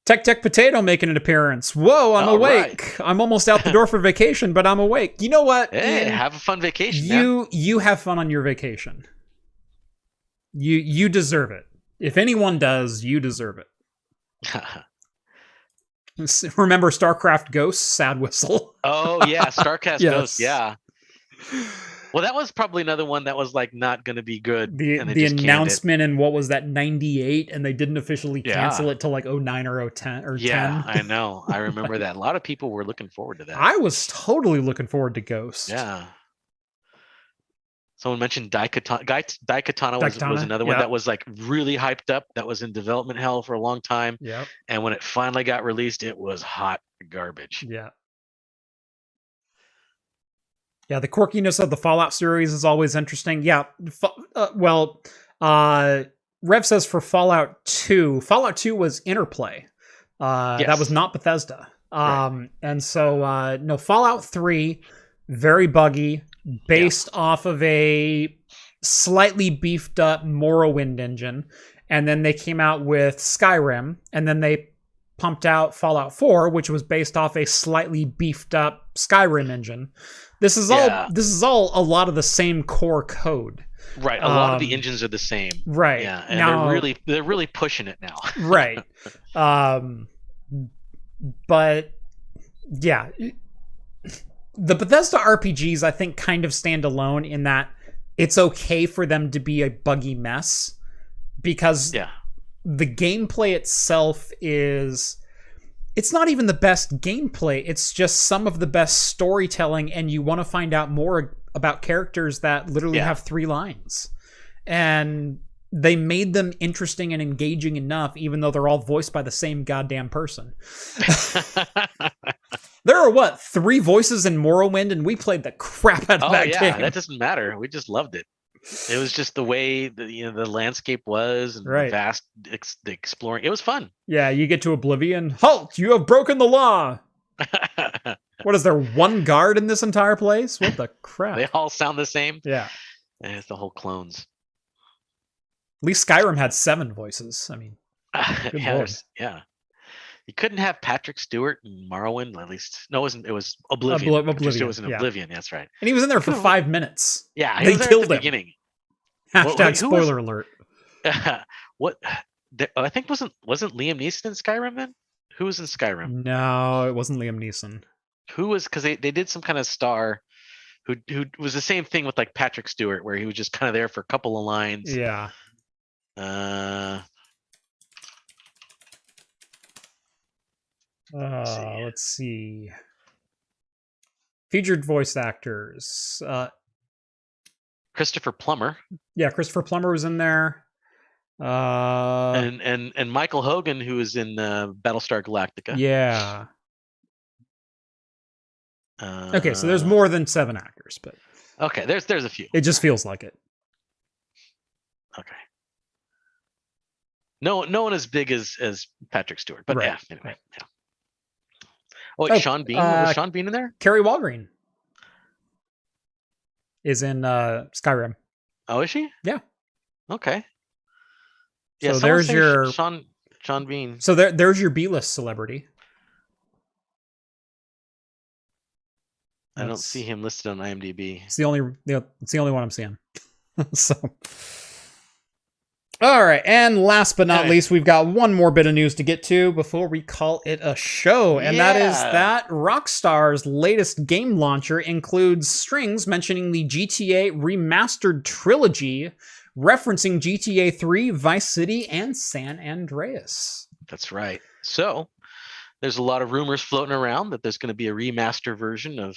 TechTechPotato making an appearance. Whoa, I'm All awake. I'm almost out the door for vacation, but I'm awake. You know what? Hey, Ian? have a fun vacation. man. you you have fun on your vacation. You you deserve it. If anyone does, you deserve it. Remember StarCraft Ghosts, sad whistle. oh yeah, StarCraft Yes. Ghost. Yeah. Well, that was probably another one that was like not going to be good. The the just canned it. announcement and what was that 98 and they didn't officially Yeah. cancel it till like 09 or 010 or Yeah, 10. I know. I remember that. A lot of people were looking forward to that. I was totally looking forward to Ghost. Yeah. Someone mentioned Daikatana. Daikatana was, was another one that was like really hyped up. That was in development hell for a long time, Yeah. and when it finally got released, it was hot garbage. Yeah. Yeah, the quirkiness of the Fallout series is always interesting. Yeah, uh, well, uh, Rev says for Fallout 2, Fallout 2 was Interplay. Uh, That was not Bethesda. Right. Um, And so, uh, no, Fallout 3, very buggy, based off of a slightly beefed up Morrowind engine. And then they came out with Skyrim, and then they pumped out Fallout 4, which was based off a slightly beefed up Skyrim engine. This is Yeah. all this is all a lot of the same core code. Right. A lot of the Um, engines are the same. Right. Yeah, and now, they're really they're really pushing it now. right. Um but yeah, the Bethesda RPGs I think kind of stand alone in that it's okay for them to be a buggy mess because yeah. the gameplay itself is it's not even the best gameplay it's just some of the best storytelling and you want to find out more about characters that literally Yeah. have three lines and they made them interesting and engaging enough even though they're all voiced by the same goddamn person there are what three voices in morrowind and we played the crap out of oh that yeah, game that doesn't matter. We just loved it. It was just the way the you know the landscape was and Right. the vast ex- the exploring. It was fun. yeah you get to oblivion halt you have broken the law What is there one guard in this entire place? What the crap? they all sound the same. yeah. And it's the whole clones. At least Skyrim had seven voices. I mean, yeah, yeah. You couldn't have Patrick Stewart and Morrowind. At least no, it wasn't. It was Oblivion. Obli- Patrick Oblivion, Stewart was in yeah. Oblivion. That's right. and he was in there for five minutes. Yeah, he They was there killed at the him. beginning. Hashtag wait, who was- spoiler alert. what? There, I think wasn't wasn't Liam Neeson in Skyrim then? Who was in Skyrim? No, it wasn't Liam Neeson. Who was because they, they did some kind of star who who was the same thing with like Patrick Stewart where he was just kind of there for a couple of lines. Yeah. Uh, Uh, see. let's see. Featured voice actors. Uh, Christopher Plummer yeah, Christopher Plummer was in there. Uh, and and and Michael Hogan, who is in uh, Battlestar Galactica. yeah. Uh, Okay, so there's more than seven actors, but Okay, there's there's a few. it just feels like it. Okay. No, no one as big as as Patrick Stewart, but Right, yeah. Anyway, yeah. Oh, wait, Oh, Sean Bean uh, was Sean Bean in there? Kari Wahlgren is in uh, Skyrim. Oh, is she? Yeah. Okay. Yeah, So there's your- Sean Sean Bean. So there, there's your B-list celebrity. I don't see him listed on IMDb. It's the only the- it's the only one I'm seeing. so all right, and last but not Anyway. least, we've got one more bit of news to get to before we call it a show, and that is that Rockstar's latest game launcher includes strings mentioning the GTA remastered trilogy, referencing GTA 3, Vice City, and San Andreas. That's right. So there's a lot of rumors floating around that there's going to be a remaster version of,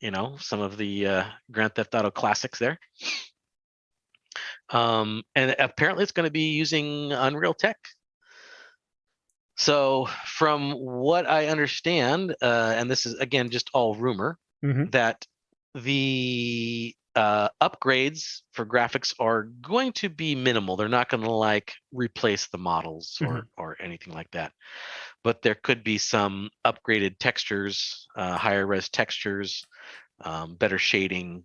you know, some of the uh, Grand Theft Auto classics there. Um, and apparently it's going to be using Unreal Tech. So from what I understand, uh, and this is again just all rumor, Mhm. that the uh, upgrades for graphics are going to be minimal. They're not going to like replace the models or or anything like that. But there could be some upgraded textures, uh, higher res textures, um, better shading,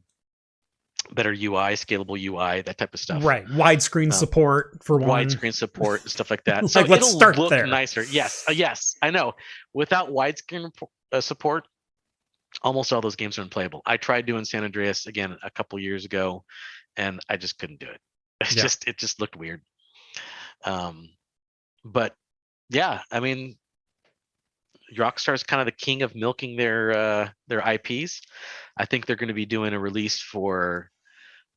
better UI, scalable UI, that type of stuff. Right, widescreen Um, support for one. Widescreen support and stuff like that. Like, So let's it'll start look there. nicer. Yes, uh, yes, I know. Without widescreen uh, support, almost all those games are unplayable. I tried doing San Andreas again a couple years ago, and I just couldn't do it. It Yeah. just it just looked weird. Um, but yeah, I mean, Rockstar's kind of the king of milking their uh, their IPs. I think they're going to be doing a release for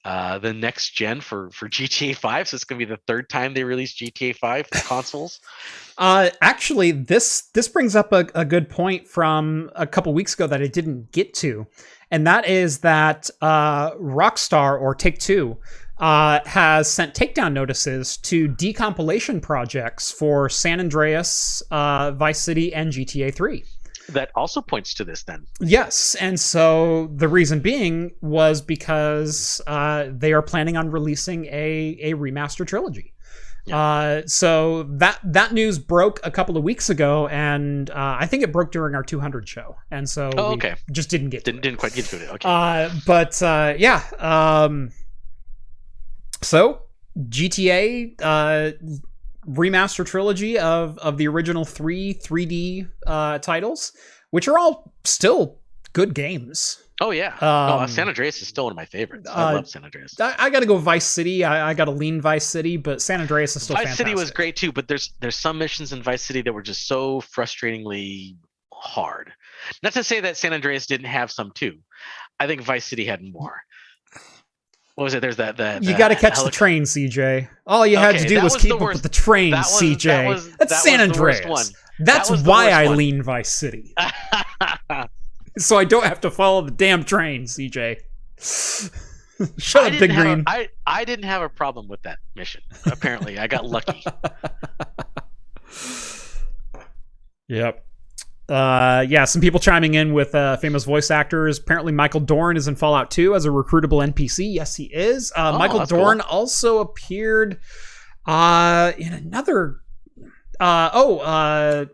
uh, the next gen for for GTA 5. So it's going to be the third time they release GTA 5 for consoles. Uh, actually, this this brings up a, a good point from a couple weeks ago that I didn't get to, and that is that uh, Rockstar or Take Two uh, has sent takedown notices to decompilation projects for San Andreas, uh, Vice City, and GTA Three. That also points to this. Then Yes, and so the reason being was because uh, they are planning on releasing a a remaster trilogy. Uh, so that that news broke a couple of weeks ago, and uh, I think it broke during our 200 show, and so Oh, we okay. just didn't get didn't it. didn't quite get to it. Okay. Uh, but uh, yeah, um, so GTA uh, remaster trilogy of of the original three 3D uh, titles, which are all still good games. oh yeah. oh, uh, um, San Andreas is still one of my favorites. uh, I love San Andreas. I, I got to go Vice City. I, I got to lean Vice City, but San Andreas is still Vice fantastic. City was great too, but there's there's some missions in Vice City that were just so frustratingly hard. Not to say that San Andreas didn't have some too. I think Vice City had more. What was it? There's that that You got to catch the train, CJ. All you had to do was was keep up worst- with the train, that was- CJ. that was- That's that San the worst Andreas. That's why I one. lean Vice City, so I don't have to follow the damn train, CJ. Shut I up, Big have a- Green. I I didn't have a problem with that mission. Apparently, I got lucky. Yep. Uh, yeah, some people chiming in with uh, famous voice actors. Apparently, Michael Dorn is in Fallout 2 as a recruitable NPC. Yes, he is. Uh, Oh, Michael Dorn also appeared uh, in another. Uh, oh, uh,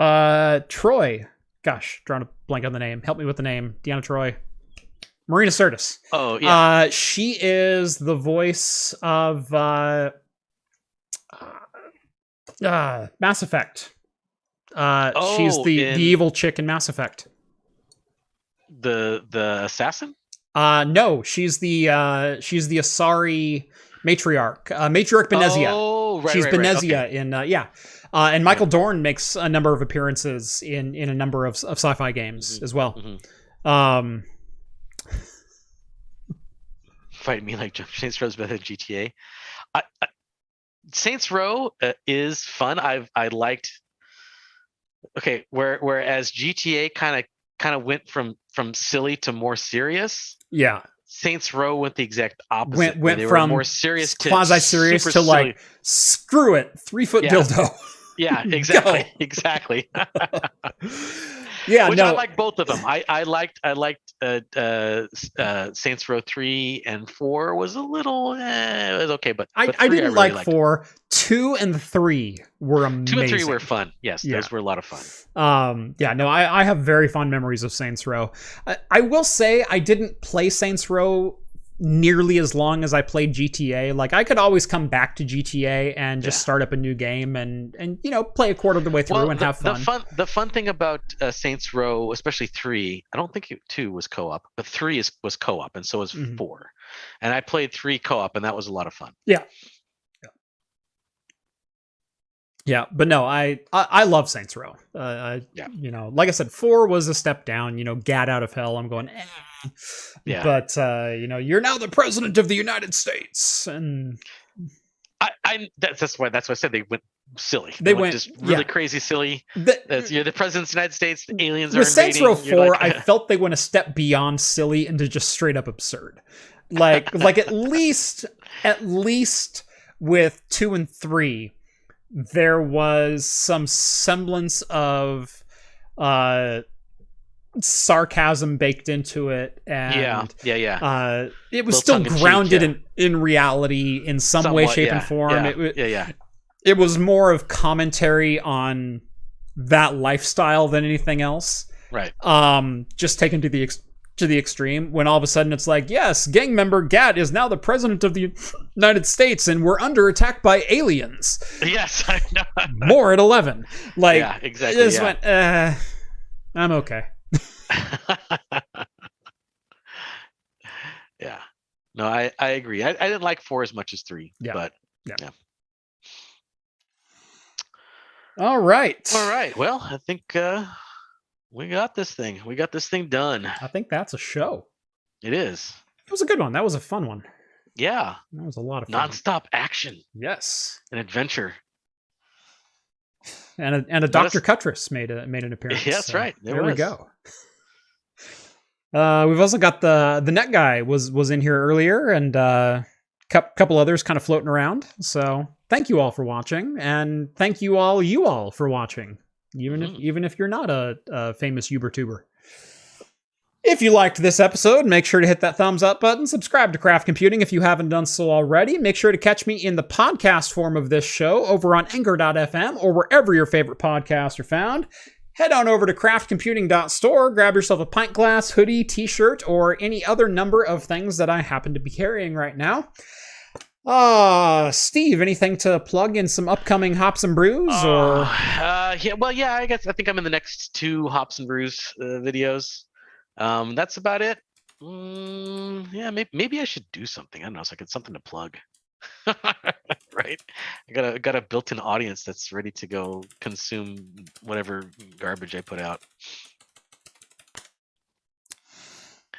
uh, Troi. Gosh, drawing a blank on the name. Help me with the name. Deanna Troi. Marina Sirtis. Oh yeah. Uh, she is the voice of uh, uh, Mass Effect. Uh, she's Oh, the in- the evil chick in Mass Effect. the the assassin. Uh, no, she's the uh, she's the Asari matriarch. Uh, matriarch Benezia. Oh right. she's right, right, Benezia okay. in uh, yeah. Uh, and Michael Dorn makes a number of appearances in in a number of, of sci-fi games Mhm, as well. mhm. Um, Fight me like Saints Row is better than GTA. I, I, Saints Row uh, is fun. I've I liked okay, where whereas GTA kind of kind of went from from silly to more serious. Yeah, Saints Row went the exact opposite. Went- went from more serious to quasi-serious super to, like, silly. screw it, three foot Yeah. dildo. yeah, exactly, exactly. yeah, Which no, I like both of them. I I liked I liked uh, uh, uh, Saints Row three and four was a little eh, it was okay, but, I, but I didn't really like liked. four. Two and three were amazing. Two and three were fun. Yes, Yeah. those were a lot of fun. Um, yeah, no, I, I have very fond memories of Saints Row. I, I will say I didn't play Saints Row nearly as long as I played GTA. Like I could always come back to GTA and just Yeah. start up a new game and and you know play a quarter of the way through Well, and the, have fun. the fun the fun thing about uh, Saints Row, especially three, I don't think it, two was co-op, but three is was co-op, and so was Mhm. four. And I played three co-op, and that was a lot of fun. Yeah. Yeah, yeah, but no, I I, I love Saints Row. Uh, I, Yeah. you know, like I said, four was a step down. You know, Gat out of hell. I'm going, eh. Yeah. But uh, you know, you're now the president of the United States, and I, I that's that's why that's why I said they went silly. They went- just really yeah. crazy silly. the, you're the president of the United States. The aliens are with Saints Row Four, like, I felt they went a step beyond silly into just straight up absurd. Like, like at least, at least with two and three, there was some semblance of uh sarcasm baked into it, and yeah, yeah, yeah. uh, it was still grounded yeah. in in reality in some way, shape, yeah, and form. Yeah, It, yeah, yeah. it was more of commentary on that lifestyle than anything else Right. um just taken to the ex- to the extreme when all of a sudden it's like yes gang member gat is now the president of the united states and we're under attack by aliens Yes, I know. more at 11 like yeah, exactly. just yeah. went uh i'm okay yeah. No, I, I agree. I, I didn't like four as much as three. Yeah. But all right all right. Well, I think uh we got this thing. We got this thing done. i think that's a show It is. it was a good one that was a fun one Yeah. that was a lot of fun Nonstop action yes and adventure. and a, and a Let us- Dr. Cutress made a made an appearance. Yes, so right. There There, we was. go. Uh, we've also got the the net guy was was in here earlier, and uh, couple others kind of floating around. So thank you all for watching, and thank you all you all for watching, even if Mhm. even if you're not a, a famous YouTuber. If you liked this episode, make sure to hit that thumbs up button. Subscribe to Craft Computing if you haven't done so already. Make sure to catch me in the podcast form of this show over on Anchor.fm or wherever your favorite podcasts are found. Head on over to craftcomputing.store, grab yourself a pint glass, hoodie, t shirt, or any other number of things that I happen to be carrying right now. Uh, Steve, anything to plug in some upcoming hops and brews or Uh, uh, yeah, well, yeah, I guess I think I'm in the next two Hops and Brews uh, videos. Um, that's about it. Mm, yeah, maybe, maybe I should do something. I don't know, so I get something to plug. right? I got a got a built-in audience that's ready to go consume whatever garbage I put out.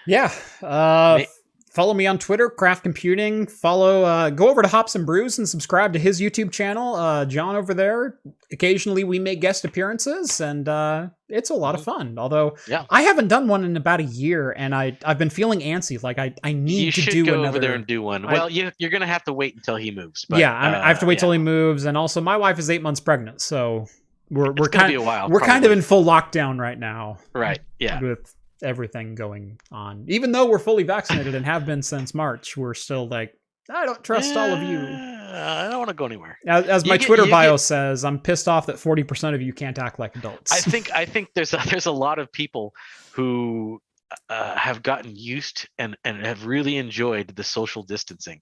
Yeah. Uh, Ma- follow me on Twitter, Craft Computing. Follow, uh, go over to Hops and Brews and subscribe to his YouTube channel. Uh, John over there. Occasionally we make guest appearances, and uh, it's a lot of fun. Although Mm-hmm. Yeah. I haven't done one in about a year, and I I've been feeling antsy. Like I I need You to should do go another. over there and do one. I- well, you you're gonna have to wait until he moves. But, yeah, I, I have to uh, wait till he moves, and also my wife is eight months pregnant, so we're It's we're kind while. we're kind of in full lockdown right now. right. Yeah. with everything going on. Even though we're fully vaccinated and have been since March, we're still like, I don't trust all of you. I don't want to go anywhere. As, as my get- Twitter bio get- says, I'm pissed off that 40% of you can't act like adults. I think I think there's a, there's a lot of people who uh, have gotten used and and have really enjoyed the social distancing.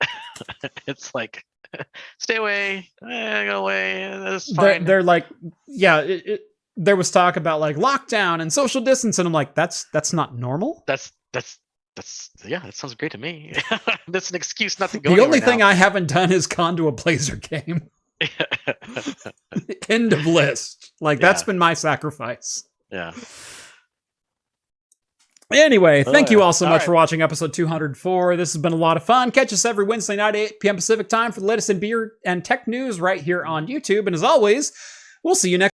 it's like stay away, eh, go away. That's they're, they're like, yeah, it, it, there was talk about like lockdown and social distance, and I'm like, that's that's not normal. that's that's that's yeah. That sounds great to me. that's an excuse not to go. The only thing I haven't done is gone to a Blazer game. End of list. Like that's been my sacrifice. yeah. Anyway, Oh, thank you all so All much right. for watching episode 204. This has been a lot of fun. Catch us every Wednesday night, 8 p.m. Pacific time for the latest in beer and tech news right here on YouTube. And as always, we'll see you next